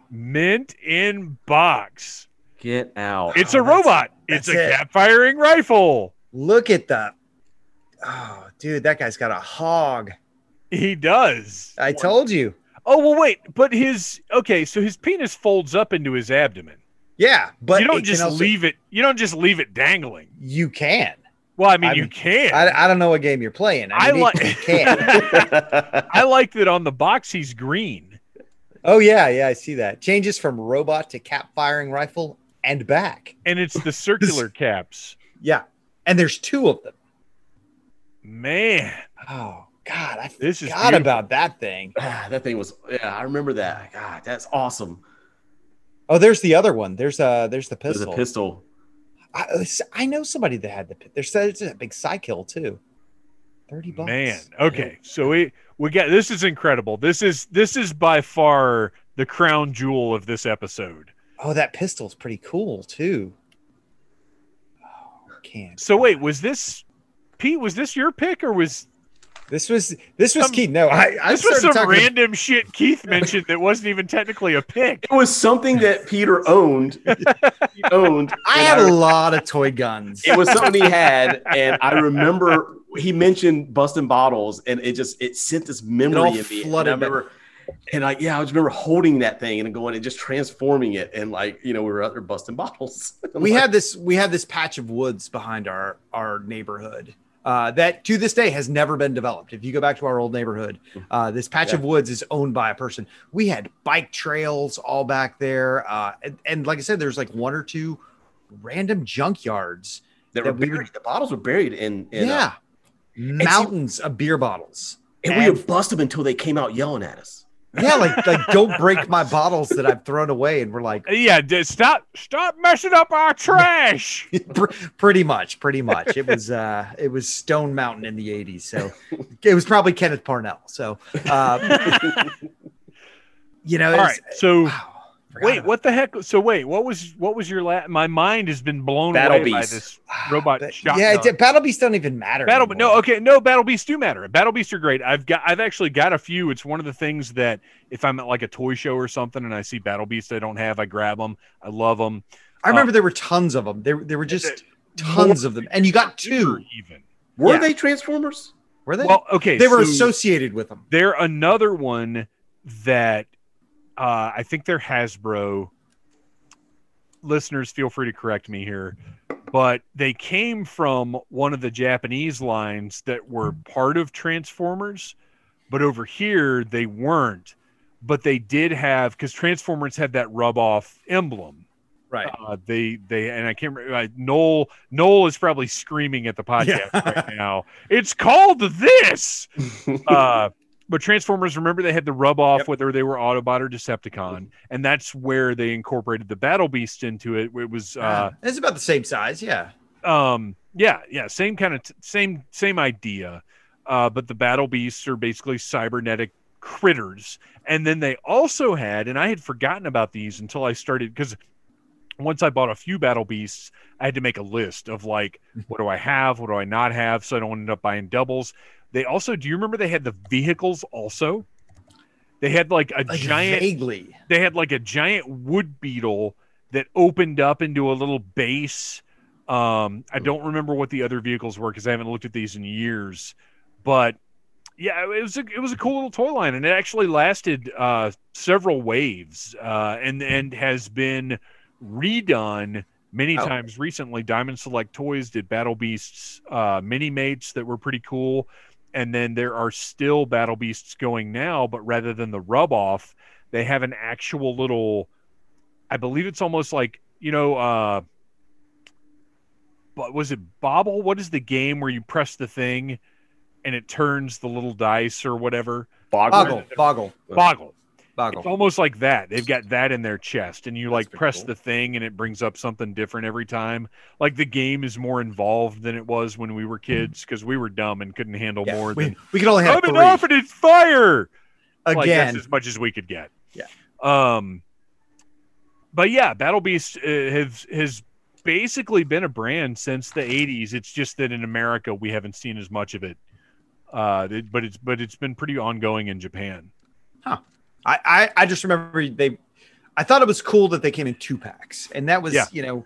Mint in box. Get out. It's Oh, a that's- robot. It's that's a it. cap firing rifle. Look at the. Oh, dude, that guy's got a hog. He does. I told you. Oh well, wait, but his okay, so his penis folds up into his abdomen. Yeah, but you don't just also- leave it. You don't just leave it dangling. You can. Well, I mean, I you can. I, I don't know what game you're playing. I, I like- can. I like that on the box he's green. Oh yeah, yeah, I see that. Changes from robot to cap firing rifle and back. and it's the circular caps. Yeah, and there's two of them. Man, Oh God, I This is forgot beautiful. about that thing. Ah, that thing was yeah, I remember that. God, that's awesome. Oh, there's the other one. There's uh, there's the There's pistol. a pistol. I, uh, I know somebody that had the. pi- There's there's a big cycle too. Thirty bucks. man. Okay, so we we got this is incredible. This is this is by far the crown jewel of this episode. Oh, that pistol's pretty cool too. Oh, can't. So wait, was this Pete? Was this your pick or was This was this was Some- key. No, I I this was some talking. random shit Keith mentioned that wasn't even technically a pick? It was something that Peter owned. he owned. I had a lot of toy guns. it was something he had, and I remember he mentioned busting bottles, and it just it sent this memory all in me. And I remember, and like yeah, I just remember holding that thing and going and just transforming it, and like you know we were out there busting bottles. We like, had this we had this patch of woods behind our our neighborhood uh, that to this day has never been developed. If you go back to our old neighborhood, uh, this patch Yeah. of woods is owned by a person. We had bike trails all back there, uh, and, and like I said, there's like one or two random junkyards. that that were we buried, were- the bottles were buried in, in uh, yeah, mountains of beer bottles. and we would bust them until they came out yelling at us. Yeah, like like don't break my bottles that I've thrown away, and we're like, Yeah, stop stop messing up our trash. Pretty much pretty much it was uh it was stone mountain in the 80s so it was probably kenneth parnell so uh you know All right, so wow, wait, about- what the heck? So wait, what was what was your last? My mind has been blown Battle away by this robot But- shotgun. yeah it, battle beasts don't even matter Battle, anymore. no, okay, no, battle beasts do matter. Battle beasts are great. I've got, I've actually got a few. It's one of the things that if I'm at like a toy show or something and I see battle beasts I don't have, I grab them. I love them. i remember uh, there were tons of them there, there were just tons of them and you got two even. Were Yeah. they Transformers? were they Well, okay, they were so associated with them They're another one that uh, I think they're Hasbro. Listeners, feel free to correct me here, but they came from one of the Japanese lines that were part of Transformers, but over here they weren't. But they did have because Transformers had that rub off emblem. right Uh, they they and I can't remember. Uh, Noel Noel is probably screaming at the podcast Yeah. right now. It's called this. uh, but Transformers, remember they had the rub off Yep. whether they were Autobot or Decepticon, and that's where they incorporated the Battle Beast into it. It was uh, it's about the same size yeah. Um yeah yeah same kind of t- same same idea. Uh but the battle beasts are basically cybernetic critters. And then they also had and i had forgotten about these until i started because once i bought a few battle beasts i had to make a list of like what do i have? What do i not have? So i don't end up buying doubles they also do you remember they had the vehicles also they had like a like giant vaguely they had like a giant wood beetle that opened up into a little base. Um, I don't remember what the other vehicles were because I haven't looked at these in years, but yeah, it was a, it was a cool little toy line, and it actually lasted uh, several waves, uh, and and has been redone many Oh. times recently. Diamond Select Toys did Battle Beasts uh, mini mates that were pretty cool, and then there are still Battle Beasts going now, but rather than the rub off, they have an actual little i believe it's almost like you know uh but was it bobble? What is the game where you press the thing and it turns the little dice or whatever? Boggle. Boggle. Boggle. it's boggle almost like that they've got that in their chest and you like press cool. the thing and it brings up something different every time like the game is more involved than it was when we were kids because we were dumb and couldn't handle Yeah, more we, than we could only have three off and it's fire like again that's as much as we could get. Yeah. Um. But yeah, Battle Beast uh, has has basically been a brand since the '80s. It's just that in America we haven't seen as much of it. Uh, but it's but it's been pretty ongoing in Japan. I, I I just remember they I thought it was cool that they came in two packs. And that was, Yeah. you know,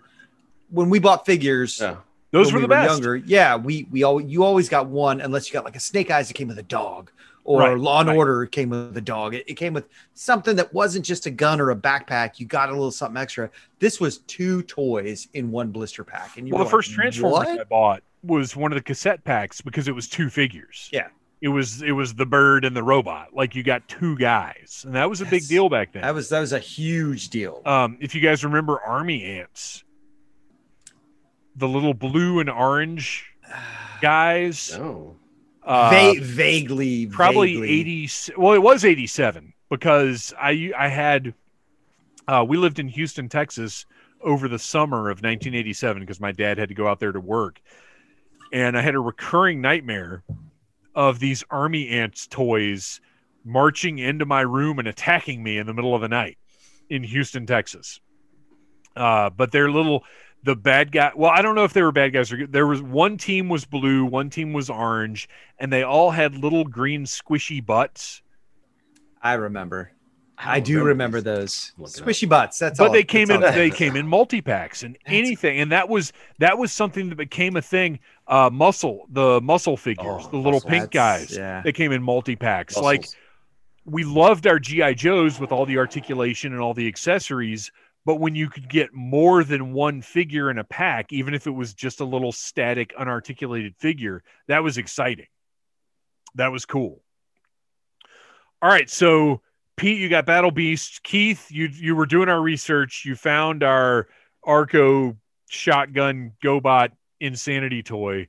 when we bought figures Yeah. Those were we the best. younger, yeah, we we all you always got one unless you got like a snake eyes that came with a dog or Right, Law and right. Order came with a dog. It, it came with something that wasn't just a gun or a backpack. You got a little something extra. This was two toys in one blister pack. And you Well, were the first like, Transformers I bought was one of the cassette packs because it was two figures. Yeah. It was it was the bird and the robot. Like you got two guys, and that was a big deal back then. That was that was a huge deal. um, if you guys remember Army Ants, the little blue and orange guys, No. uh, Va- vaguely, probably vaguely. 80 well it was 87 because i i had uh we lived in houston texas over the summer of 1987 because my dad had to go out there to work and i had a recurring nightmare of these army ants toys marching into my room and attacking me in the middle of the night in houston texas uh but they're little the bad guy well i don't know if they were bad guys or there was one team was blue one team was orange and they all had little green squishy butts I remember. I, don't do remember this. those Look up. squishy butts. That's but all. they came in they came in multi-packs and anything and that was that was something that became a thing uh muscle the muscle figures Oh, the little muscle. pink guys Yeah. they came in multi-packs Muscles. like we loved our gi joes with all the articulation and all the accessories but when you could get more than one figure in a pack even if it was just a little static unarticulated figure that was exciting that was cool all right so pete you got battle beast keith you you were doing our research you found our arco shotgun gobot insanity toy.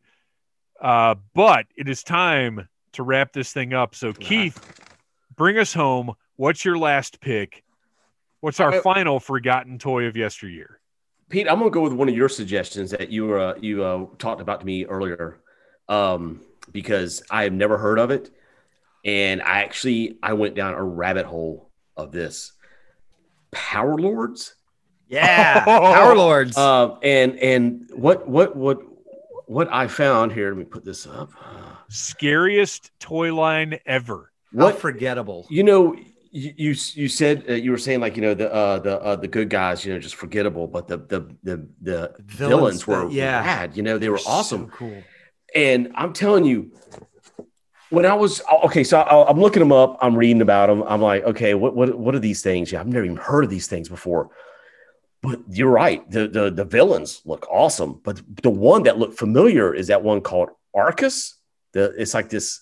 Uh but it is time to wrap this thing up. So keith bring us home. What's your last pick? What's our Uh, final forgotten toy of yesteryear? Pete, I'm gonna go with one of your suggestions that you uh, you uh, talked about to me earlier, um, because I have never heard of it, and I actually I went down a rabbit hole of this. Power Lords, Yeah. Power Lords. um, and and what what what what I found here. Let me put this up. Scariest toy line ever How what forgettable. you know you you, you said uh, you were saying like you know the uh, the uh, the good guys you know just forgettable, but the the the the villains, Villains, were the- yeah. rad. You know they were awesome. So cool. And I'm telling you, when I was okay, so I, I'm looking them up. I'm reading about them. I'm like, okay, what what what are these things? Yeah, I've never even heard of these things before. But you're right. The the the villains look awesome. But the one that looked familiar is that one called Arkus. The it's like this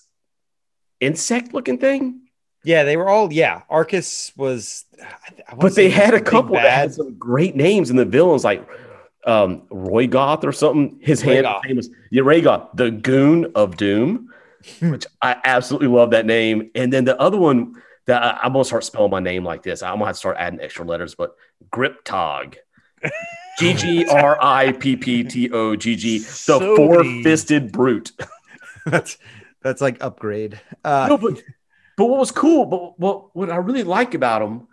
insect looking thing. Yeah, they were all. Yeah, Arkus was. I- I But they had a couple that had some great names in the villains, like um, Roy Goth or something. His hand Raygoth. name yeah, Raygoth, the Goon of Doom, which I absolutely love that name. And then the other one that I, I'm gonna start spelling my name like this. I'm gonna have to start adding extra letters, but Ggripptogg. G G R I P P T O G G, the So four fisted brute. that's that's like upgrade. Uh, no, but but what was cool, but what what I really like about him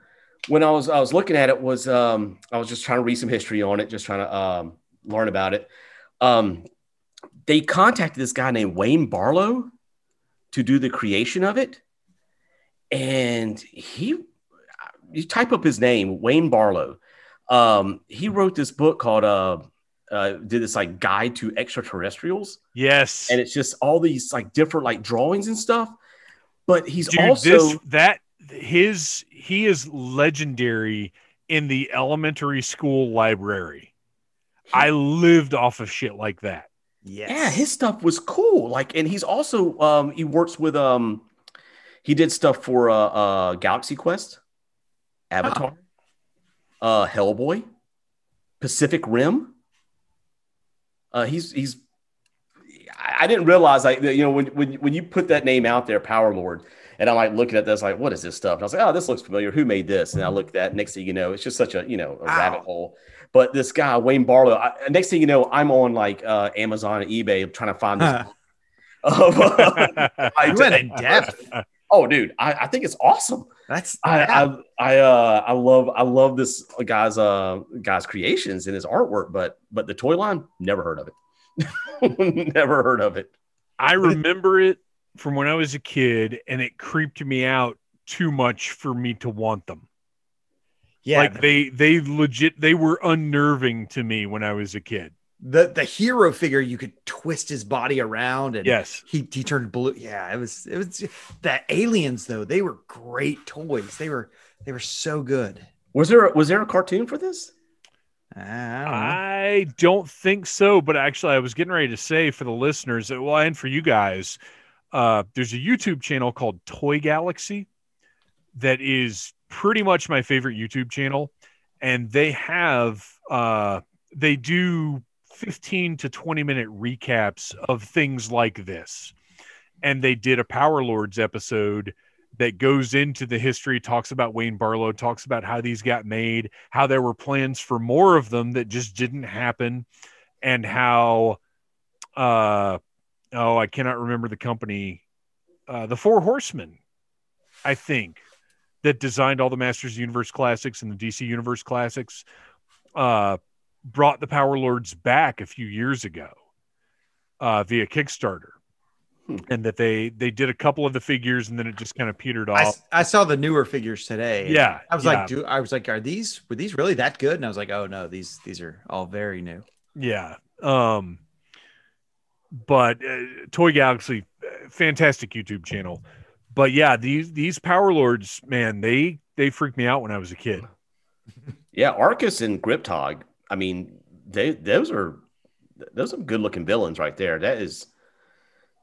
when I was I was looking at it was um I was just trying to read some history on it, just trying to um learn about it. Um they contacted this guy named Wayne Barlowe to do the creation of it. And he you type up his name, Wayne Barlowe. Um he wrote this book called uh uh, did this like guide to extraterrestrials, yes and it's just all these like different like drawings and stuff. But he's dude also this that his he is legendary in the elementary school library i lived off of shit like that yes. yeah, his stuff was cool. Like, and he's also um he works with um he did stuff for uh, uh Galaxy Quest, Avatar, uh Hellboy, Pacific Rim. Uh, he's he's. I didn't realize like you know when when when you put that name out there, Power Lord, and I'm like looking at this like what is this stuff? And I was like, oh, this looks familiar. Who made this? And I look at that. Next thing you know, it's just such a you know a rabbit hole. But this guy Wayne Barlowe. I, next thing you know, I'm on like uh, Amazon and eBay trying to find this. of, uh, I- went in depth. Oh, dude, I, I think it's awesome. That's I yeah. I I, uh, I love I love this guy's uh guy's creations and his artwork, but but the toy line never heard of it. never heard of it. I remember it from when I was a kid, and it creeped me out too much for me to want them. yeah. Like they they legit they were unnerving to me when I was a kid. The the hero figure you could twist his body around and Yes. he he turned blue. Yeah, it was it was the aliens though. They were great toys. They were they were so good. Was there was there a cartoon for this? I don't. I don't think so, but actually, I was getting ready to say for the listeners, uh, well, and for you guys, uh, there's a YouTube channel called Toy Galaxy that is pretty much my favorite YouTube channel, and they have uh, they do 15 to 20 minute recaps of things like this, and they did a Power Lords episode that goes into the history, talks about Wayne Barlowe, talks about how these got made, how there were plans for more of them that just didn't happen, and how uh oh, I cannot remember the company, uh the Four Horsemen, I think, that designed all the Masters Universe classics and the DC Universe classics, uh brought the Power Lords back a few years ago uh via Kickstarter Hmm. and that they they did a couple of the figures and then it just kind of petered off. I saw the newer figures today. yeah, I was yeah, like, do I was like, are these were these really that good? And I was like, oh no, these these are all very new. yeah. Um, but uh, Toy Galaxy, uh, fantastic YouTube channel. But yeah, these these Power Lords, man, they they freaked me out when I was a kid. Yeah, Arkus and Ggripptogg. I mean, they those are those are good looking villains right there. That is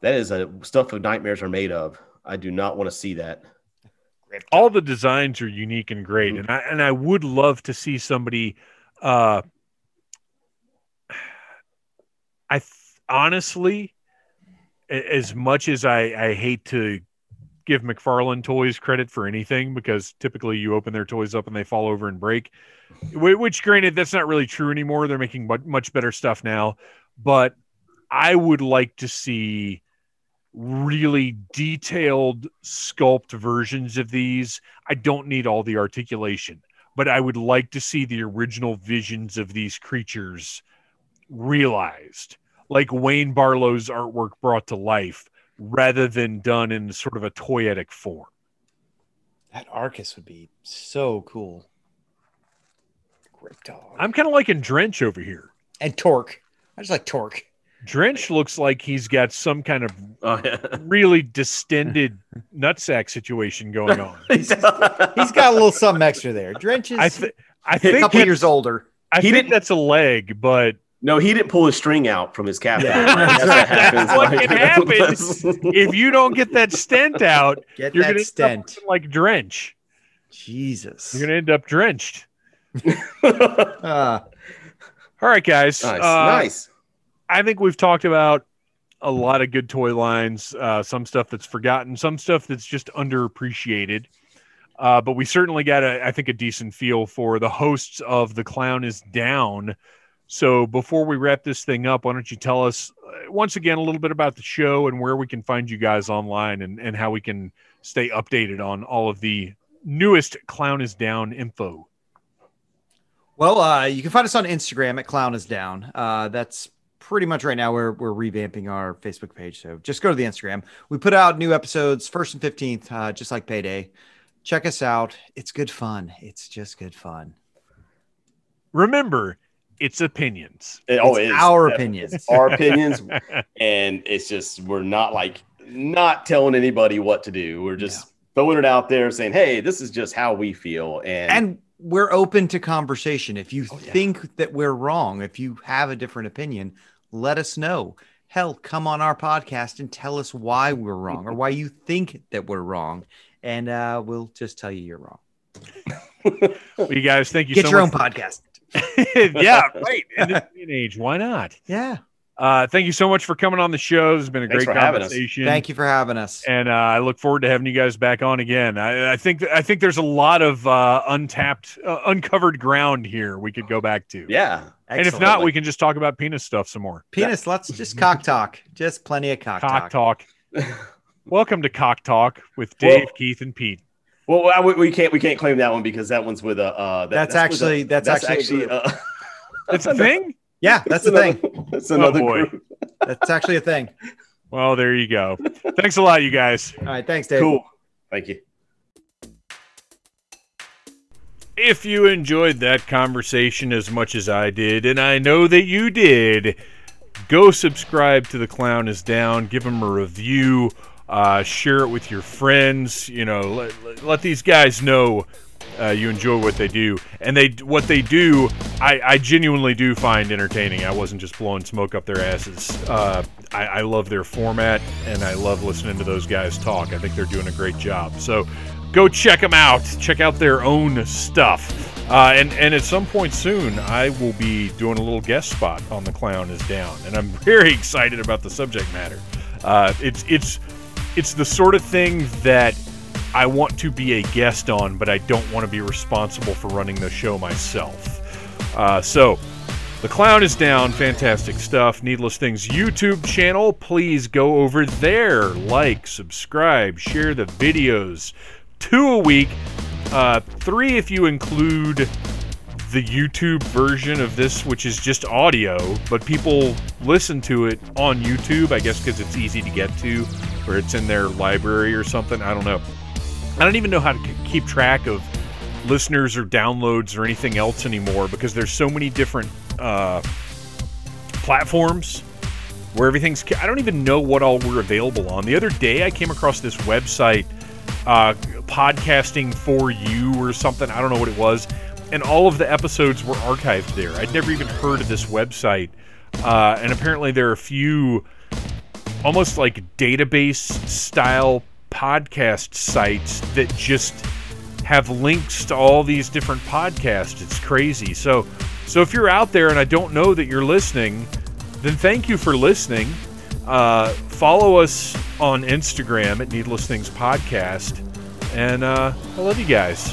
that is a stuff of nightmares are made of. I do not want to see that. all the designs are unique and great Mhm. and i and i would love to see somebody uh i th- honestly as much as i i hate to give mcfarlane toys credit for anything because typically you open their toys up and they fall over and break. Which granted that's not really true anymore. They're making much better stuff now. But i would like to see really detailed sculpt versions of these. I don't need all the articulation, but I would like to see the original visions of these creatures realized, like Wayne Barlowe's artwork brought to life, rather than done in sort of a toyetic form. That Arkus would be so cool. Ggripptogg. I'm kind of liking Drench over here. and Tork. I just like Tork. Drench looks like he's got some kind of Oh yeah. really distended nutsack situation going on. He's got a little something extra there. Drench is I, th- I a think couple years older. I He think didn't- that's a leg, but no, he didn't pull his string out from his cap. Yeah. That's what happens. That's what Like, can happen. if you don't get that stent out, Get you're that gonna stent. end up like drench. Jesus. You're gonna end up drenched. Uh, All right, guys. nice, Uh, nice. I think we've talked about a lot of good toy lines. Uh, some stuff that's forgotten, some stuff that's just underappreciated. Uh, but we certainly got a, I think, a decent feel for the hosts of The Clown is Down. So before we wrap this thing up, why don't you tell us uh, once again a little bit about the show and where we can find you guys online and, and how we can stay updated on all of the newest Clown is Down info. well, uh, you can find us on Instagram at Clown is Down. Uh, that's pretty much right now. We're we're revamping our Facebook page, so just go to the Instagram. We put out new episodes first and fifteenth, uh, just like payday. Check us out. It's good fun. It's just good fun. Remember, it's opinions. It, oh, It's it is. our Yeah. opinions. It's our opinions, and it's just we're not like not telling anybody what to do. We're just throwing it out there, saying, "Hey, this is just how we feel." And, and we're open to conversation. If you Oh, yeah. think that we're wrong, if you have a different opinion, let us know. Hell, come on our podcast and tell us why we're wrong or why you think that we're wrong, and uh, we'll just tell you you're wrong. Well, you guys, thank you Get so your own much. podcast. yeah, right. In this day and age, why not? Yeah. Uh, thank you so much for coming on the show. It's been a Thanks great for having us. conversation. Thank you for having us. And uh, I look forward to having you guys back on again. I, I think I think there's a lot of uh, untapped, uh, uncovered ground here we could go back to. yeah, And if not, we can just talk about penis stuff some more. penis, let's just cock talk. Just plenty of cock, Cock talk. talk. Welcome to Cock Talk with Well- Dave, Keith, and Pete. Well, I- we, we can't we can't claim that one because that one's with a. Uh, that, That's with actually- a, that's actually a group. uh, That's a thing. Yeah, that's the another, thing. That's another boy. group. That's actually a thing. Well, there you go. Thanks a lot, you guys. All right. Thanks, Dave. Cool. Thank you. if you enjoyed that conversation as much as I did, and I know that you did, go subscribe to The Clown is Down, give him a review, uh, share it with your friends. You know, let, let, these guys know uh, you enjoy what they do, and they what they do, I, I genuinely do find entertaining. I wasn't just blowing smoke up their asses. Uh, I, I love their format, and I love listening to those guys talk. I think they're doing a great job. So go check them out. Check out their own stuff. Uh, and and at some point soon, I will be doing a little guest spot on the Clown is Down, and I'm very excited about the subject matter. Uh, it's it's it's the sort of thing that I want to be a guest on, but I don't want to be responsible for running the show myself. Uh, so, The Clown is Down, fantastic stuff. Needless Things YouTube channel, please go over there. Like, subscribe, share the videos. Two a week, uh, three if you include the YouTube version of this, which is just audio, but people listen to it on YouTube, I guess because it's easy to get to, or it's in their library or something. I don't know. I don't even know how to keep track of listeners or downloads or anything else anymore because there's so many different uh, platforms where everything's. I don't even know what all we're available on. The other day, I came across this website, uh, podcasting for you or something. I don't know what it was, and all of the episodes were archived there. I'd never even heard of this website, uh, and apparently there are a few almost like database style podcast sites that just have links to all these different podcasts. It's crazy. So so if you're out there and I don't know that you're listening, then thank you for listening. Uh, follow us on Instagram at Needless Things Podcast. And uh, I love you guys.